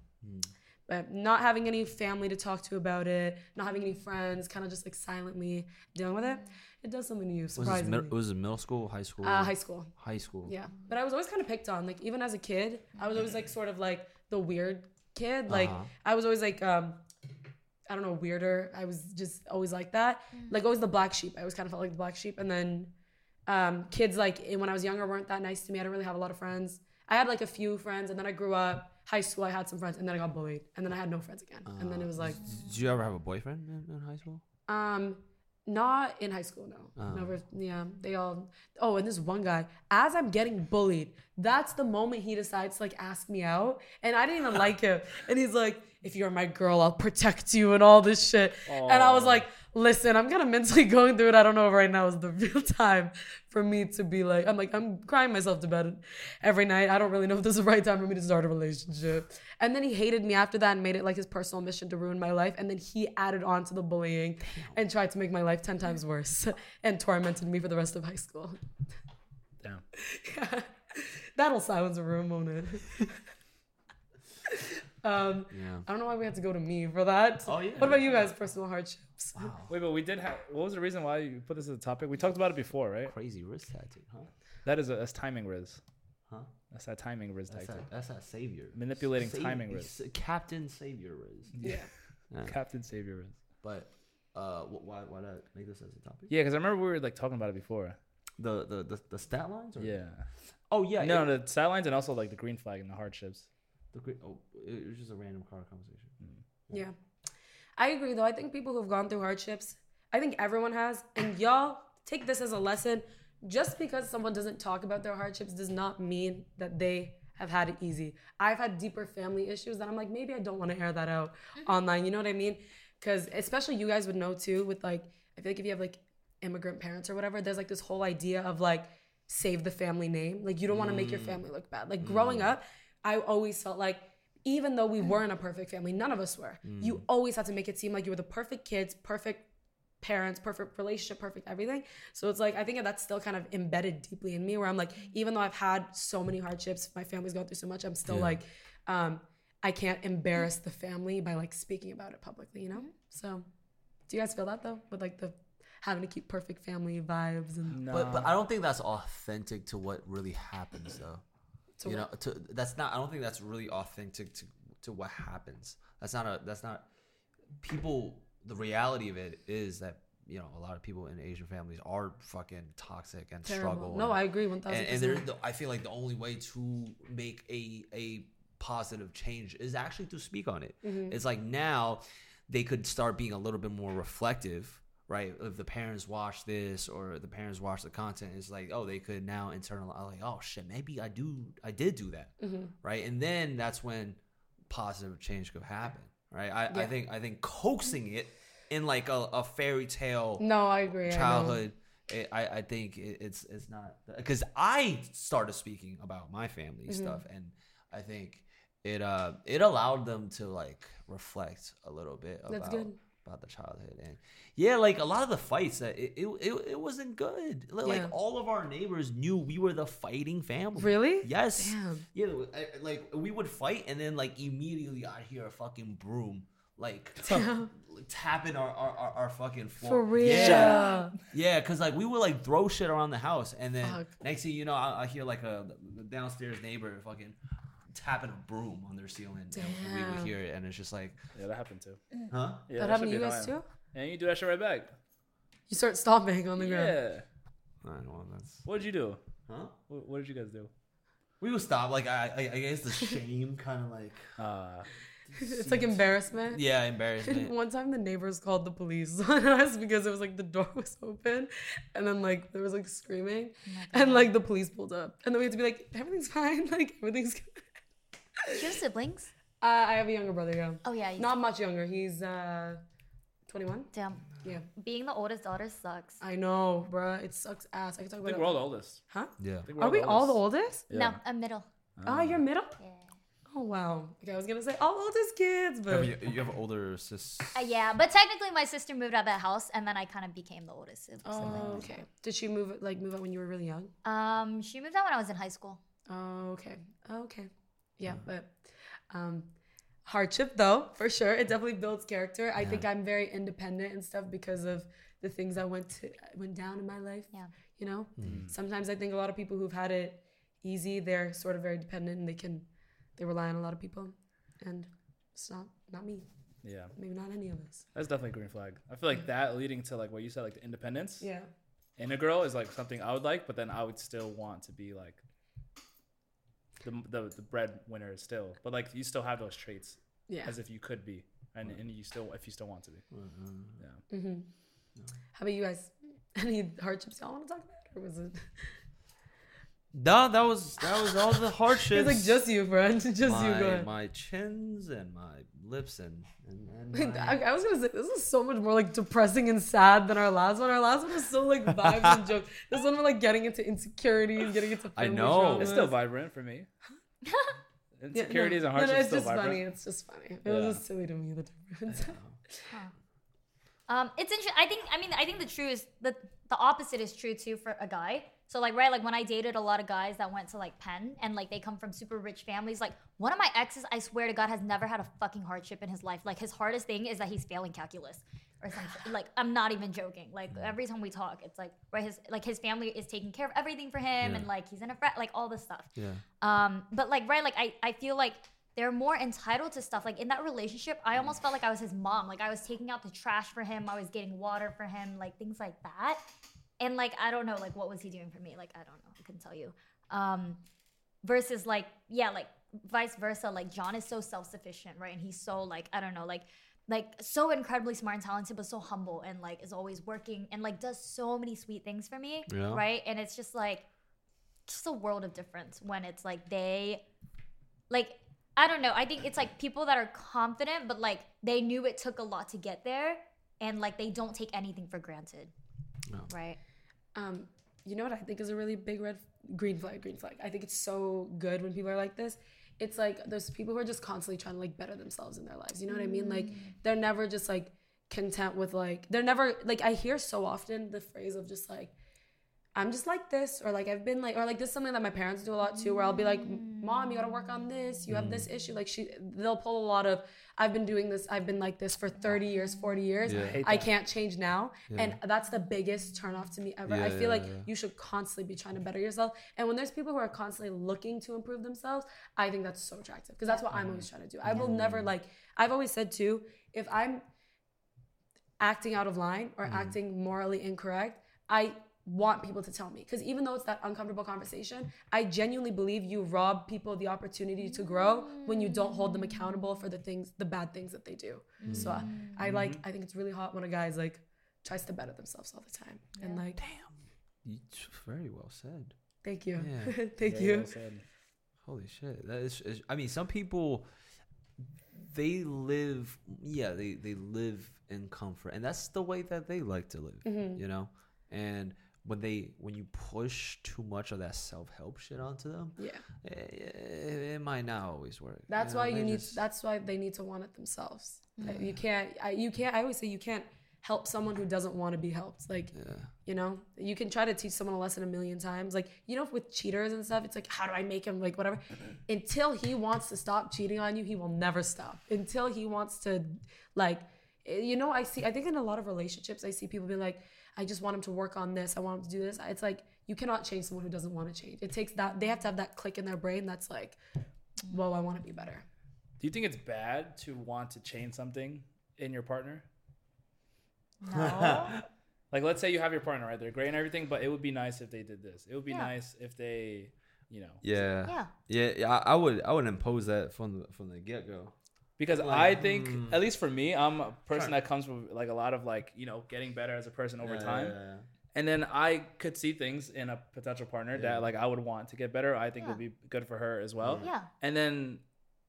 but not having any family to talk to about it, not having any friends, kind of just like silently dealing with it, it does something to you. Was this mid- was it middle school, high school? uh, high school. High school. Yeah, but I was always kind of picked on. Like even as a kid, I was always like sort of like the weird kid. Like Uh-huh. I was always like um, I don't know, weirder. I was just always like that. Like always the black sheep. I always kind of felt like the black sheep. And then um, kids like when I was younger weren't that nice to me. I didn't really have a lot of friends. I had like a few friends, and then I grew up. High school, I had some friends, and then I got bullied, and then I had no friends again. and then it was like, Did you ever have a boyfriend in, in high school? um, not in high school, no. Oh. Never. Yeah, they all. Oh, and this one guy, as I'm getting bullied, that's the moment he decides to like ask me out, and I didn't even (laughs) like him. And he's like, "If you're my girl, I'll protect you," and all this shit. And I was like, "Listen, I'm kind of mentally (laughs) going through it. I don't know if right now is the (laughs) real time for me to be like, I'm like, I'm crying myself to bed every night. I don't really know if this is the right time for me to start a relationship." And then he hated me after that and made it like his personal mission to ruin my life. And then he added on to the bullying and tried to make my life 10 times worse (laughs) and tormented me for the rest of high school. Damn. That'll silence a room, won't it? Um, Yeah. I don't know why we had to go to me for that. Oh, yeah. What about you guys? Personal hardships. Wait, but we did have. What was the reason why you put this as a topic? We talked about it before, right? Crazy wrist tattoo, huh? That is a that's timing rizz. Huh? That's that timing rizz That's tactic. that, that's that savior. Manipulating Sav- timing rizz. Captain Savior Rizz. Yeah. Yeah. Captain Savior rizz. But uh, why why not make this as a topic? Yeah, because I remember we were like talking about it before. The the the, the stat lines? Or? Yeah. Oh yeah. no, it- the stat lines and also like the green flag and the hardships. The great. Oh, it was just a random car conversation. Mm-hmm. Yeah. I agree though. I think people who've gone through hardships, I think everyone has. And (coughs) y'all take this as a lesson. Just because someone doesn't talk about their hardships does not mean that they have had it easy. I've had deeper family issues that I'm like, maybe I don't want to air that out mm-hmm. online. You know what I mean? Because especially you guys would know too, with like, I feel like if you have like immigrant parents or whatever, there's like this whole idea of like, save the family name. Like, you don't want to make your mm. family look bad. Like, growing mm. up, I always felt like, even though we weren't a perfect family, none of us were. You always had to make it seem like you were the perfect kids, perfect parents, perfect relationship, perfect everything. So it's like I think that's still kind of embedded deeply in me where I'm like, even though I've had so many hardships, my family's gone through so much, I'm still like, um, I can't embarrass the family by like speaking about it publicly, you know? So do you guys feel that though? With like the having to keep perfect family vibes and No. But but I don't think that's authentic to what really happens though. To you what? know, to that's not. I don't think that's really authentic to to what happens. That's not a. That's not. People. The reality of it is that you know a lot of people in Asian families are fucking toxic and terrible. struggle. No, and, I agree one thousand and, and the, I feel like the only way to make a a positive change is actually to speak on it. Mm-hmm. It's like now they could start being a little bit more reflective, right? If the parents watch this or the parents watch the content, it's like oh they could now internalize like oh shit maybe I do I did do that, Mm-hmm. right? And then that's when positive change could happen, right? I, I think I think coaxing it in like a, a fairy tale No, I agree. I childhood it, I, I think it, it's it's not because I started speaking about my family Mm-hmm. stuff and I think it uh it allowed them to like reflect a little bit That's about good. About the childhood and yeah like a lot of the fights that it it, it, it wasn't good like, like Yeah. all of our neighbors knew we were the fighting family Really? yes Damn. yeah I- like we would fight and then like immediately I'd hear a fucking broom like (laughs) tapping our, our, our, our fucking floor. For real. Yeah. Yeah, because like we would like throw shit around the house, and then Fuck. next thing you know, I, I hear like a the downstairs neighbor fucking tapping a broom on their ceiling. And we would hear it, and it's just like, Yeah, that happened too. huh? Yeah, that should happened to be you guys annoying. too? And you do that shit right back. You start stomping on the ground. Yeah. I don't know. That's What did you do? huh? What, what did you guys do? We would stop. Like I, I, I guess the (laughs) shame kind of like, Uh, It's like embarrassment. yeah, embarrassment. (laughs) One time the neighbors called the police (laughs) on us because it was like the door was open and then like there was like screaming and like the police pulled up and then we had to be like everything's fine like everything's good. Do you have siblings? Uh, I have a younger brother, yeah. Oh yeah. You Not much younger. He's uh 21. Damn. Yeah. Being the oldest daughter sucks. I know, bruh. It sucks ass. I can talk I about think it. we're all the oldest. Huh? yeah. I think we're Are we all the oldest? Yeah. No, I'm middle. Oh, you're middle? Yeah. Oh wow. Okay, I was gonna say all oldest kids, but you, you have older sis. Uh, yeah, but technically my sister moved out of that house, and then I kind of became the oldest sib- sibling. Oh, okay. Did she move like move out when you were really young? Um, she moved out when I was in high school. Oh, okay. Okay. Yeah, but um hardship though, for sure. It definitely builds character. I think I'm very independent and stuff because of the things I went to went down in my life. Yeah. You know? Sometimes I think a lot of people who've had it easy, they're sort of very dependent and they can they rely on a lot of people. And it's not not me. Yeah, Maybe not any of us. that's definitely a green flag. I feel like that leading to like what you said, like the independence Yeah. in a girl is like something I would like, but then I would still want to be like the the, the breadwinner is still. But like you still have those traits Yeah. as if you could be, and and you still if you still want to be. Yeah. hmm How about you guys? (laughs) Any hardships y'all want to talk about? Or was it No, that was that was all the (laughs) hardships. It's like just you, friend. (laughs) Just you my, go ahead. my chins and my lips and and, and my, I, I was gonna say this is so much more like depressing and sad than our last one. Our last one was so like (laughs) vibes and jokes. This one we're like getting into insecurities, getting into. I family know. It's still vibrant for me. (laughs) Yeah, no, Insecurities no, and no, hardships it's still just vibrant. funny. It's just funny. It Yeah. was just silly to me the difference. (laughs) Um, it's interesting. I think. I mean, I think the true is the the opposite is true too for a guy. So like right like when I dated a lot of guys that went to like Penn and like they come from super rich families like one of my exes I swear to God has never had a fucking hardship in his life like his hardest thing is that he's failing calculus or something like I'm not even joking like every time we talk it's like right his like his family is taking care of everything for him Yeah. and like he's in a frat like all this stuff Yeah. um, but like right, like I, I feel like they're more entitled to stuff. Like in that relationship, I almost felt like I was his mom. Like I was taking out the trash for him, I was getting water for him, like things like that. And like I don't know, like what was he doing for me? Like I don't know, I couldn't tell you. Um, versus like yeah, like vice versa. Like John is so self sufficient, right? And he's so like I don't know, like like so incredibly smart and talented, but so humble and like is always working and like does so many sweet things for me, Yeah. right? And it's just like just a world of difference when it's like they like I don't know. I think it's like people that are confident, but like they knew it took a lot to get there, and like they don't take anything for granted, No. right? Um, you know what I think is a really big red green flag, green flag. I think it's so good when people are like this. It's like there's people who are just constantly trying to like better themselves in their lives. You know what I mean? Like they're never just like content with like they're never like I hear so often the phrase of just like I'm just like this, or like I've been like, or like this is something that my parents do a lot too, where I'll be like, Mom, you gotta work on this. You have this mm. issue. Like she, they'll pull a lot of, I've been doing this, I've been like this for 30 years, 40 years. Yeah. I I can't change now, and that's the biggest turnoff to me ever. I feel yeah, like yeah. you should constantly be trying to better yourself, and when there's people who are constantly looking to improve themselves, I think that's so attractive because that's what I'm always mm. trying to do. I will never like. I've always said too, if I'm acting out of line or mm. acting morally incorrect, I want people to tell me because even though it's that uncomfortable conversation, I genuinely believe you rob people the opportunity to grow when you don't hold them mm. accountable for the things, the bad things that they do. So I, mm. I like, mm-hmm. I think it's really hot when a guy's like tries to better themselves all the time and like, Damn. You, very well said. thank you, Yeah. (laughs) thank Very you. well said. Holy shit. That is, is- I mean, some people they live yeah, they they live in comfort and that's the way that they like to live, Mm-hmm. you know? And when they when you push too much of that self-help shit onto them, Yeah, it, it might not always work. that's know? why They you need. just- That's why they need to want it themselves. Like, You can't. I, you can't. I always say you can't help someone who doesn't want to be helped. Like yeah. You know, you can try to teach someone a lesson a million times. Like, you know, with cheaters and stuff, it's like, how do I make him like whatever? (clears throat) Until he wants to stop cheating on you, he will never stop. Until he wants to, like, eh, you know, I see, I think in a lot of relationships, I see people be like, I just want him to work on this. I want him to do this. It's like, you cannot change someone who doesn't want to change. It takes that, they have to have that click in their brain that's like, whoa, I want to be better. Do you think it's bad to want to change something in your partner? No. (laughs) Like, let's say you have your partner, right? They're great and everything, but it would be nice if they did this. It would be Yeah. nice if they, you know, Yeah. yeah. Yeah, yeah, I, I would I would impose that from the from the get go. Because Like, I think, mm. at least for me, I'm a person Sure. that comes from like a lot of like, you know, getting better as a person over Yeah, time. yeah, yeah. And then I could see things in a potential partner Yeah. that like I would want to get better. I think would be good for her as well. Yeah. And then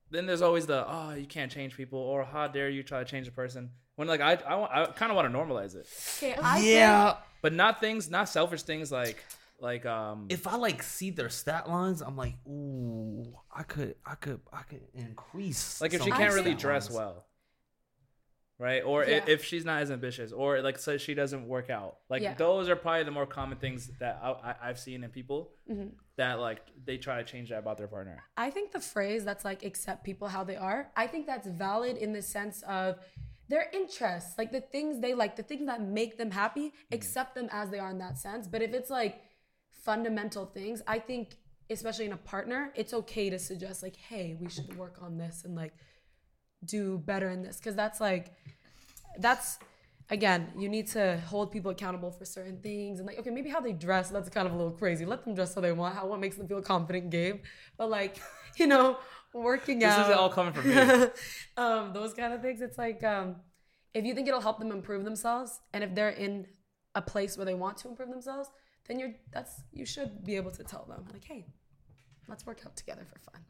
then there's always the oh you can't change people or how dare you try to change a person when like I I, want- I kind of want to normalize it, Okay, I think- yeah. but not things not selfish things like like um If I like see their stat lines, I'm like, ooh, I could, I could, I could increase. like if she can't really dress lines. well right or i- Yeah. if she's not as ambitious or like says she doesn't work out like Yeah. those are probably the more common things that I, I, i've seen in people Mm-hmm. that like they try to change that about their partner I think the phrase that's like accept people how they are, I think that's valid in the sense of their interests, like the things they like, the things that make them happy, accept them as they are in that sense. But if it's like fundamental things, I think, especially in a partner, it's okay to suggest, like, hey, we should work on this and like do better in this. Cause that's like, that's again, you need to hold people accountable for certain things and like, okay, maybe how they dress, that's kind of a little crazy. Let them dress how they want, how what makes them feel confident, game. But like, (laughs) you know, working this out. is all coming from me (laughs) um, those kind of things. It's like um, if you think it'll help them improve themselves, and if they're in a place where they want to improve themselves, then you're that's you should be able to tell them like, hey, let's work out together for fun.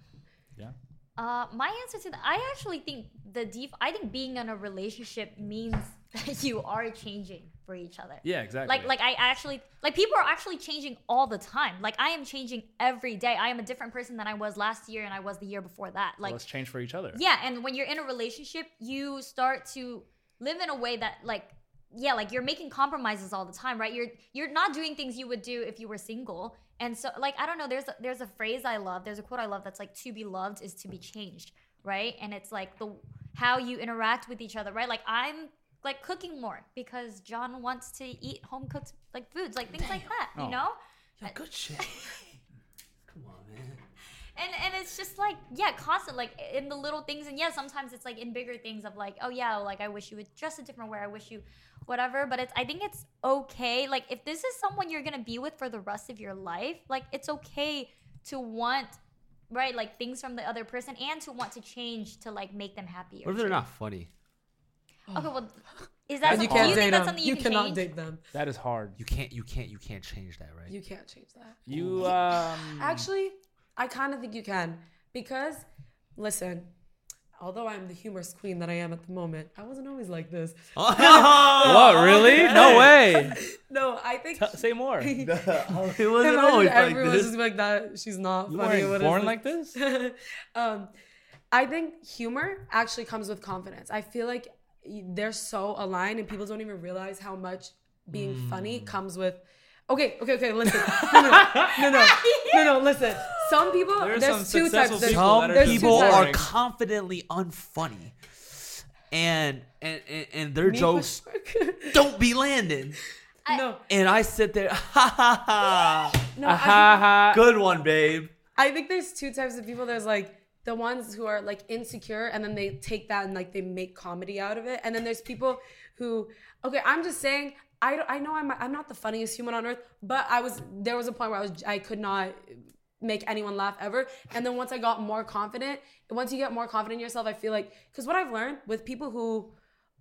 yeah Uh, my answer to that, I actually think the deep. I think being in a relationship means (laughs) that you are changing for each other. yeah exactly Like, like I actually like people are actually changing all the time. Like I am changing every day. I am a different person than I was last year and I was the year before that. Well, Like, let's change for each other yeah, and when you're in a relationship, you start to live in a way that like yeah, like you're making compromises all the time, right? You're you're not doing things you would do if you were single. And so like I don't know, there's a, there's a phrase I love, there's a quote I love that's like to be loved is to be changed, right? And it's like the how you interact with each other, right? Like I'm like cooking more because John wants to eat home cooked like foods, like things like that, you Oh. know? Yo, uh, good shit. (laughs) Come on, man. and and it's just like yeah constant like in the little things and yeah sometimes it's like in bigger things of like oh yeah like i wish you would dress a different way i wish you whatever but it's i think it's okay like if this is someone you're gonna be with for the rest of your life like it's okay to want right like things from the other person and to want to change to like make them happier What if they're not funny? okay well (sighs) is that And you can't you date them. You, you, can cannot change date them. That is hard. You can't. You can't. You can't change that, right? You can't change that. You um. Actually, I kind of think you can because, listen, although I'm the humorous queen that I am at the moment, I wasn't always like this. (laughs) (laughs) What really? No (laughs) way. No, I think. T- say more. It wasn't Imagine always like everyone's this. just like that. She's not funny. weren't born like this. um, I think humor actually comes with confidence. I feel like they're so aligned, and people don't even realize how much being funny comes with. Okay, okay, okay. Listen, no, no, no, no, no, no. Listen, some people. There are there's some two types. successful There's, people Some that are there's just two people types. are boring. confidently unfunny, and and and, and their Me jokes question mark. don't be landing. no, And I sit there, (laughs) ha ha ha. no. Ha I, ha. Good one, babe. I think there's two types of people. There's like the ones who are like insecure and then they take that and like they make comedy out of it. And then there's people who, okay, I'm just saying, I, I know I'm, I'm not the funniest human on earth, but I was, there was a point where I was, I could not make anyone laugh ever. And then once I got more confident, once you get more confident in yourself, I feel like, because what I've learned with people who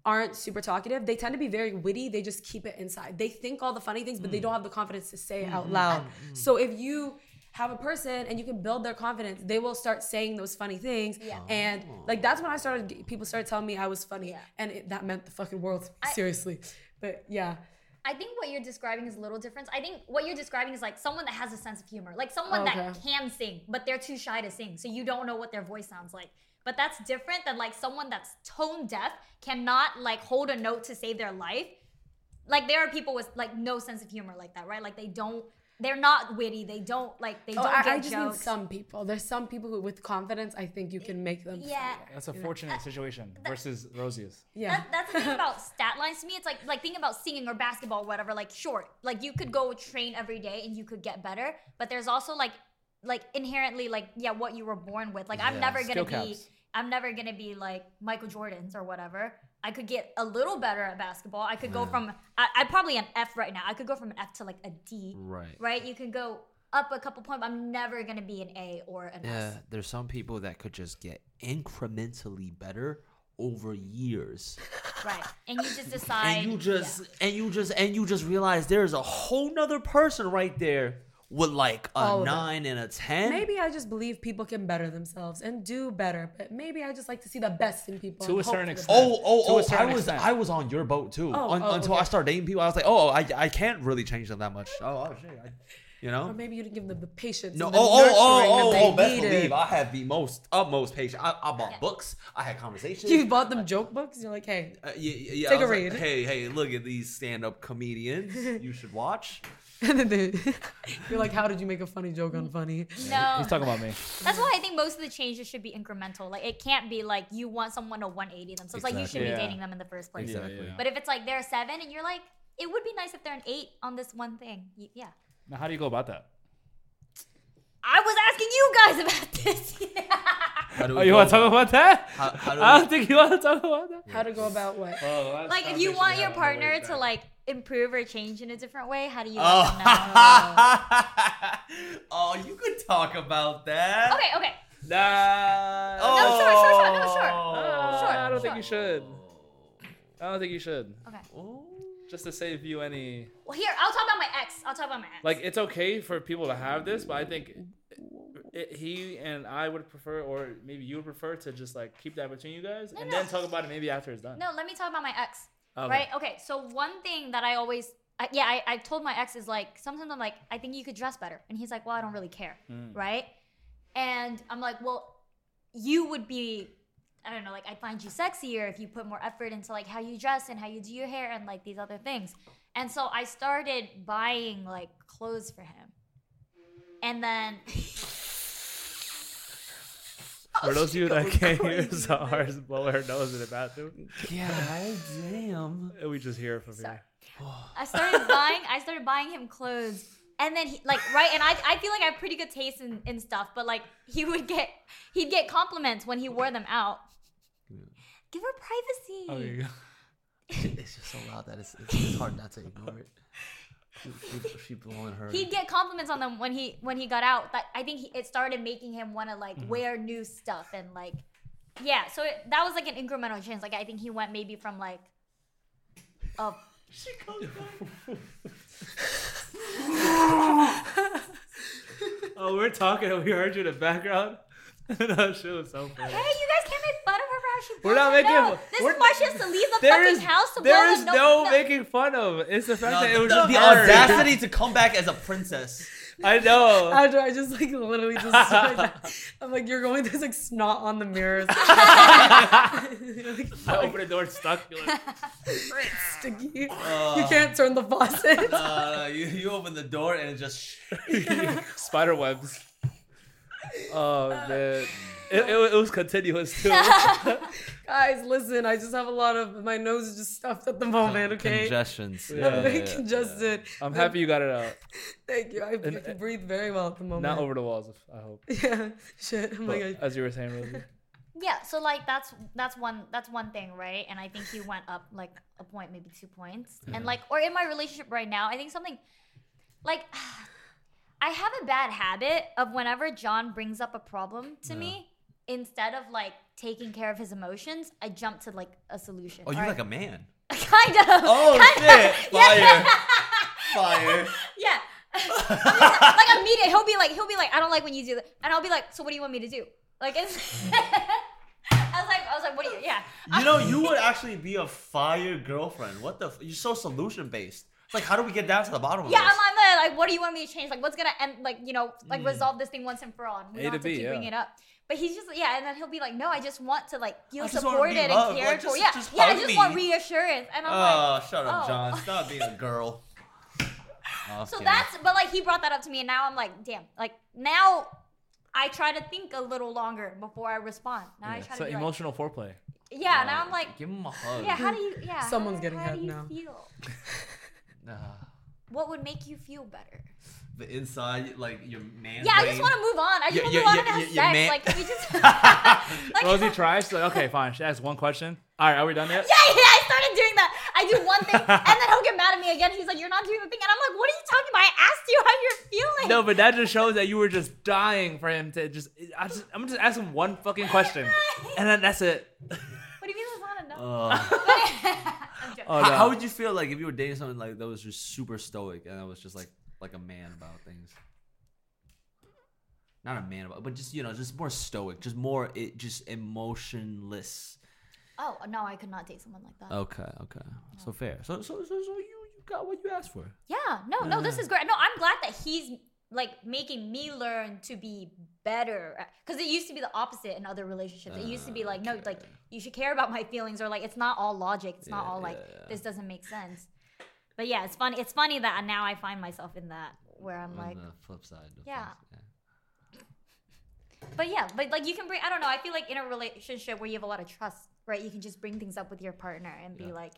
aren't super talkative, they tend to be very witty. They just keep it inside. They think all the funny things, but they don't mm. have the confidence to say it out mm-hmm. loud. Mm-hmm. Mm-hmm. So if you have a person and you can build their confidence, they will start saying those funny things. Yeah. And like that's when I started. People started telling me I was funny, Yeah. and it, that meant the fucking world. seriously, but yeah. I think what you're describing is a little different. I think what you're describing is like someone that has a sense of humor, like someone that Okay. can sing, but they're too shy to sing, so you don't know what their voice sounds like. But that's different than like someone that's tone deaf, cannot like hold a note to save their life. Like there are people with like no sense of humor like that, right? Like they don't, they're not witty. They don't like they Oh, don't I, get I just mean some people. There's some people who, with confidence, I think you can make them. yeah. funnier. That's a fortunate situation (laughs) versus Rosie's. Yeah. That, that's the thing (laughs) about stat lines to me. It's like like thinking about singing or basketball, or whatever. Like short, like you could go train every day and you could get better. But there's also like like inherently like yeah, what you were born with. Like I'm Yeah, never gonna skill be caps. I'm never gonna be like Michael Jordan's or whatever. I could get a little better at basketball. I could go from I, I'm probably an F right now. I could go from an F to like a D. Right. Right? You can go up a couple points. But I'm never gonna be an A or an Yeah, S. there's some people that could just get incrementally better over years. (laughs) Right? And you just decide. and you yeah. just and you just and you just realize there's a whole nother person right there with like a of it. nine and a ten. Maybe I just believe people can better themselves and do better, but maybe I just like to see the best in people. To a certain extent. best. Oh, To a oh, oh! I certain was extent. I was on your boat too. Oh, Un- oh, until okay. I started dating people, I was like, oh, I I can't really change them that much. Oh, oh shit, I, you know. Or maybe you didn't give them the patience. No, and oh, the oh, nurturing oh, oh, oh, best needed. believe I had the most utmost patience. I, I bought books. I had conversations. You bought them joke books. You're like, hey, Uh, yeah, yeah, yeah, Take I a was like, read. hey, hey, look at these stand-up comedians. (laughs) you should watch. (laughs) and then they, (laughs) you're like, how did you make a funny joke on funny? no. He's talking about me. That's why I think most of the changes should be incremental. Like it can't be like you want someone to 180 themselves. Like you should Exactly. be dating them in the first place. Exactly. yeah. But if it's like they're a seven and you're like, it would be nice if they're an eight on this one thing. Yeah. Now, how do you go about that? I was asking you guys about this. (laughs) How do we Oh, you go want to talk about that? How, how do I we- don't think you want to talk about that. How to go about what? Oh, like if you want your partner to like improve or change in a different way, how do you let Oh. them know? (laughs) oh, you could talk about that. Okay, okay. Nah. Oh. No, sure, sure, sure, no, sure. Uh, Sure, I don't sure. think you should. I don't think you should. Okay. Just to save you any. Well, here, I'll talk about my ex. I'll talk about my ex. Like, it's okay for people to have this, but I think it, he and I would prefer, or maybe you would prefer, to just like keep that between you guys and no. then talk about it maybe after it's done. No, let me talk about my ex. Okay. Right? Okay. So one thing that I always, I, yeah, I, I told my ex is like sometimes I'm like, I think you could dress better, and he's like, well, I don't really care, Mm. right? And I'm like, well, you would be I don't know, like I find you sexier if you put more effort into like how you dress and how you do your hair and like these other things. And so I started buying like clothes for him. And then (laughs) For those of you that can't hear Sahar's blow her nose in the bathroom, God damn. (laughs) we just hear it from Sorry. here. (sighs) I started buying I started buying him clothes and then he like right and I, I feel like I have pretty good taste in, in stuff but like he would get he'd get compliments when he wore them out give her privacy Oh, there you go. (laughs) It's just so loud that it's, it's, it's hard not to ignore it. She, she, she blowing her. he'd get compliments on them when he when he got out that i think he, it started making him want to like mm-hmm. wear new stuff and like yeah so it, that was like an incremental change like i think he went maybe from like a (laughs) (laughs) Oh, we're talking we heard you in the background. that shit was so funny. hey you guys can't make fun of her for how she We're not her making- nose. this we're- is why she has to leave the fucking is, house to there blow is the no, no, making fun of. It's the fact No, that it was the, just the audacity to come back as a princess. I know. (laughs) After I just like literally just. (laughs) I'm like, you're going there's like snot on the mirrors. Like, (laughs) I open the door stuck. You're like, sticky. you Uh, can't turn the faucet. uh, you, you open the door and it just. spider webs. Oh man, it, it, it was continuous too. (laughs) Guys, listen, I just have a lot of my nose is just stuffed at the moment, okay? Congestions. (laughs) Yeah, I'm yeah, very yeah, congested. I'm happy you got it out. Thank you. I, I And- can breathe very well at the moment. Not over the walls. I hope. (laughs) Yeah. Shit. Oh I'm But like, I, as you were saying, Rosie. Yeah, so like that's that's one that's one thing, right? And I think he went up like a point, maybe two points. And like or in my relationship right now, I think something like (sighs) I have a bad habit of whenever John brings up a problem to me, instead of like taking care of his emotions, I jump to like a solution. Oh, you're like a man. (laughs) kind of. Oh kind shit! of. Yeah. Fire! Fire! (laughs) Yeah. I'm (laughs) like immediate. He'll be like, he'll be like, I don't like when you do that, and I'll be like, so what do you want me to do? Like it's. I was like, I was like, what do you? Yeah. You know, you would actually be a fire girlfriend. What the? F- you're so solution based. It's like, how do we get down to the bottom of Yeah, this? I'm, I'm like, like, what do you want me to change? Like, what's gonna end? Like, you know, like hmm. resolve this thing once and for all. And we A don't to have to B, keep yeah. bringing it up. But he's just yeah, and then he'll be like, no, I just want to like feel I just wanna supported and loved. cared Like, for. just- Yeah, just yeah, I just me. want reassurance. And I'm oh, like, Oh, shut up, oh. John. (laughs) Stop being a girl. (laughs) So that's but like he brought that up to me and now I'm like, damn, like now I try to think a little longer before I respond. Now I try so to be emotional foreplay. like, yeah. Now I'm like, give him a hug. yeah. How do you? Yeah. Someone's do- getting how head do you now. Feel? (laughs) Nah. What would make you feel better? the inside, like your man. Yeah, I just want to move on. I just Yeah, want to yeah, move on yeah, and have yeah, yeah, sex. man- Like, can we just? (laughs) (laughs) like, Rosie (laughs) tries. She's like, okay, fine. She asks one question. All right, are we done yet? Yeah, yeah, I started doing that. I do one thing, and then he'll get mad at me again. He's like, "You're not doing the thing," and I'm like, "What are you talking about? I asked you how you're feeling." No, but that just shows that you were just dying for him to just. I just I'm just ask him one fucking question, and then that's it. What do you mean that's not enough? Uh, (laughs) Oh, how, no. how would you feel like if you were dating someone like that was just super stoic and I was just like like a man about things? Not a man about, but just you know, just more stoic, just more it, just emotionless. Oh no, I could not date someone like that. Okay, okay, so fair. So so so, so you you got what you asked for. Yeah, no, no, this is great. No, I'm glad that he's like making me learn to be better because it used to be the opposite in other relationships. It used to be like, no, like you should care about my feelings, or like it's not all logic. It's not Yeah, all like yeah, yeah. this doesn't make sense. But yeah, it's funny. It's funny that now I find myself in that where I'm like On like, the flip side. the Yeah. flip- but yeah, but like you can bring. I don't know. I feel like in a relationship where you have a lot of trust, right? You can just bring things up with your partner and be like.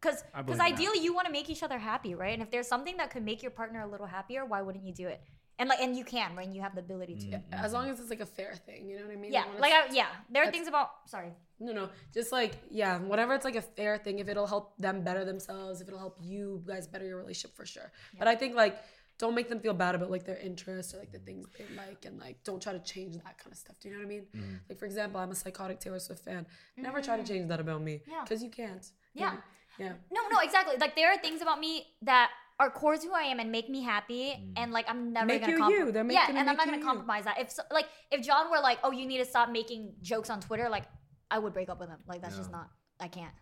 Because because believe that. ideally you want to make each other happy, right? And if there's something that could make your partner a little happier, why wouldn't you do it? And like and you can, right? And you have the ability to. as long as it's like a fair thing, you know what I mean? Yeah, when like I, yeah, there are things about. Sorry. No, no, just like yeah, whatever. It's like a fair thing. If it'll help them better themselves, if it'll help you guys better your relationship for sure. But I think like don't make them feel bad about like their interests or like the things they like, and like don't try to change that kind of stuff. Do you know what I mean? Mm-hmm. Like for example, I'm a psychotic Taylor Swift fan. Never try to change that about me, Mm-hmm. Yeah. because you can't. Yeah. You- yeah. No, no, exactly. Like there are things about me that are core to who I am and make me happy, and like I'm never Make gonna you compro- you. They're yeah, making- and I'm not gonna you. compromise that. If so, like if John were like, oh, you need to stop making jokes on Twitter, like I would break up with him. Like that's just not. I can't.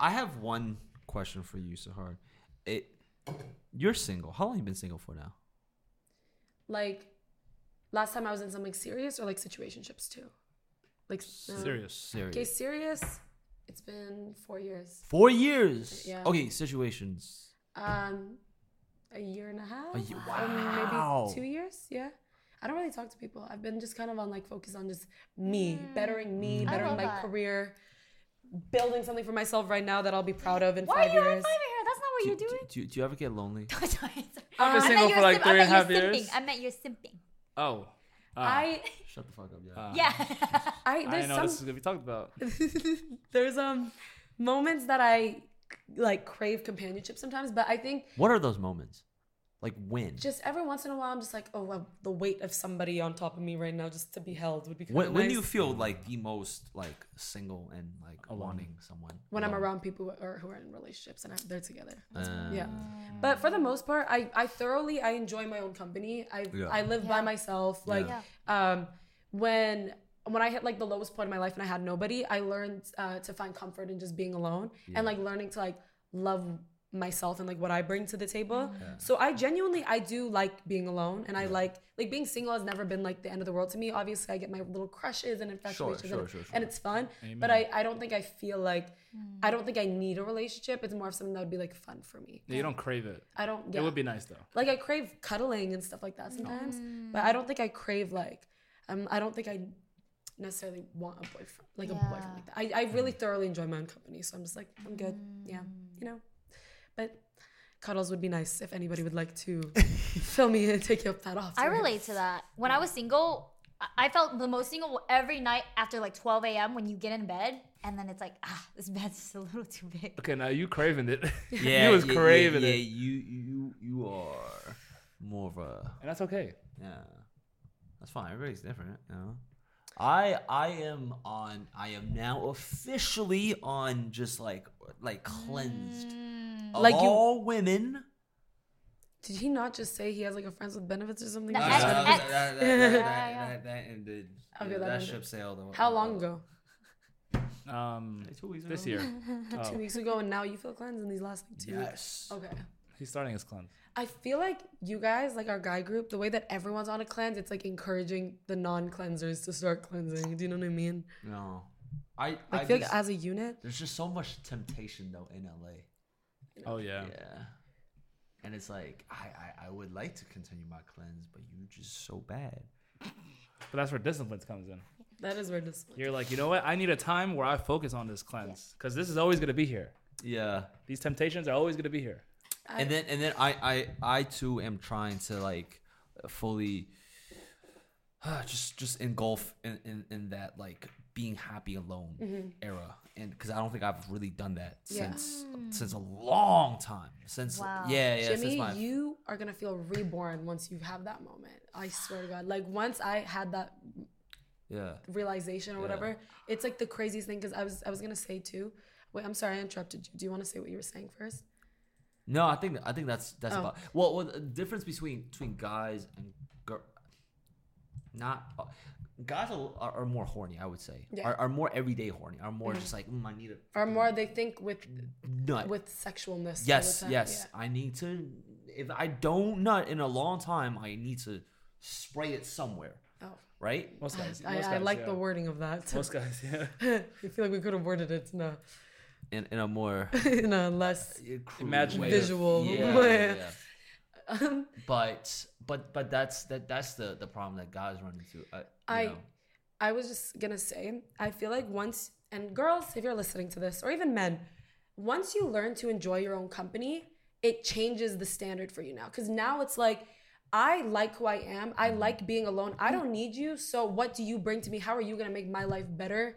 I have one question for you, Sahar. It, you're single. How long you been single for now? Like last time I was in something serious or like situationships too. Like uh, Serious. Serious. Okay, serious. It's been four years. Four years. Yeah. Okay, situations. Um, a year and a half. A ye- or wow. maybe two years. Yeah. I don't really talk to people. I've been just kind of on like focus on just me, bettering me, Mm. Bettering my that. career, building something for myself right now that I'll be proud of in Why are five you high years. fiving her? That's not what Do, you're do, doing. do, do you ever get lonely? (laughs) I've been I single for like sim- three and a I half meant you're years. simping. I meant you're simping. Oh. Uh, I Shut the fuck up, yeah. uh, Yeah. (laughs) I I know some this is gonna be talked about. (laughs) there's um moments that I like crave companionship sometimes, but I think what are those moments? Like when? just every once in a while I'm just like, oh, well, the weight of somebody on top of me right now just to be held would be kind when, of when do you feel like the most like single and like Alone. wanting someone? when I'm around people who are, who are in relationships and I- they're together. Uh, yeah. But for the most part, I, I thoroughly I enjoy my own company. I Yeah. I live by myself. Like Yeah. um when when I hit like the lowest point in my life and I had nobody, I learned uh, to find comfort in just being alone and like learning to like love myself and like what I bring to the table. So I genuinely I do like being alone and I like like being single has never been like the end of the world to me. Obviously, I get my little crushes and infatuations sure, and, sure, and it's fun. But I I don't think I feel like I don't think I need a relationship. It's more of something that would be like fun for me. Yeah, you don't crave it. I don't. Yeah. It would be nice though. like I crave cuddling and stuff like that sometimes, but I don't think I crave like um I don't think I necessarily want a boyfriend like a boyfriend like that. I, I really thoroughly enjoy my own company, so I'm just like I'm good. Yeah, you know, but cuddles would be nice if anybody would like to (laughs) fill me and take you up that off. I relate to that. When I was single, I- I felt the most single every night after like 12 a.m. when you get in bed, and then it's like, ah, this bed's just a little too big. Okay, now you craving it. (laughs) Yeah, you was yeah, craving yeah, it, yeah, You you you are more of a and that's okay. yeah. That's fine. Everybody's different, you know. I I am on. I am now officially on just like like cleansed of Like you- all women. Did he not just say he has like a friends with benefits or something? The He X- said that, ended. Okay, yeah, that that ended. ship sailed. How long ago? Um, Two weeks this ago? year. (laughs) Two Oh, weeks ago, and now you feel cleansed in these last like two weeks. Yes. Okay. He's starting his cleanse. I feel like you guys, like our guy group, the way that everyone's on a cleanse, it's like encouraging the non-cleansers to start cleansing. Do you know what I mean? No. I I, I feel just, like as a unit, there's just so much temptation though in LA. Oh yeah. Yeah. And it's like I, I I would like to continue my cleanse, but you're just so bad. But that's where discipline comes in. that is where discipline. You're like, you know what? I need a time where I focus on this cleanse because this is always gonna be here. Yeah. These temptations are always gonna be here. I- and then and then I I I too am trying to like fully (sighs) just just engulf in, in in that like being happy alone mm-hmm. era and because I don't think I've really done that Yeah. since mm. since a long time since Wow. yeah yeah since Jimmy, my you are gonna feel reborn once you have that moment. I swear to God. Like once I had that yeah realization or Yeah. whatever, it's like the craziest thing. Because I was I was gonna say too. Wait, I'm sorry, I interrupted you. Do you want to say what you were saying first? No I think I think that's that's Oh. about well, well the difference between between guys and girl not uh, guys are, are, are more horny I would say Yeah. are, are more everyday horny are more just like mm, I need a Or more they think with nut with sexualness. all Yes, the time. yes. I need to. If I don't nut in a long time, I need to spray it somewhere, Oh. right? Most guys. I, most I guys, like yeah. the wording of that. Most guys, yeah. (laughs) I feel like we could have worded it in a, In in a more (laughs) in a less crude Imaginative. visual Yeah, way. yeah, yeah. (laughs) But but but that's that that's the the problem that guys run into. Uh, you I- know. I was just gonna say, I feel like once, and girls, if you're listening to this, or even men, once you learn to enjoy your own company, it changes the standard for you now. Because now it's like, I like who I am. I like being alone. I don't need you. So what do you bring to me? How are you gonna make my life better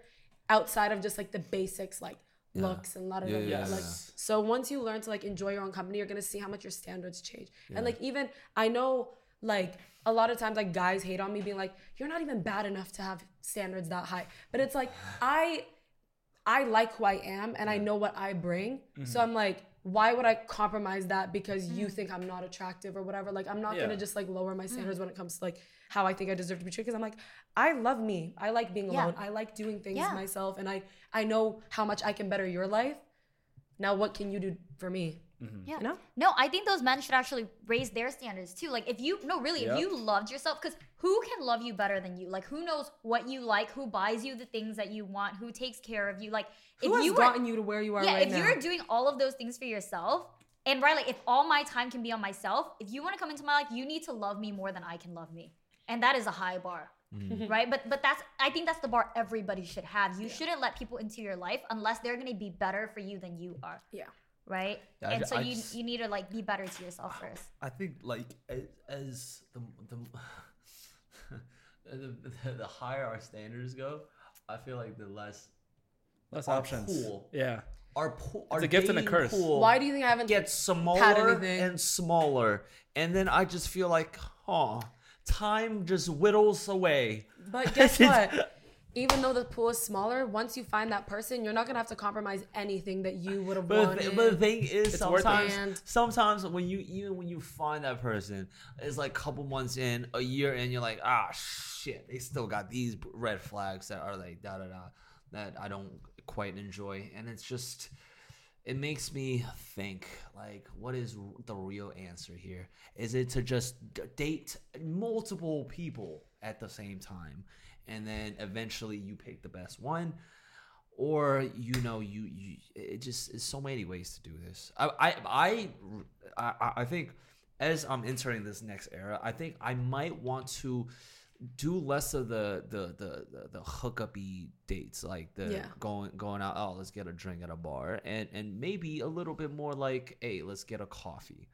outside of just like the basics, like looks and la da da Yeah, yeah, Like, yeah. so once you learn to like enjoy your own company, you're gonna see how much your standards change. And like even I know like a lot of times like guys hate on me being like, you're not even bad enough to have standards that high. But it's like (sighs) I I like who I am and I know what I bring. So mm-hmm. I'm like, why would I compromise that because you mm. think I'm not attractive or whatever? Like I'm not Yeah. gonna just like lower my standards mm. when it comes to like how I think I deserve to be treated. Because I'm like, I love me. I like being Yeah. alone. I like doing things Yeah. myself and I I know how much I can better your life. Now what can you do for me? Yeah. You know? No, I think those men should actually raise their standards too. Like if you no really Yep. if you loved yourself cuz who can love you better than you? Like who knows what you like, who buys you the things that you want, who takes care of you? Like Who if has you were gotten you to where you are Yeah, right if now? you're doing all of those things for yourself and right like if all my time can be on myself, if you want to come into my life, you need to love me more than I can love me. And that is a high bar. Mm. (laughs) Right? But but that's I think that's the bar everybody should have. You shouldn't let people into your life unless they're going to be better for you than you are yeah. Right? Yeah, and ju- so I you just- you need to like be better to yourself first. I think like as, as the, (laughs) the the the higher our standards go, I feel like the less Less Our options. pool. Yeah. our pool, our a gift and a curse. Why do you think I haven't gets smaller anything? and smaller, and then I just feel like, huh, time just whittles away. But guess (laughs) what? Even though the pool is smaller, once you find that person, you're not gonna have to compromise anything that you would have But the, wanted. th- but the thing is, It's sometimes, sometimes when you even when you find that person, it's like a couple months in, a year in, you're like, ah, shit, they still got these red flags that are like da da da that I don't quite enjoy, and it's just. It makes me think like, what is the real answer here? Is it to just date multiple people at the same time, and then eventually you pick the best one, or you know you you it just is so many ways to do this I, I i i i think as i'm entering this next era i think i might want to do less of the the the the, the hookup-y dates like the Yeah. going going out oh let's get a drink at a bar and and maybe a little bit more like hey let's get a coffee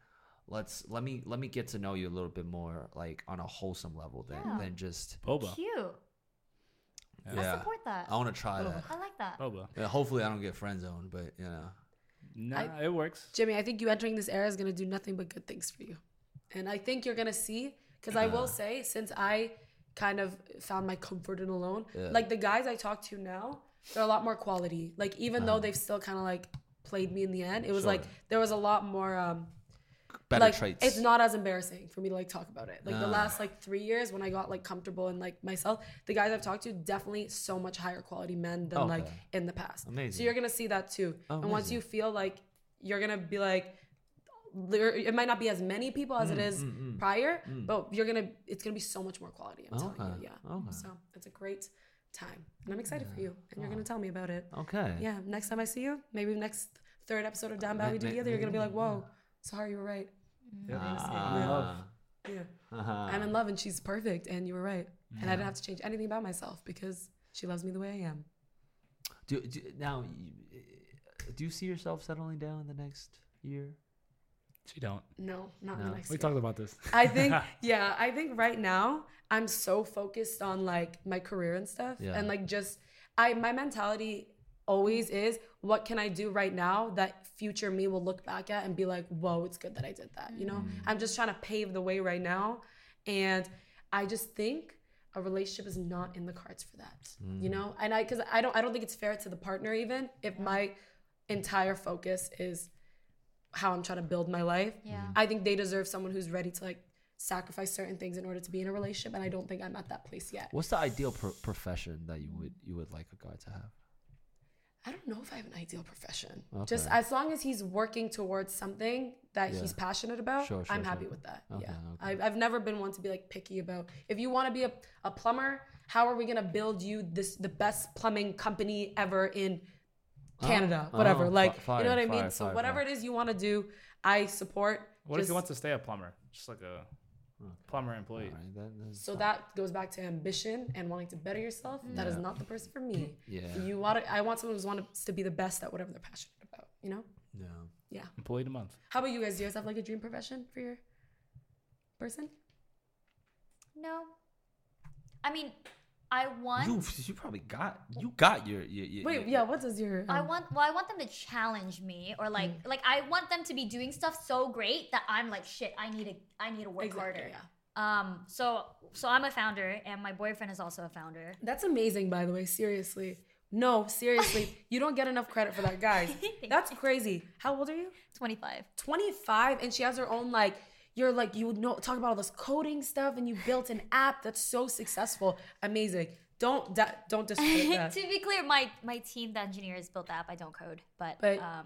let's let me let me get to know you a little bit more like on a wholesome level than Yeah. than just Boba. Cute. Yeah I support that. i want to try that I like that. Boba. yeah, hopefully i don't get friend zoned but you know Nah, I- it works. Jimmy, I think you entering this era is gonna do nothing but good things for you. And I think you're gonna see, because I will say, since I kind of found my comfort in alone, Yeah. like the guys I talk to now, they're a lot more quality. Like even though they've still kind of like played me in the end, it was like there was a lot more um better like traits it's not as embarrassing for me to like talk about it. Like the last like three years when I got like comfortable and like myself, the guys I've talked to definitely so much higher quality men than like in the past. Amazing. So you're gonna see that too. And once you feel like you're gonna be like it might not be as many people as it mm, is Mm, is prior, mm. but you're gonna it's gonna be so much more quality. I'm telling you, yeah. okay. So it's a great time, and I'm excited for you, and you're gonna oh. tell me about it. okay Yeah, next time I see you, maybe next third episode of Down uh, Bad May- We Do Together, you're gonna be like, whoa, sorry, you were right. Ah. Yeah. Uh-huh. I'm in love and she's perfect and you were right. And I didn't have to change anything about myself because she loves me the way I am. do, do, now do you see yourself settling down in the next year She don't. No, not in No. the next We year. talked about this. I think (laughs) yeah, I think right now I'm so focused on like my career and stuff Yeah. and like just I my mentality always is what can I do right now that future me will look back at and be like, "Whoa, it's good that I did that." You know? Mm. I'm just trying to pave the way right now and I just think a relationship is not in the cards for that. You mm. know? And I cuz I don't I don't think it's fair to the partner even if my entire focus is how I'm trying to build my life. Yeah. Mm. I think they deserve someone who's ready to like sacrifice certain things in order to be in a relationship, and I don't think I'm at that place yet. what's the ideal pro- profession that you would you would like a guy to have I don't know if I have an ideal profession. Just as long as he's working towards something that he's passionate about, Sure, sure, I'm happy sure. with that. Okay, yeah, okay. I've, I've never been one to be like picky about. If you want to be a, a plumber, how are we gonna build you this the best plumbing company ever in oh, Canada? oh, whatever, fi- like fire, you know what I fire, mean. So fire, whatever fire. it is you want to do, I support. What if Just- he wants to stay a plumber? Just like a plumber employee. All right, that- So fine. that goes back to ambition and wanting to better yourself. That is Yeah. not the person for me. (clears throat) Yeah. You want to, I want someone who wants to be the best at whatever they're passionate about. You know? yeah Yeah. Employee of the month. How about you guys? Do you guys have like a dream profession for your person? No. I mean, I want you you probably got you got your, your, your Wait, your- yeah. What does your? I um, want well, I want them to challenge me or like Mm. like I want them to be doing stuff so great that I'm like shit, I need to I need to work Exactly, harder. yeah. Um so so I'm a founder and my boyfriend is also a founder. That's amazing, by the way. Seriously. No, seriously. (laughs) you don't get enough credit for that, guys. (laughs) That's crazy. How old are you? 25. 25 and she has her own like you're like you know talk about all this coding stuff and you built an (laughs) app that's so successful amazing don't da- don't (laughs) discredit that to be clear, my my team, the engineers, built the app. I don't code, but, But- um,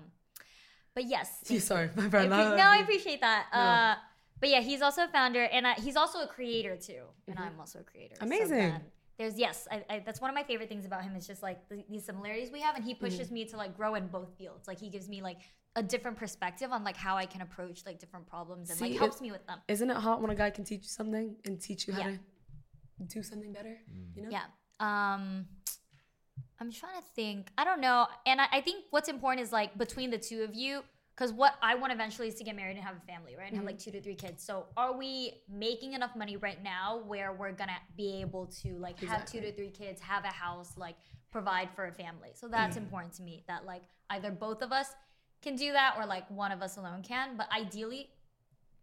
but yes. (laughs) Sorry, my I friend. appre- no, I appreciate that. No. Uh, but yeah, he's also a founder, and I, he's also a creator too, and I'm also a creator. Mm-hmm. Amazing. then there's yes, I, I, that's one of my favorite things about him is just like the, these similarities we have, and he pushes Mm-hmm. me to like grow in both fields. Like he gives me like a different perspective on like how I can approach like different problems, and See, like it- helps me with them. Isn't it hot when a guy can teach you something and teach you how Yeah. to do something better? You know? Yeah. Um I'm trying to think. I don't know. And I, I think what's important is like between the two of you, because what I want eventually is to get married and have a family, right? And have like two to three kids. So are we making enough money right now where we're gonna be able to like have two to three kids, have a house, like provide for a family? So that's important to me that like either both of us can do that or like one of us alone can. But ideally,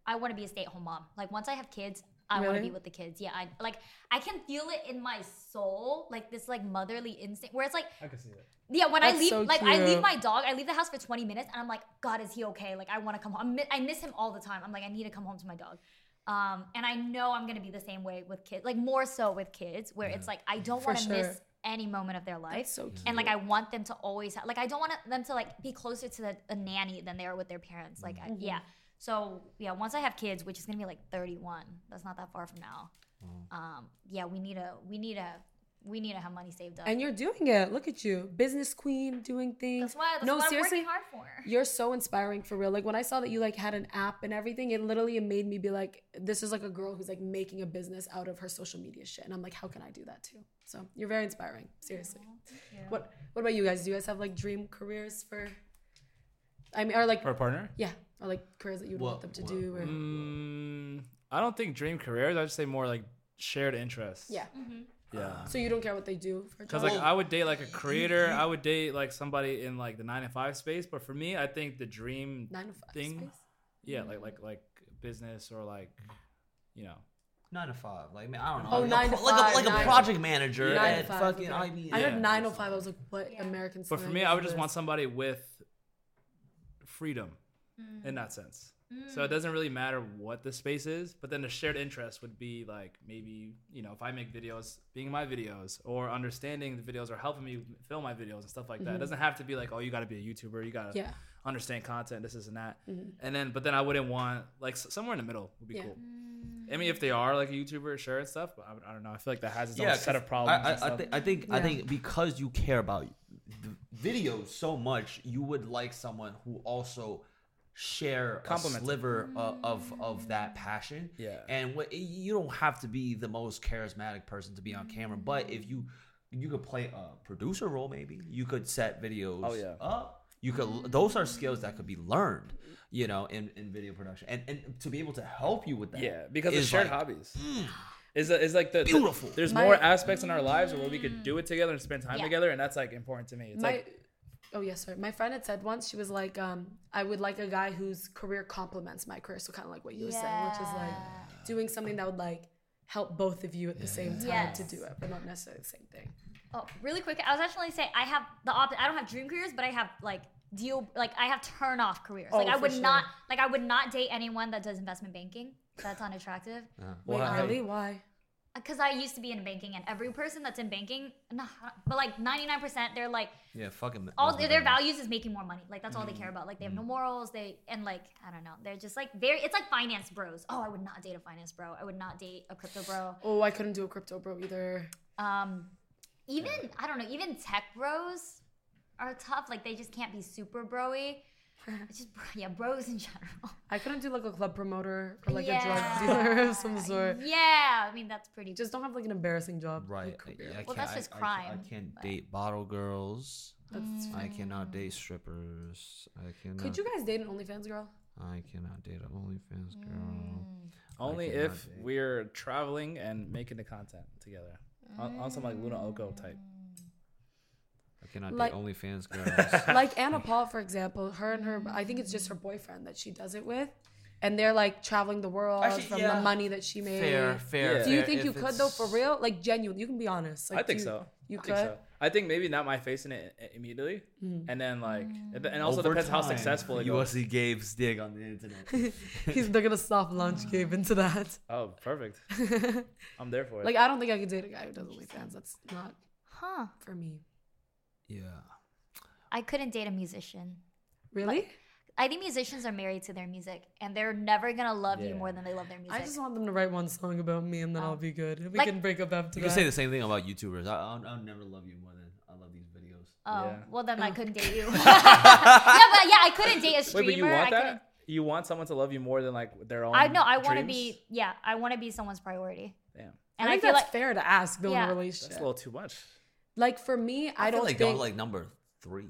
I want to be a stay-at-home mom. Like once I have kids, I want to be with the kids. Yeah, I like I can feel it in my soul, like this like motherly instinct where it's like I can see it. yeah, when I leave so like I leave my dog, I leave the house for 20 minutes and I'm like, God, is he okay? Like I want to come home. I'm I miss him all the time. I'm like I need to come home to my dog. Um and I know I'm going to be the same way with kids, like more so with kids where it's like I don't want to sure. miss any moment of their life. That's so cute. And like I want them to always have, like I don't want them to like be closer to the, a nanny than they are with their parents. Like Mm-hmm. I, yeah. So yeah, once I have kids, which is gonna be like 31, that's not that far from now. Um, yeah, we need a we need a we need to have money saved up. and you're doing it. Look at you, business queen, doing things. that's why that's no, what seriously, I'm working hard for. you're so inspiring for real. Like when I saw that you like had an app and everything, it literally made me be like, this is like a girl who's like making a business out of her social media shit. And I'm like, how can I do that too? So you're very inspiring. Seriously. What What about you guys? Do you guys have like dream careers for? I mean, or like For a partner? yeah, or like careers that you'd want them to do, or Mm, I don't think dream careers. I'd say more like shared interests. yeah. Yeah. So you don't care what they do for a Because like I would date like a oh. creator, (laughs) I would date like somebody in like the nine to five space. But for me, I think the dream nine to five thing, space. yeah, like like like business or like, you know, Nine to five. Like man, I don't know. Oh, like, nine a, to pro- like five, a like a project manager Nine to at five, fucking okay. IBM. I Yeah. nine to five. I was like, what Yeah. American? But for me, I would just want somebody with mm. freedom in mm. that sense. Mm. So it doesn't really matter what the space is, but then the shared interest would be like maybe, you know, if I make videos, being my videos or understanding the videos or helping me film my videos and stuff like that. It mm-hmm. doesn't have to be like, oh, you got to be a YouTuber, you got to Yeah. understand content, this, this, and that. Mm-hmm. And then, but then I wouldn't want, like, somewhere in the middle would be Yeah. cool. Mm. I mean, if they are like a YouTuber, sure and stuff, but I, I don't know. I feel like that has its Yeah, own set of problems. I, and I, I, stuff. think, I think I think because you care about the videos so much, you would like someone who also share a Compliments sliver of, of of that passion. Yeah. And what you don't have to be the most charismatic person to be on camera, but if you you could play a producer role, maybe you could set videos. Oh, yeah. up. You could. Those are skills that could be learned. You know, in, in video production, and and to be able to help you with that. Yeah, because it's shared like- hobbies. Mm. Is is like the the- Beautiful. there's My- more aspects in our lives where we could do it together and spend time Yeah. together, and that's like important to me. It's my like oh yes sir my friend had said once she was like um i would like a guy whose career complements my career so kind of like what you were saying which is like doing something that would like help both of you at the same time to do it but not necessarily the same thing Oh, really quick. I was actually saying I have the opposite. I don't have dream careers, but I have like deal like I have turn off careers. like Oh, I would sure. not like I would not date anyone that does investment banking. That's unattractive. Uh, wait well, really why Because I used to be in banking, and every person that's in banking, no, but like ninety nine percent, they're like Yeah, fucking. all their, are their values is making more money. Like that's all they care about. Like they have no morals. They and like I don't know. They're just like very. It's like finance bros. Oh, I would not date a finance bro. I would not date a crypto bro. oh i couldn't do a crypto bro either Um, even I don't know. Even tech bros are tough. Like they just can't be super broy. It's just yeah, bros in general. i couldn't do like a club promoter or like yeah. a drug dealer of some (laughs) sort Yeah, I mean that's pretty. just don't have like an embarrassing job Right. like, career. I Well, can't- that's I- just I- crime, I, can't but- date bottle girls. That's I mm. cannot date strippers. I cannot. could you guys date an onlyfans girl I cannot date an OnlyFans girl. Mm. only if date. we're traveling and making the content together on, on some like Luna Oko type. I cannot Like- date OnlyFans girls. (laughs) like Anna Paul, for example, her and her, I think it's just her boyfriend that she does it with, and they're like traveling the world Actually, from yeah. the money that she made. fair, fair. Yeah. Do you fair, think you if could though, for real? Like genuine, you can be honest. Like, I think you, so. You I could. think so. I think maybe not my facing it i- immediately, mm. and then like, and and also Over depends how time, successful it you goes. see Gabe's dig on the internet. (laughs) He's, they're gonna soft launch (laughs) Gabe into that. Oh, perfect. I'm there for it. Like I don't think I could date a guy who does OnlyFans. That's not huh? for me. Yeah. I couldn't date a musician. Really? I think musicians are married to their music, and they're never gonna love you more than they love their music. I just want them to write one song about me and then I'll oh. be good. We Like- can break up after You that. can say the same thing about YouTubers. I, I'll, I'll never love you more than I love these videos. oh, Yeah. well then I couldn't date you. (laughs) (laughs) yeah, but yeah, I couldn't date a streamer. Wait, streamer. but you I want couldn't. that? You want someone to love you more than like their own? I know. I want to be. Yeah, I want to be someone's priority. Damn, And I, think feel that's like fair to ask though in a relationship. that's a little too much. Like for me, I, I, don't like think y'all like number three.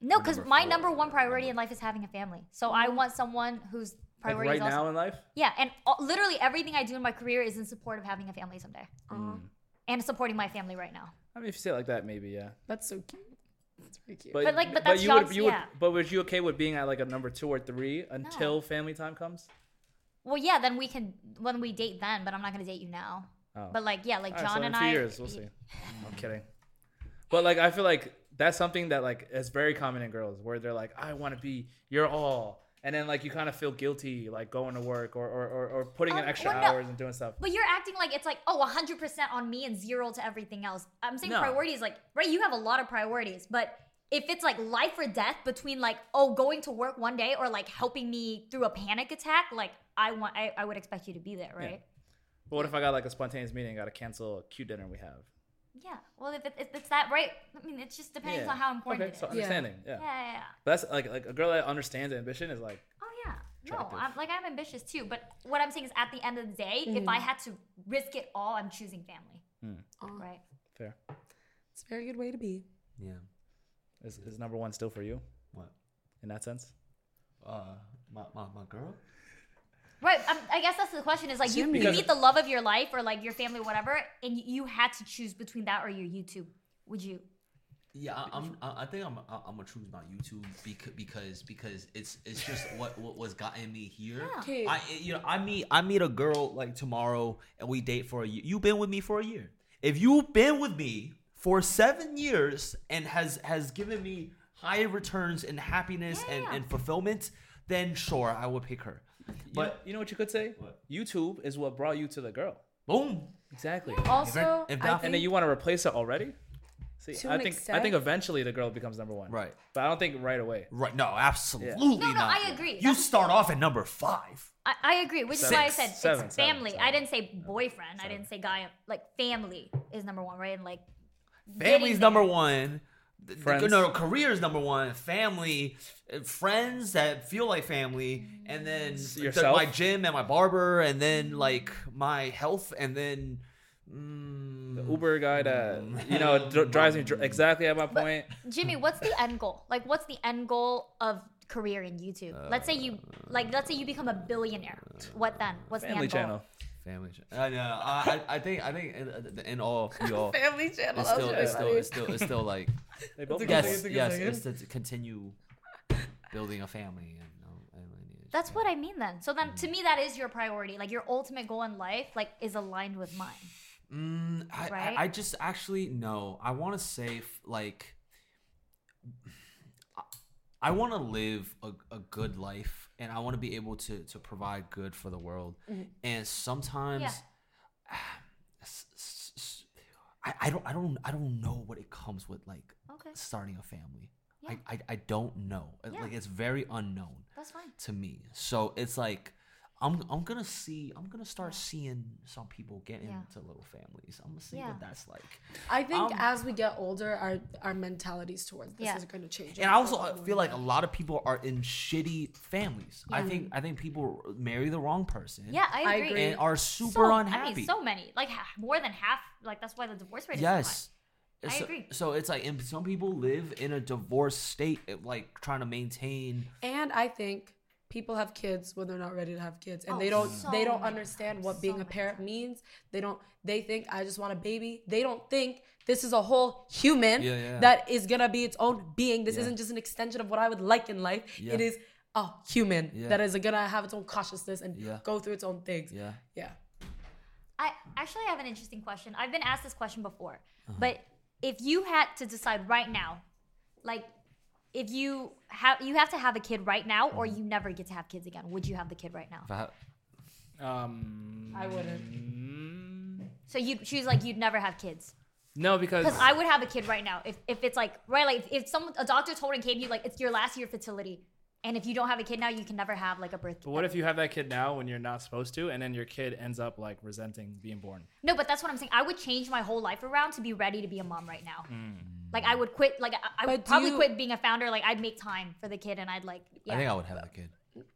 no, because my four, number one priority in life is having a family. So I want someone whose Like priority right is also now in life. yeah, and all, literally everything I do in my career is in support of having a family someday, Aw, and supporting my family right now. I mean, if you say it like that, maybe yeah. that's so cute. That's very cute. But, like, but that's you would, John's- you would, yeah. but was you okay with being at like a number two or three until family time comes? Well, yeah, then we can when we date then, but I'm not gonna date you now. Oh. But like, yeah, like All right, John so and a few I. years, we'll see. (laughs) I'm kidding. But like, I feel like that's something that like is very common in girls, where they're like, I want to be your all, and then like you kind of feel guilty, like going to work or or, or, or putting in Um, extra well, no. hours and doing stuff. But you're acting like it's like oh 100% on me and zero to everything else. I'm saying No. priorities like right, you have a lot of priorities, but if it's like life or death between like oh going to work one day or like helping me through a panic attack, like I want I, I would expect you to be there, right? But what if I got like a spontaneous meeting, got to cancel a cute dinner we have? Yeah. Well, if, it, if it's that right, I mean, it just depends Yeah. on how important Okay, it so is. understanding, yeah. yeah, yeah, yeah. But that's like like a girl that understands ambition is like Oh yeah. No, Attractive. I'm like I'm ambitious too, but what I'm saying is at the end of the day, if I had to risk it all, I'm choosing family. Aw, Right. fair. it's a very good way to be. Yeah. Is is number one still for you What? in that sense? Uh, my, my, my girl? Right. Um, I guess that's the question is like you, you meet the love of your life or like your family, or whatever, and you, you had to choose between that or your YouTube. Would you? Yeah, I, I'm. I I think I'm. I- I'm gonna choose my YouTube because because because it's it's just what what was gotten me here. Yeah. I you know I meet I meet a girl like tomorrow and we date for a year. You've been with me for a year. If you've been with me for seven years and has has given me higher returns and happiness and, Yeah. and fulfillment, then sure I would pick her. But But you know what you could say? What? YouTube is what brought you to the girl. boom. Exactly. Also, if I not- And then think- you want to replace it already? See, To I an think I extent- think eventually the girl becomes number one. Right. But I don't think right away. Right. No, absolutely No, no, not. I agree. You That's- start off at number five. I, I agree, which is why I Six. said Seven, it's seven, family. seven. I didn't say boyfriend. I didn't say guy. Like family is number one, right? And like Family's getting number one. The- the- Friends. No, career is number one. Family, uh, friends that feel like family, and then the- my gym and my barber, and then like my health, and then mm, The Uber guy that you know (laughs) dr- drives me dr- exactly at my point. Jimmy, what's the end goal? Like, what's the end goal of career in YouTube? let's say you like, let's say you become a billionaire. What then? What's the end channel. Goal? family. I know. I, I I think I think in, in all be (laughs) all, family channel. it's still it's still it's still it's still like (laughs) They both It's a good yes yes it's to continue building a family and, uh, and lineage. That's what I mean then. So then to me that is your priority. Like your ultimate goal in life like is aligned with mine. Mm, I, Right? I, I just actually no. I want to say like I- I want to live a, a good life, and I want to be able to to provide good for the world. Mm-hmm. And sometimes, Yeah. (sighs) I, I don't I don't I don't know what it comes with like Okay. starting a family. Yeah. I, I I don't know. Yeah. Like it's very unknown That's fine. to me. So it's like I'm I'm gonna see I'm gonna start seeing some people get Yeah. into little families. I'm gonna see Yeah. what that's like. I think Um, as we get older, our our mentalities towards this Yeah. is going to change. And I also feel like a lot of people are in shitty families. I think I think people marry the wrong person. Yeah, I I agree. agree. And are super so, unhappy. I mean, so many, like more than half. Like that's why the divorce rate is yes. I so, agree. So it's like, and some people live in a divorced state, like trying to maintain. And I think people have kids when they're not ready to have kids, and Oh, they don't so they don't understand times, what being so a many parent means. They don't. They think I just want a baby. They don't think this is a whole human Yeah, yeah. that is gonna be its own being. This Yeah. isn't just an extension of what I would like in life. Yeah. It is a human Yeah. that is gonna have its own consciousness and Yeah. go through its own things. Yeah. Yeah. I actually have an interesting question. I've been asked this question before, Uh-huh. but if you had to decide right now, like if you have you have to have a kid right now, or Mm-hmm. you never get to have kids again, would you have the kid right now? If I ha- Um, I wouldn't. mm, So you choose like you'd never have kids. no, because Because I would have a kid right now if, if it's like right like if someone a doctor told and came to you like it's your last year of fertility, And if you don't have a kid now, you can never have like a birth. But what if you have that kid now when you're not supposed to, and then your kid ends up like resenting being born? No, but that's what I'm saying. I would change my whole life around to be ready to be a mom right now. Hmm. Like I would quit. Like I, I would probably you- quit being a founder. Like I'd make time for the kid, and I'd like. Yeah. I think I would have a kid.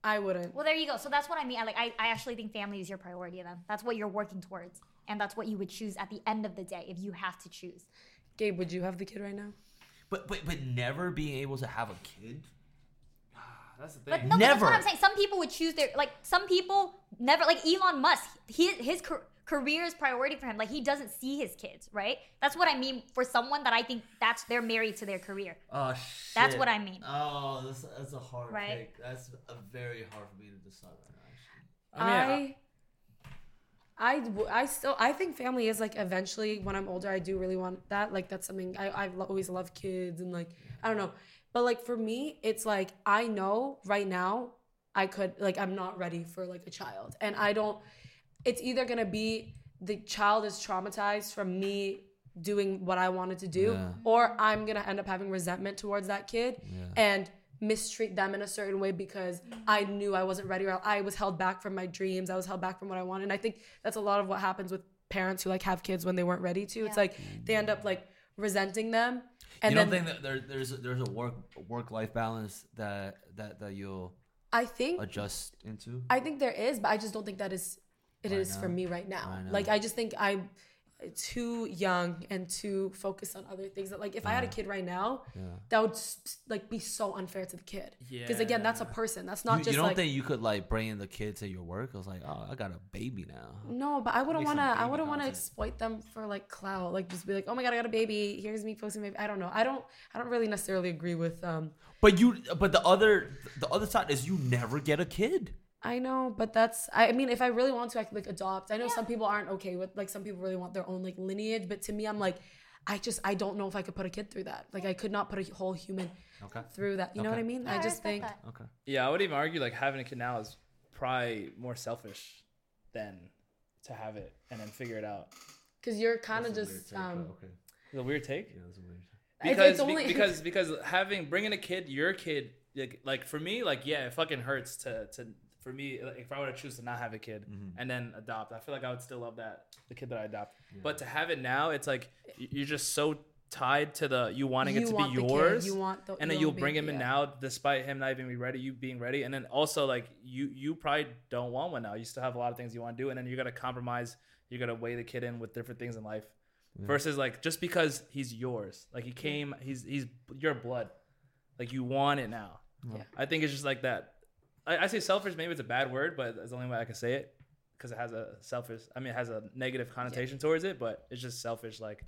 I wouldn't. well, there you go. So that's what I mean. I like. I, I actually think family is your priority. Then that's what you're working towards, and that's what you would choose at the end of the day if you have to choose. Gabe, would you have the kid right now? But but but never being able to have a kid. That's the But thing. no, but that's what I'm saying. Some people would choose their like. Some people never like Elon Musk. He, his car- career is priority for him. Like he doesn't see his kids, right? That's what I mean. For someone that I think that's they're married to their career. Oh shit. That's what I mean. Oh, that's, that's a hard Right. pick. That's a very hard for me to decide right now. Actually. I mean, I, I, w- I still, I think family is like eventually when I'm older, I do really want that. Like that's something I, I've always loved kids and like I don't know, but like for me, it's like I know right now I could like I'm not ready for like a child, and I don't. It's either gonna be the child is traumatized from me doing what I wanted to do, Yeah. or I'm gonna end up having resentment towards that kid and mistreat them in a certain way because I knew I wasn't ready or I was held back from my dreams. I was held back from what I wanted. And I think that's a lot of what happens with parents who like have kids when they weren't ready to. It's like they end up like resenting them. And you don't think that there, there's a, there's a work work life balance that that that you'll I think adjust into? I think there is, but I just don't think that is it is Right for now. me right now. Right now. Like I just think I'm too young and too focused on other things that like if I had a kid right now, that would like be so unfair to the kid. Because again, that's a person. That's not you, just you don't like think you could like bring in the kid to your work? I was like, oh, I got a baby now. No, but I wouldn't want to. I wouldn't want to exploit them for like clout. Like just be like, oh my god, I got a baby. Here's me posting my. I don't know. I don't. I don't really necessarily agree with. Um, But you, but the other, the other side is you never get a kid. I know, but that's. I mean, if I really want to, I could like adopt. I know some people aren't okay with like some people really want their own like lineage, but to me, I'm like, I just I don't know if I could put a kid through that. Like I could not put a whole human Okay. through that. You know what I mean? Yeah, I just respect think that. Okay. Yeah, I would even argue like having a kid now is probably more selfish than to have it and then figure it out. because you're kind of just um. okay. It's a weird take. Yeah, that's weird. It's- Because it's be- only- (laughs) because because having bringing a kid, your kid, like, like for me, like yeah, it fucking hurts to to for me. Like, if I were to choose to not have a kid Mm-hmm. and then adopt, I feel like I would still love that the kid that I adopt. But to have it now, it's like you're just so tied to the you wanting You it to want be the kid, yours. you want the- and then you'll bring baby, him in yeah. now, despite him not even be ready, you being ready, and then also like you you probably don't want one now. You still have a lot of things you want to do, and then you're gonna compromise. You're gonna weigh the kid in with different things in life, versus like just because he's yours, like he came, he's he's your blood, like you want it now. Yeah. I think it's just like that. I, I say selfish, maybe it's a bad word, but it's the only way I can say it because it has a selfish. I mean, it has a negative connotation towards it, but it's just selfish. Like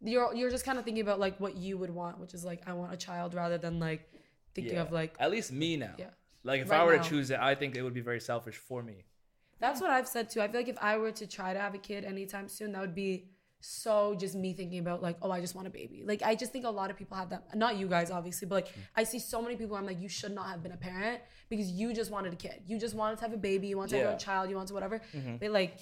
You're you're just kind of thinking about like what you would want, which is like I want a child rather than like thinking yeah. of like at least me now. Yeah. Like if Right I were now. to choose it, I think it would be very selfish for me. That's what I've said too. I feel like if I were to try to have a kid anytime soon, that would be so just me thinking about like, oh, I just want a baby. Like I just think a lot of people have that. Not you guys, obviously, but like mm. I see so many people. I'm like, you should not have been a parent because you just wanted a kid. You just wanted to have a baby. You wanted to have a child. You wanted to whatever. Mm-hmm. But like,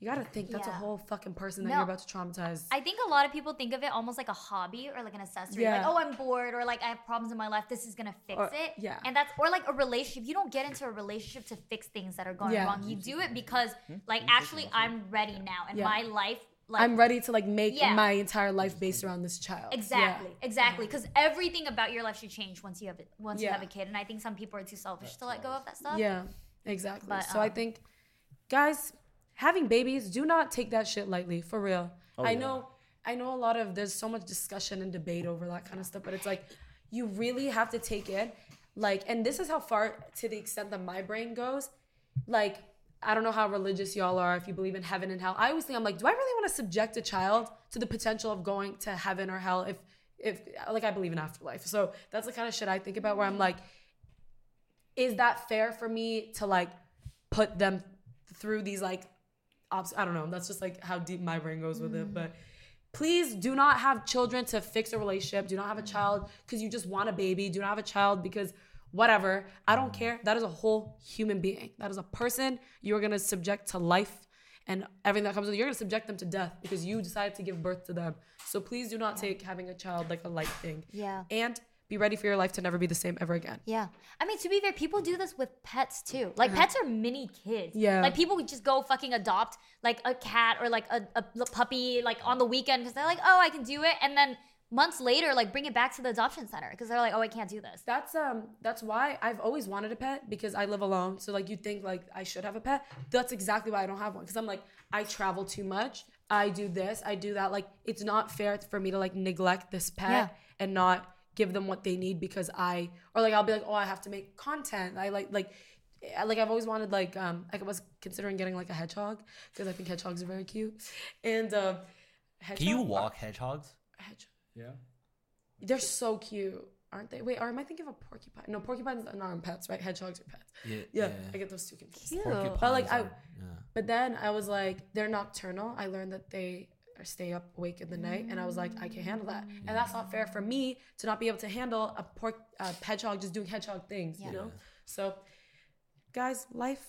you gotta think that's a whole fucking person that No. you're about to traumatize. I think a lot of people think of it almost like a hobby or like an accessory. Yeah. Like, oh, I'm bored, or like I have problems in my life. This is gonna fix Or- it. yeah. And that's or like a relationship. You don't get into a relationship to fix things that are going Yeah. wrong. You do it because mm-hmm. like actually I'm ready now, and Yeah. my life like I'm ready to like make Yeah. my entire life based around this child. Exactly, Yeah. exactly. Because everything about your life should change once you have it, once you have a kid. And I think some people are too selfish to let go of that stuff. Yeah, exactly. But, so I um, think, guys, having babies, do not take that shit lightly, for real. Oh, I know, I know a lot of there's so much discussion and debate over that kind of stuff, but it's like you really have to take it, like, and this is how far to the extent that my brain goes, like. I don't know how religious y'all are, if you believe in heaven and hell. I always think I'm like, do I really want to subject a child to the potential of going to heaven or hell if if like I believe in afterlife. So that's the kind of shit I think about where I'm like, is that fair for me to like put them through these like obs- I don't know. That's just like how deep my brain goes with it. Mm. But please do not have children to fix a relationship. Do not have a child because you just want a baby. Do not have a child because whatever. I don't care. That is a whole human being. That is a person you're gonna subject to life and everything that comes with it. You're gonna subject them to death because you decided to give birth to them. So please do not take having a child like a light thing. Yeah. And be ready for your life to never be the same ever again. Yeah. I mean, to be fair, people do this with pets too. Like, pets are mini kids. Uh-huh. Yeah. Like, people would just go fucking adopt, like, a cat or, like, a, a puppy, like, on the weekend because they're like, oh, I can do it. And then months later, like, bring it back to the adoption center because they're like, oh, I can't do this. That's um that's why I've always wanted a pet because I live alone. So like you think like I should have a pet. That's exactly why I don't have one because I'm like I travel too much. I do this, I do that. Like it's not fair for me to like neglect this pet Yeah. and not give them what they need because I or like I'll be like, "Oh, I have to make content." I like like I- like I've always wanted like um like I was considering getting like a hedgehog because I think hedgehogs are very cute. And um Can you walk hedgehogs? Hedgehog- Yeah. they're so cute, aren't they? Wait, or am I thinking of a porcupine? No, porcupines are not pets, right? Hedgehogs are pets. Yeah. Yeah, I get those two confused. Cute. But like I, are- yeah. but then I was like, they're nocturnal. I learned that they stay up awake in the night, and I was like, I can't handle that, and that's not fair for me to not be able to handle a pork a hedgehog just doing hedgehog things, Yeah. you know. So, guys, life,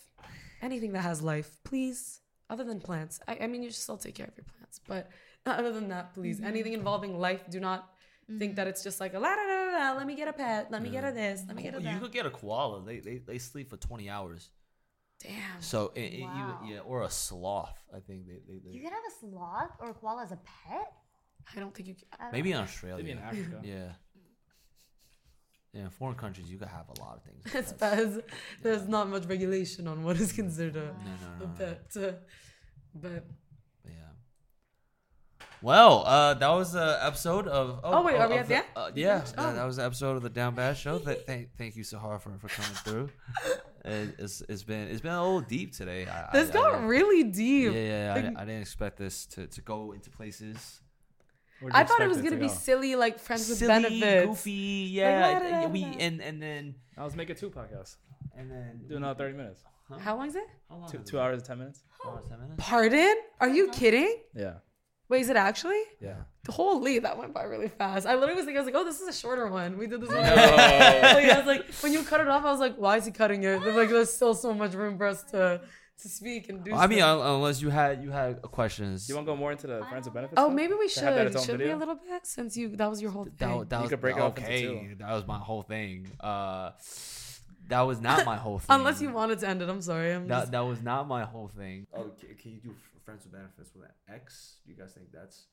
anything that has life, please. Other than plants, I, I mean, you should still take care of your plants, but (laughs) other than that, please, mm-hmm. anything involving life, do not think mm-hmm. that it's just like a la da da da. da, Let me get a pet. Let me get a this. Let me get a You could get a koala. They they, they sleep for twenty hours. Damn. So it, it- you, yeah, or a sloth. I think they, they, they You can have a sloth or a koala as a pet? I don't think you. Can. I don't maybe in. Australia. Maybe in Africa. Yeah. Yeah, in foreign countries you could have a lot of things. as (laughs) It's pets. pets. There's not much regulation on what is considered a, No, no, no, no. pet. But Yeah. Well, uh, that was the episode of. Oh, wait, are we of at the end? Uh, yeah, finished? that, Oh. that was the episode of the Down Bad Show. Th- thank, thank you, Sahar, for, for coming through. (laughs) It, it's, it's been it's been a little deep today. I, this I, I got didn't- really deep. yeah, yeah. I, Like- didn't- I didn't expect this to, to go into places. I thought it expect was gonna be go? silly, like friends with benefits. goofy, yeah. la, da, da, we da, da. and and then I was making two podcasts. and then Do another 30 minutes. How long is it? How long Two, is two it? hours and 10 minutes. Two hours, ten minutes? Pardon? Are you kidding? Yeah. Wait, is it actually? Yeah. Holy, that went by really fast. I literally was thinking, I was like, oh, this is a shorter one. We did this one. No. (laughs) like, I was like, when you cut it off, I was like, why is he cutting it? They're like, there's still so much room for us to to speak and do. I mean, un- unless you had you had questions. Do you want to go more into the friends with benefits? oh, stuff? maybe we To have that its should. own Should we a little bit since you that was your whole thing. that, that You was could break it into okay. two. That was my whole thing. Uh, that was not my whole (laughs) thing. Unless you wanted to end it, I'm sorry. I'm That just, that was not my whole thing. Oh, can, can you do f- friends with benefits with an ex? Do you guys think that's?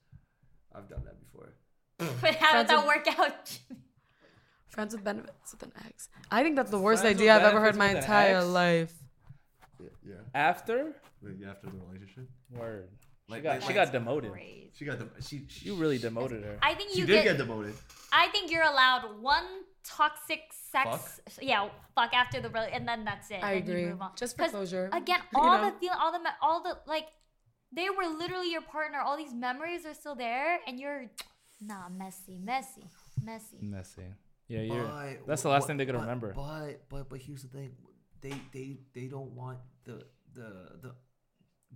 I've done that before. But (laughs) how did Friends that with- work out? friends with benefits with an ex. I think that's the worst Friends with idea I've ever heard benefits my with an entire X? life. Yeah, After? yeah. After the relationship, Word. She Like- got, like- she got demoted. Great. she got the she. she You really demoted her. I think she you did get, get demoted. I think you're allowed one toxic sex. Yeah, fuck after the rel- and then that's it. I then you agree. move on. Just for 'Cause, closure. Again, you all know? the feel, all the, me- all the like, they were literally your partner. All these memories are still there, and you're, nah, messy, messy, messy. Messy. Yeah, you're. But That's the last what- thing they're gonna but- remember. But but but here's the thing, they they they don't want the the the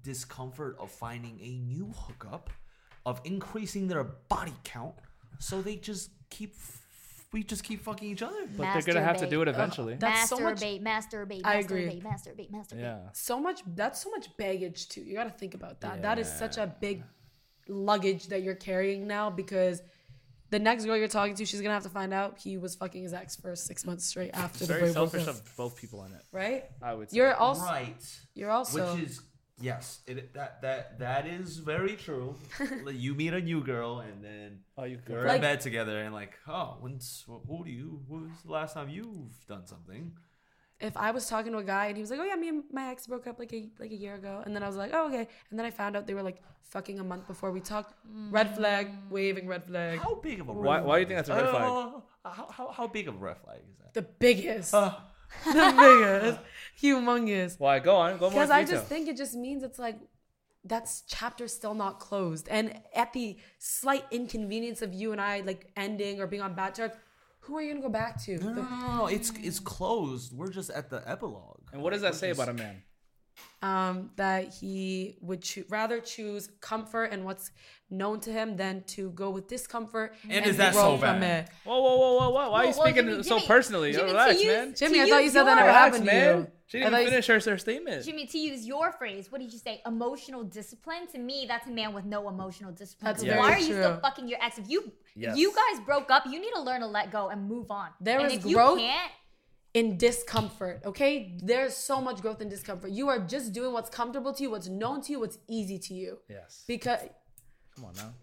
discomfort of finding a new hookup, of increasing their body count, so they just keep we just keep fucking each other. But they're gonna have to do it eventually. That's so much- masturbate, masturbate, I masturbate, agree. masturbate, masturbate. yeah. so much that's so much baggage too you got to think about that that is such a big luggage that you're carrying now because the next girl you're talking to she's gonna have to find out he was fucking his ex for six months straight after the Very boy broke selfish up of both people on it. right I would say. you're also right. you're also Which is yes, it, that that that is very true. (laughs) You meet a new girl and then oh, you you're. Like- in bed together and like, oh, when's who do you? Who's the last time you've done something? if I was talking to a guy and he was like, "Oh yeah, me and my ex broke up like a like a year ago," and then I was like, "Oh okay," and then I found out they were like fucking a month before we talked. Red flag, waving red flag. How big of a red Why- flag why do you think that's a red flag? Uh, how, how, how big of a red flag is that? The biggest, Uh, (laughs) the biggest, humongous. Why? Go on. Go more Because I detail. just think it just means it's like that's chapter still not closed, and at the slight inconvenience of you and I like ending or being on bad terms, who are you gonna go back to? no, no, The- no, no, no, It's it's closed. We're just at the epilogue. And what does that say about a man? Um, that he would choo- rather choose comfort and what's known to him than to go with discomfort And is that grow so from bad? it. Whoa, whoa, whoa, whoa, whoa! Why are you Well, well, speaking Jimmy- so Jimmy- personally? Jimmy, relax, use- man. Jimmy, I thought you said that never Relax, happened to you. She I didn't even finish her, her statement. Jimmy, to use your phrase, what did you say? Emotional discipline. To me, that's a man with no emotional discipline. That's So very Why are you still fucking your ex? If you Yes. you guys broke up, you need to learn to let go and move on. There and is if you growth. can't, in discomfort, okay? There's so much growth in discomfort. You are just doing what's comfortable to you, what's known to you, what's easy to you. Yes. Because Come on now.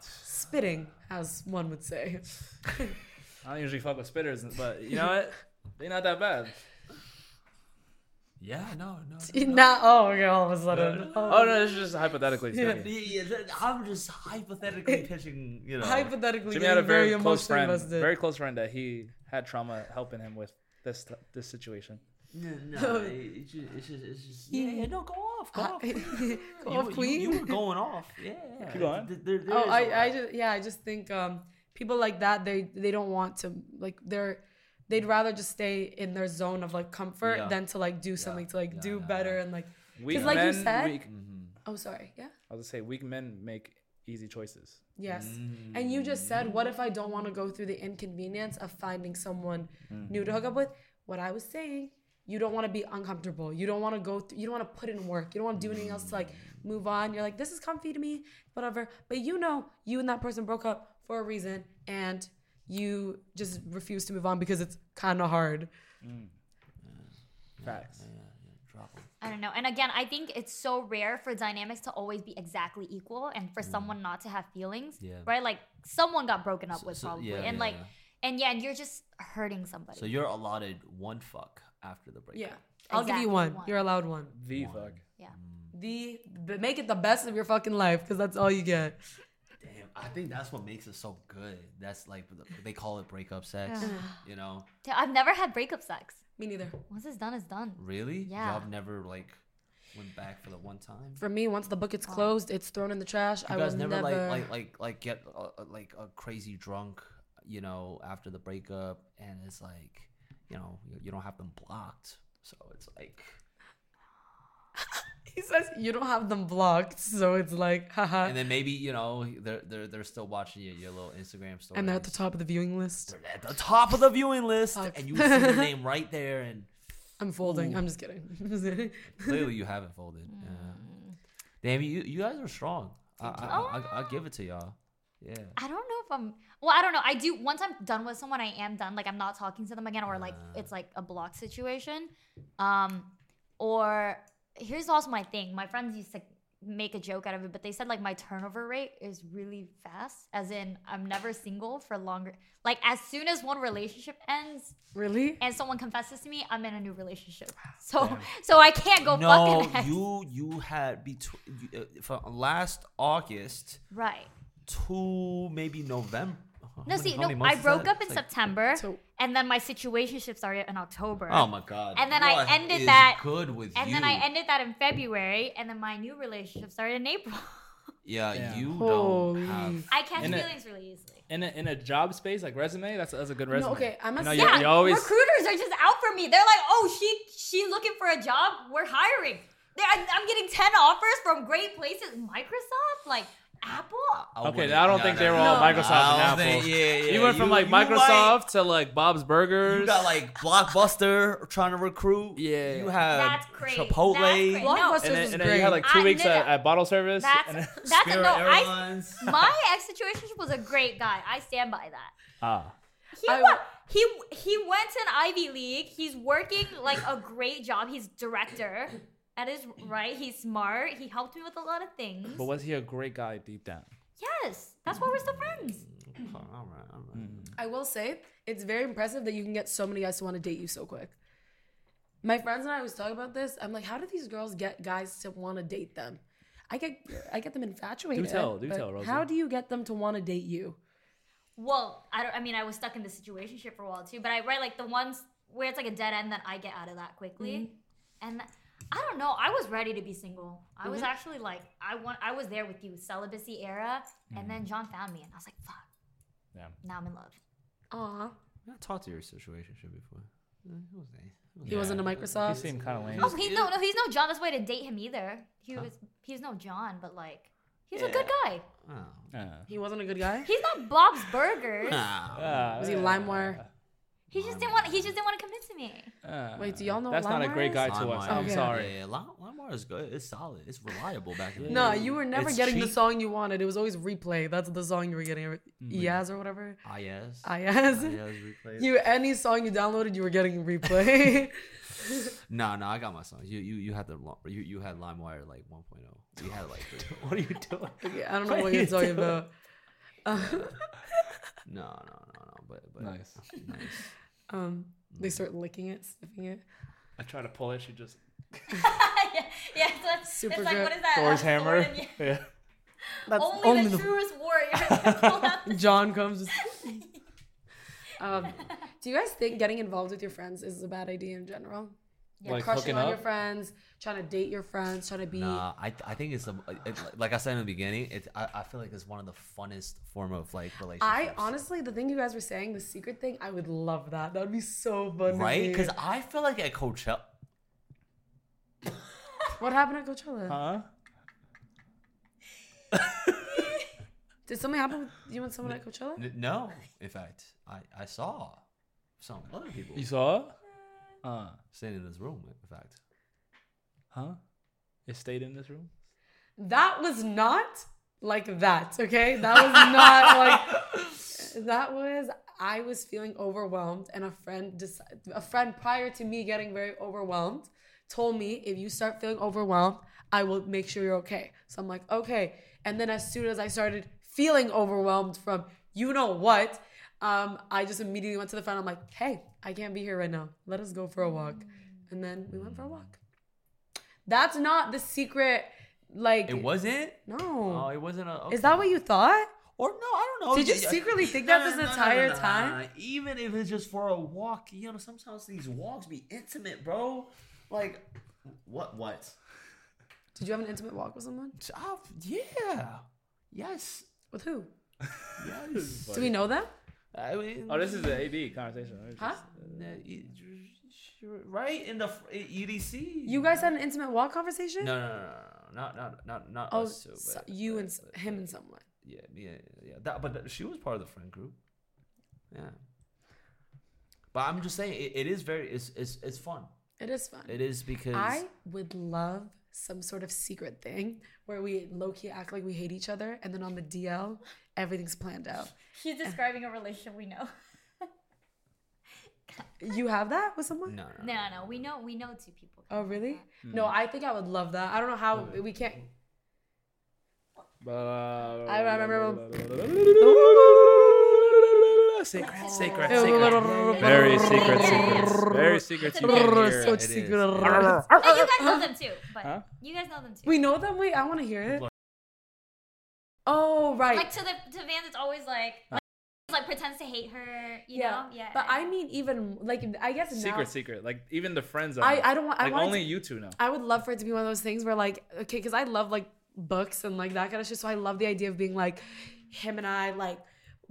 spitting, as one would say. (laughs) I don't usually fuck with spitters, but you know what? They're not that bad. Yeah, no, (laughs) no. Not oh, okay, all of a sudden. Oh no, this is just hypothetically (laughs) Yeah. speaking. Yeah, that- I'm just hypothetically (laughs) pitching, you know. Hypothetically, Jimmy had a getting very, very, close emotionally friend, invested. very close friend that he had trauma helping him with this this situation. No, no, it's just, it's just, it's just yeah, yeah, no, go off, go I- off. Go you, off, you- queen. You, were going off, yeah. Keep going. Th- there- there oh, is a I, I lot. just yeah, I just think um, people like that they they don't want to like they're they'd rather just stay in their zone of like comfort Yeah. than to like do something to like yeah, do yeah, better yeah. and like Weak like you men, said- weak, mm-hmm. oh sorry. Yeah? I was gonna say weak men make easy choices. yes. Mm. And you just said what if I don't want to go through the inconvenience of finding someone new to hook up with? What I was saying you don't want to be uncomfortable. You don't want to go through you don't want to put in work. You don't want to do anything else to like mm. move on. You're like this is comfy to me whatever. But you know you and that person broke up for a reason and you just refuse to move on because it's kind of hard Facts. Drop 'em. I don't know. And again, I think it's so rare for dynamics to always be exactly equal and for someone not to have feelings. Mm. Yeah. Right? Like someone got broken up So- with so- probably. yeah, and yeah, like yeah. and yeah, and you're just hurting somebody. So you're allotted one fuck after the breakup. yeah i'll give you one. one. you're allowed one The fuck. yeah. the but make it the best of your fucking life because that's all you get Damn, I think that's what makes it so good. That's like they call it breakup sex. you know, (sighs) Dude, I've never had breakup sex. me neither Once it's done, it's done. really? Yeah. Y'all have never like went back for the one time. for me once the bucket's closed it's thrown in the trash i You guys will never, never, like like like like get uh, uh, like a crazy drunk, you know, after the breakup, and it's like, you know, you, you don't have them blocked, so it's like, (laughs) he says you don't have them blocked so it's like haha and then maybe you know they're they're they're still watching your, your little Instagram story, and they're at the top of the viewing list They're at the top of the viewing list, Fuck. and you see their (laughs) name right there, and i'm folding i'm just kidding (laughs) I'm just kidding. clearly you haven't folded. Yeah. Damn, you you guys are strong. I, I, I, I'll give it to y'all. Yeah. I don't know if I'm well, I don't know. I do once I'm done with someone, I am done. Like I'm not talking to them again, or like Ah. it's like a block situation. Um or here's also my thing. My friends used to make a joke out of it, but they said like my turnover rate is really fast. As in I'm never single for longer. Like as soon as one relationship ends really and someone confesses to me, I'm in a new relationship. (sighs) So so I can't go No, fucking you you had between uh, from last August Right. to maybe November. How No, see, no, I broke up in like- September, So- and then my situationship started in October. Oh my god! And then I ended is that- good with and you. then I ended that in February, and then my new relationship started in April. (laughs) Yeah, Damn. you Holy. don't have. I catch In a- feelings really easily. In a, in a job space like resume, that's that's a good resume. okay, I'm You a- know, Yeah, you, you always recruiters are just out for me. They're like, "Oh, she she looking for a job. We're hiring." They're, I'm I'm getting ten offers from great places, Microsoft, like Apple. I Okay, I don't no, think no, they were no, all no. Microsoft I and Apple. think- yeah, yeah. you went from like might- Microsoft to like Bob's Burgers. You got like Blockbuster trying to recruit. Yeah. You have That's great. Chipotle. That's great. No, Blockbuster and then, and then you had like two I- weeks no, no. at, at bottle service. That's and then- (laughs) that's a, no. I, my ex situation was a great guy. I stand by that. ah. He I- wa- he he went to an Ivy League. He's working like a great job. He's director. That is right. He's smart. He helped me with a lot of things. But was he a great guy deep down? Yes, that's why we're still friends. All right, all right. Mm. I will say it's very impressive that you can get so many guys to want to date you so quick. My friends and I always talk about this. I'm like, how do these girls get guys to want to date them? I get I get them infatuated. Do tell, do tell, Rosie. How do you get them to want to date you? Well, I don't. I mean, I was stuck in the situation for a while too. But I write like the ones where it's like a dead end that I get out of that quickly. Mm-hmm. And I don't know. I was ready to be single. I was actually like, I want. I was there with you, celibacy era. And then John found me, and I was like, fuck. Yeah. Now I'm in love. Aw. I talked to your situation before. He wasn't a Microsoft. He seemed kind of lame. Oh, he's no, no, he's no John. That's why I didn't date him either. He was, he's no John, but like, he's a good guy. Oh. Yeah. He wasn't a good guy. He's not Bob's Burgers. (laughs) Ah. Was he LimeWire? He just didn't want. He just didn't want to commit to me. Uh, Wait, do y'all know That's not a LimeWire great is? guy to us. LimeWire. I'm Okay. sorry. Yeah, yeah. Lime- LimeWire is good. It's solid. It's reliable back in the (laughs) No, day. you were never It's getting the cheap. song you wanted. It was always replay. That's the song you were getting. Mm-hmm. Or whatever. IS. Iaz. IS replay. You any song you downloaded, you were getting replay. (laughs) No, no, I got my songs. You, you, you had the lo- you, you had LimeWire like 1.0. You had like three. (laughs) What are you doing? Okay, I don't know What what you're talking doing? about. Uh, no, no, no, no. But, but Nice. nice. (laughs) um, they start licking it, sniffing it. I try to pull it. She just (laughs) yeah, yeah. So it's, Super it's like good. what is that? Thor's Uh, hammer. Thor and- (laughs) Yeah. That's Only, the, truest warrior. pull out the- John comes. um, do you guys think getting involved with your friends is a bad idea in general? Yeah. Like Crushing on up. your friends, trying to date your friends, trying to be. Nah, I, I think it's a, it, like I said in the beginning. It, I, I feel like it's one of the funnest form of like relationships. I honestly, the thing you guys were saying, the secret thing, I would love that. That would be so fun. right? Because I feel like at Coachella. what happened at Coachella? Huh? Did something happen with you and someone at Coachella? N- No, in fact, I, I saw some other people You saw? Uh. sitting in this room. In fact, Huh? It stayed in this room. That was not like that, okay? That was not (laughs) like that was I was feeling overwhelmed and a friend decided, a friend prior to me getting very overwhelmed told me if you start feeling overwhelmed, I will make sure you're okay. So I'm like, okay. And then as soon as I started feeling overwhelmed from you know what, um, I just immediately went to the friend. I'm like, hey, I can't be here right now. Let us go for a walk. And then we went for a walk. That's not the secret. Like it wasn't. no. Oh, it wasn't a. Is that what you thought? Or no, I don't know. Did you secretly think that no, this no, no, entire no, no, time? no. Even if it's just for a walk, you know, sometimes these walks be intimate, bro. Like, what? What? Did you have an intimate walk with someone? Oh, yeah. Yes. With who? (laughs) Yes. Do we know them? I mean, Oh, this is the AB conversation. right? Huh? uh, you- you- right in the f- EDC. You guys had an intimate walk conversation? No, no, no, no, no, not not not not Oh, us two. so you but- and but- him but- and someone. Yeah, yeah, yeah. That, but that- she was part of the friend group. Yeah. But I'm just saying, it, it is very, it's, it's, it's fun. It is fun. It is because I would love some sort of secret thing where we low key act like we hate each other, and then on the DL, everything's planned out. She's describing a relationship we know. (laughs) You have that with someone? no, no, No, no, we know we know two people. Oh, really? No, mm. I think I would love that. I don't know how mm. we can't. I remember- Secret, secret, secret. Very secret, secrets. Very secrets. You can very hear. So secret. You guys know them too, but Huh? you guys know them too. We know them. Wait, I want to hear it. Oh, right. like to the to Vans, it's always like uh. like, like pretends to hate her. You yeah. know, yeah. But I mean, even like I guess now, Secret, secret. Like even the friends. I are- I don't want. I Like want only to, you two know. I would love for it to be one of those things where like okay, because I love like books and like that kind of shit. So I love the idea of being like him and I like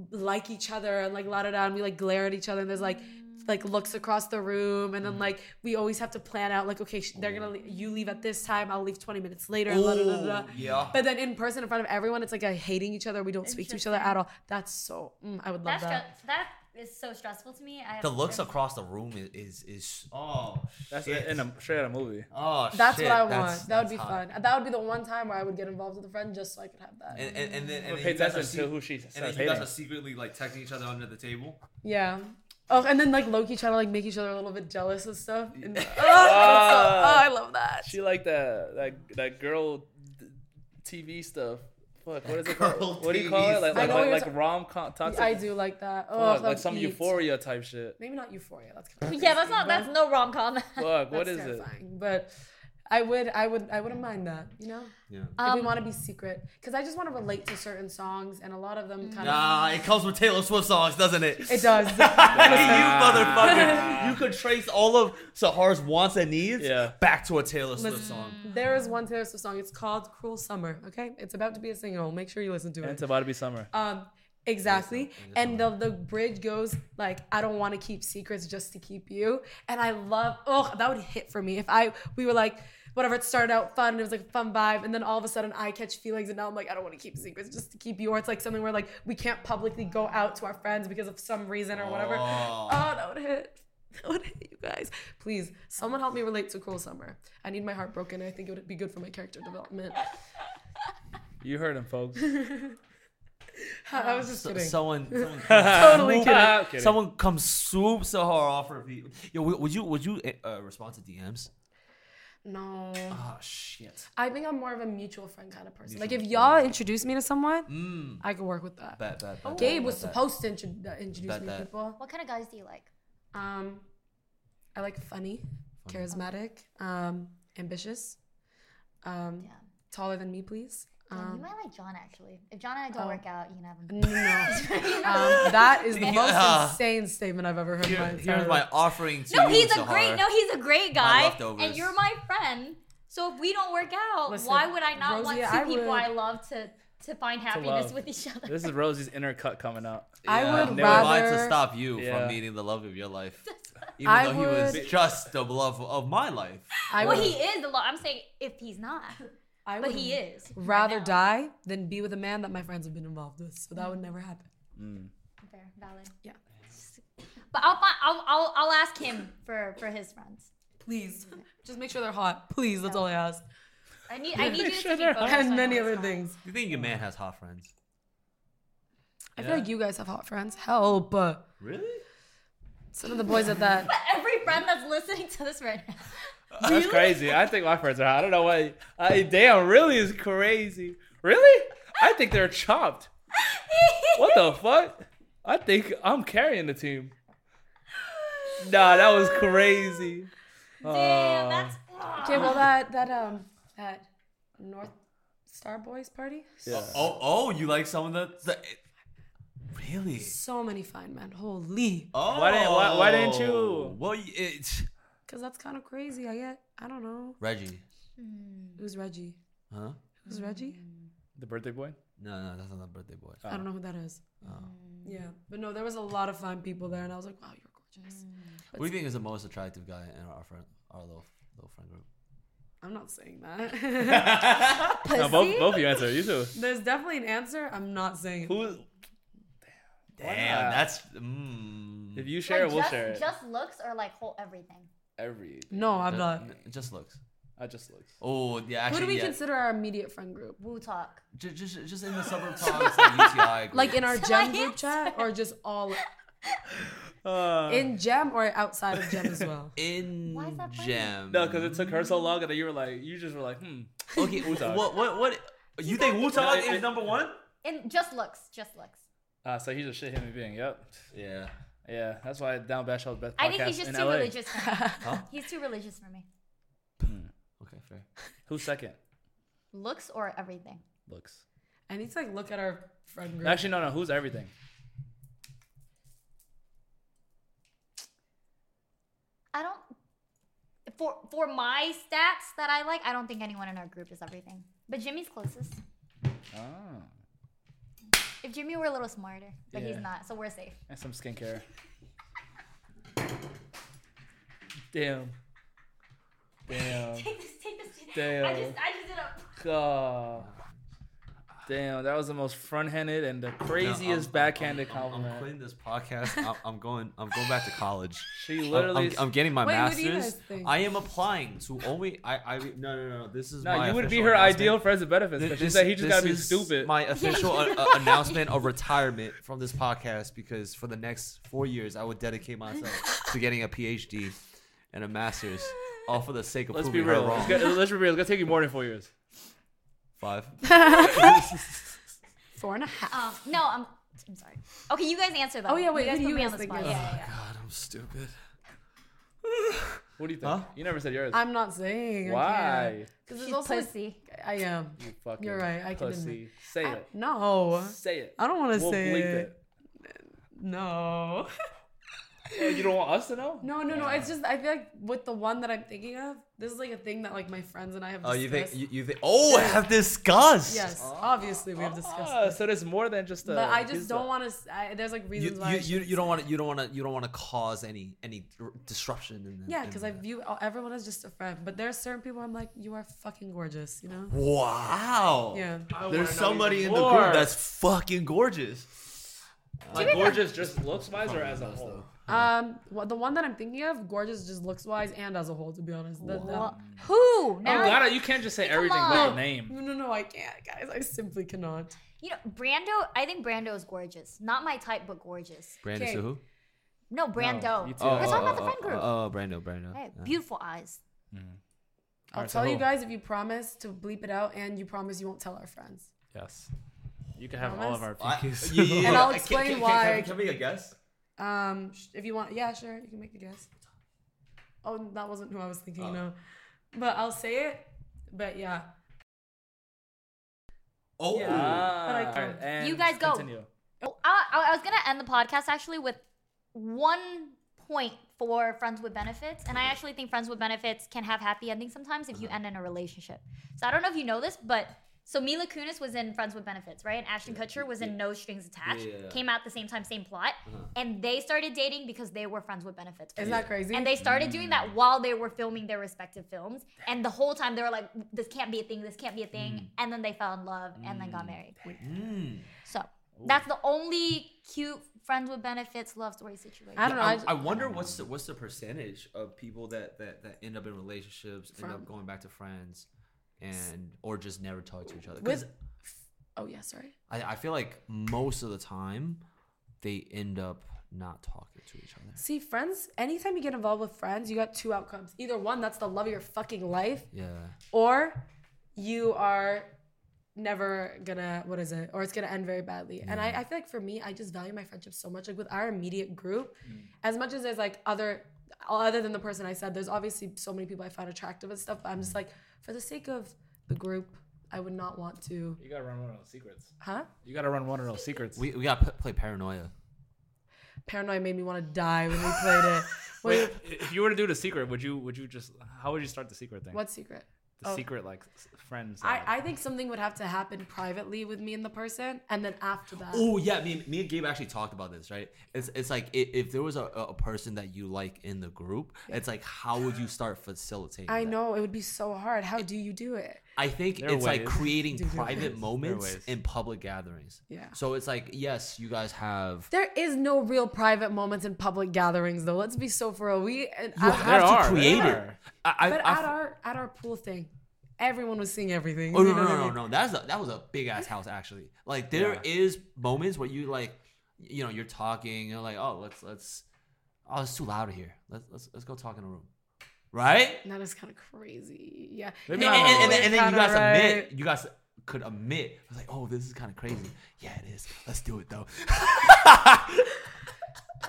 like each other and like la da da, and we like glare at each other and there's like like looks across the room and then like we always have to plan out like okay sh- they're gonna le- you leave at this time I'll leave 20 minutes later and la da da da. Ooh, yeah. But then in person in front of everyone it's like a hating each other we don't speak to each other at all. That's so mm, I would love that's that. stre- that is so stressful to me. I have The looks friends- across the room is is, is oh That's shit. in a straight out of movie. oh That's shit. what I want. That's- that would that's be hot. fun. That would be the one time where I would get involved with a friend just so I could have that. And, and, and then and then pay you guys are attention to se- who she and then starts you guys are secretly like texting each other under the table. Yeah. Oh, and then like lowkey trying to like make each other a little bit jealous and stuff. And- (laughs) oh, Ah. I love that. She like that that that girl TV stuff. Fuck, what is it Girl called? What do you call it? Like like, like, like rom com toxic. I do like that. Oh, Fuck, like some beat. euphoria type shit. Maybe not euphoria. That's kind of Yeah, that's not that's no rom com. (laughs) Fuck, what that's is it? But I would, I would, I wouldn't mind that. You know, Yeah. if we Um, want to be secret, because I just want to relate to certain songs, and a lot of them kind of Nah, it comes with Taylor Swift songs, doesn't it? It does. (laughs) you (laughs) motherfucker. (laughs) You could trace all of Sahar's wants and needs Yeah. back to a Taylor Swift Listen, song. there is one Taylor Swift song. It's called "Cruel Summer." Okay, it's about to be a single. Make sure you listen to it. it's about to be summer. Um, Exactly. And the the bridge goes like I don't want to keep secrets just to keep you. And I love oh that would hit for me if I we were like whatever it started out fun it was like a fun vibe and then all of a sudden I catch feelings and now I'm like I don't want to keep secrets just to keep you or it's like something where like we can't publicly go out to our friends because of some reason or whatever. Oh. Oh, that would hit. That would hit you guys. Please, someone help me relate to Cruel Summer. I need my heart broken. I think it would be good for my character development. (laughs) You heard him, folks. (laughs) I was just So- kidding. someone, (laughs) someone totally kidding. Kidding. Someone comes swoops so hard off her feet. Yo, would would you would you uh, respond to DMs? No. Oh shit. I think I'm more of a mutual friend kind of person. Like if y'all introduce me to someone, Mm. I could work with that. Bet, bet, bet, Gabe bet, was bet, bet. supposed to intro- uh, introduce Bet me to people. What kind of guys do you like? Um, I like funny, charismatic, um, ambitious, um, Yeah. taller than me, please. Yeah, you Um, might like John actually. If John and I don't oh. work out, you can have him. no, (laughs) um, that is the (laughs) most Yeah. insane statement I've ever heard in my Here, here's my offering to No, you, he's a Sahar. great. No, he's a great guy, and you're my friend. So if we don't work out, Listen, why would I not want two I people would- I love to to find happiness love. with each other? This is Rosie's inner cut coming out. I Yeah, would never mind to stop you Yeah. from meeting the love of your life, (laughs) even I though he was just the love of my life. I well, would, he is the love. I'm saying if he's not, I but would he is. rather now. die than be with a man that my friends have been involved with. So that would mm. never happen. Mm. Fair, valid. Yeah. But I'll find. I'll, I'll I'll ask him for for his friends. Please, just make sure they're hot. Please, that's all I ask. I need I need you to Sure take they're photos. so I And many other hot. things. Do you think your man has hot friends? I Yeah. feel like you guys have hot friends. Help. Really? Some of the boys at that. (laughs) But Every friend that's listening to this right now. That's crazy. I think my friends are hot. I don't know why. I, damn, really is crazy. Really? I think they're chopped. What the (laughs) fuck? I think I'm carrying the team. Nah, that was crazy. Damn, Uh, that's. Okay, well that that um that North Star Boys party. yeah. Oh, oh, you like some of the, the really? So many fine men. Holy. Oh, Why didn't- why- why didn't you? Well, y- it's Cause that's kind of crazy. I get. I don't know. Reggie, hmm. Who's Reggie? huh? Who's Reggie? Hmm. The birthday boy? No, no, that's not the birthday boy. I don't know who that is. Oh. Yeah, but no, there was a lot of fine people there, and I was like, wow, you're gorgeous. Hmm. What do you think is the most attractive guy in our friend, our little little friend group? I'm not saying that. (laughs) (laughs) No, both, both you answer. You too. There's definitely an answer. I'm not saying it. Who? Damn, not? that's mm, If you share like it, we'll just, share it. just looks or like whole everything. Every. No, I'm ju- not. It just looks. I just looks. Oh yeah, Who do we yeah. consider our immediate friend group? Woo talk. Just, just, just in the suburb talks, like UTI. Group. (laughs) Like in our gem (laughs) group chat, or just all (laughs) Uh, in gem or outside of gem as well? in Why is that funny? gem. no, because it took her so long, and then you were like, you just were like, hmm. Okay, Wu-Tang. what, what, what? You think Wu Tang is number one? And just looks, just looks. Uh, so he's a shit human being. Yep. Yeah. Yeah, that's why Down Bad Show's best I think he's just too LA. religious for me. (laughs) Huh? He's too religious for me. Hmm. Okay, fair. (laughs) Who's second? Looks or everything. Looks. I need to like look at our friend group. Actually, no, no. Who's everything? I don't. For for my stats that I like, I don't think anyone in our group is everything. But Jimmy's closest. Oh, If Jimmy were a little smarter, but Yeah. he's not, so we're safe. and some skincare. Damn. Damn. (laughs) Take this, take this. I Damn. just, I just did a. God. Damn, that was the most front-handed and the craziest No, I'm- backhanded I'm, I'm, I'm compliment. quitting this podcast. I'm, I'm going. I'm going back to college. (laughs) she I'm, literally. I'm, I'm getting my Wait, what do you master's. guys think? I am applying to only. I. I. No, no, no. no. This is. no, my you would be her ideal friends and benefits. Th- But she said he just gotta be stupid. My official uh, uh, announcement of retirement from this podcast because for the next four years I would dedicate myself to getting a PhD and a master's, all for the sake of Let's be proving real. her wrong. Let's, get, let's be real. It's gonna take you more than four years. Five. (laughs) Four and a half. Um, no, I'm. I'm sorry. Okay, you guys answer though. Oh, yeah, wait, You guys who do put you me guys on the think spot. is- Yeah, yeah, yeah. God, I'm stupid. What do you think? Huh? You never said yours. I'm not saying. Why? Because She's there's also pussy. I am. You fucking You're right, I can pussy. admit. Say I- it. no, Say it. I don't want to We'll say bleep it. it. No. (laughs) Oh, you don't want us to know? No, no, no. It's just I feel like with the one that I'm thinking of, this is like a thing that like my friends and I have Oh, discussed. you think you, you think? Oh, have discussed. Yes, obviously we have discussed. Ah, this. so there's more than just a. But I just don't want to. There's like You, reasons why. I you, you, shouldn't you don't say want to you don't want to you don't want to cause any any disruption in the, Yeah, in because I the- view everyone as just a friend, but there are certain people I'm like, you are fucking gorgeous, you know? wow Yeah. there's somebody in the more. group that's fucking gorgeous Like gorgeous, just looks wise or as a whole. Um, well, the one that I'm thinking of, gorgeous, just looks wise and as a whole, to be honest. The- the- Wha- Who? Oh, Now, God, you can't just say everything by on. the name. no, no, no, I can't, guys. I simply cannot. you know, Brando. I think Brando is gorgeous. Not my type, but gorgeous. Brando Okay. Suhu No, Brando. you too. We're Oh, talking about the friend group. oh, oh Brando Brando Hey, Yeah. beautiful eyes. I'll Alright, so tell you guys if you promise to bleep it out and you promise you won't tell our friends. Yes. You can have all of our I- PQs. yeah, yeah, And. I'll explain can, can, why. Can, can we a guess? Um, if you want, yeah, sure, you can make a guess. Oh, that wasn't who I was thinking, Oh. no. But I'll say it. But yeah, Oh, Yeah. Ah, But I can't. and You guys go. Continue. Oh, I, I I was gonna end the podcast actually with one point for friends with benefits, and I actually think friends with benefits can have happy endings sometimes if you Uh-huh. end in a relationship. So I don't know if you know this, but so Mila Kunis was in Friends with Benefits, right? And Ashton Kutcher was in No Strings Attached. Yeah, yeah, yeah. Came out the same time, same plot, Uh-huh. and they started dating because they were friends with benefits. isn't that crazy? And they started doing that while they were filming their respective films. And the whole time they were like, this can't be a thing, this can't be a thing. Mm. And then they fell in love and then got married. Mm. So that's the only cute friends with benefits love story situation. I don't know. I, I, I wonder what's the what's the percentage of people that that, that end up in relationships, end up going back to friends, and or just never talk to each other. with. Oh yeah, sorry. I, I feel like most of the time they end up not talking to each other. See, friends. Anytime you get involved with friends, you got two outcomes. Either one, that's the love of your fucking life, Yeah. or you are never gonna what is it or it's gonna end very badly and I, I feel like for me i just value my friendship so much like with our immediate group mm. as much as there's like other other than the person i said there's obviously so many people i find attractive and stuff but i'm just mm-hmm. like for the sake of the group i would not want to You gotta run one of those secrets. huh You gotta run one of those secrets. We, we got to play paranoia. paranoia made me want to die when we played it (laughs) Wait, if you were to do the secret, would you would you just how would you start the secret thing? what secret the oh. secret like friends? I, uh, I think something would have to happen privately with me and the person and then after that Oh yeah, me, me and Gabe actually talked about this, right? It's it's like i if there was a, a person that you like in the group, it's like how would you start facilitating? i that? know it would be so hard how do you do it I think There are it's like ways. creating Dude, there are private ways. moments ways. in public gatherings. Yeah. So it's like yes, you guys have. There is no real private moments in public gatherings, though. Let's be so for real. We and You at- have There to are, create it. are. I, I, but I- at our at our pool thing, everyone was seeing everything. Oh you no know no what I no mean? no! That's a, that was a big ass house actually. Like there is Yeah. moments where you like, you know, you're talking, you're like, oh let's let's, oh it's too loud here. Let's let's let's go talk in a room, right? That is kind of crazy. Yeah. Maybe And, not and, and, then- and then you Kinda guys admit, you guys could admit, I was like, oh this is kind of crazy. Yeah it is. Let's do it though. (laughs)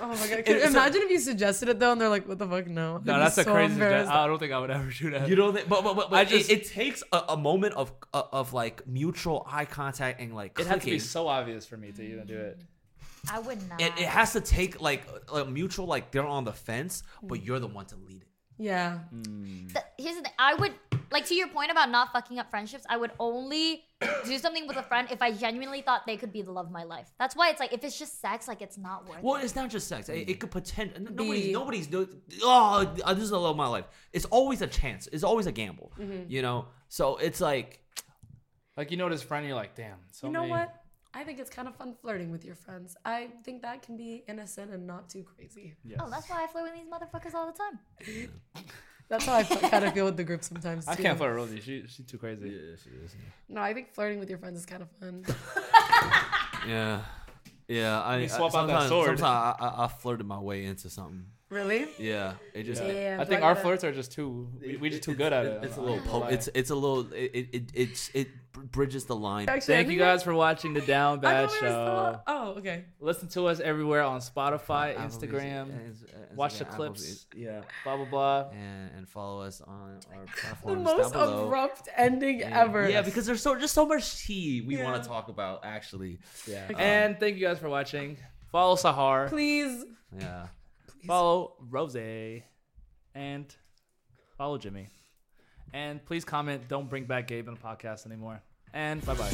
Oh my god! It- Can, it's a- imagine if you suggested it though, and they're like, "What the fuck? No." I'd no, be that's a crazy. embarrassed. I don't think I would ever do that. you know, that, but but but, but I it- just- it, takes a, a moment of uh, of like mutual eye contact and like it has to be so obvious for me to even do it. I would not. It, it has to take like a, a mutual like they're on the fence, but you're the one to lead it. Yeah. Mm. The- here's the thing. I would like to your point about not fucking up friendships. I would only (coughs) do something with a friend if I genuinely thought they could be the love of my life. That's why it's like if it's just sex, like it's not worth Well, it. it's not just sex. It, it mm. could pretend. Nobody's Be- nobody's do- oh uh, this is the love of my life. It's always a chance. It's always a gamble. Mm-hmm. You know. So it's like Like you know this friend, you're like, damn. So You know many- what? I think it's kind of fun flirting with your friends. I think that can be innocent and not too crazy. Yes. Oh, that's why I flirt with these motherfuckers all the time. (laughs) That's how I kind of feel with the group sometimes. I too. can't flirt with Rosie. She she's too crazy. Yeah, she is. No, I think flirting with your friends is kind of fun. (laughs) yeah, yeah. I, You I- swap out that sometimes, sword. Sometimes I, I, I flirted my way into something. Really? Yeah, it just. Damn, I think our flirts are just too. We, we just too good at it. It's a I'm little. Po- it's it's a little. It it, it it's it bridges the line. Actually, Thank you guys for watching the Down Bad thought we were Show. still- Oh, okay. Listen to us everywhere on Spotify, Apple Instagram, Music, uh, watch the Instagram, Apple clips. Yeah, blah blah blah. and and follow us on our platforms. The most down below. abrupt ending Yeah. ever. Yeah, because there's so just so much tea we Yeah. want to talk about. Actually, Yeah. Okay. And thank you guys for watching. Follow Sahar. please, yeah. Follow Rose and follow Jimmy. And please comment. Don't bring back Gabe in the podcast anymore. And bye bye.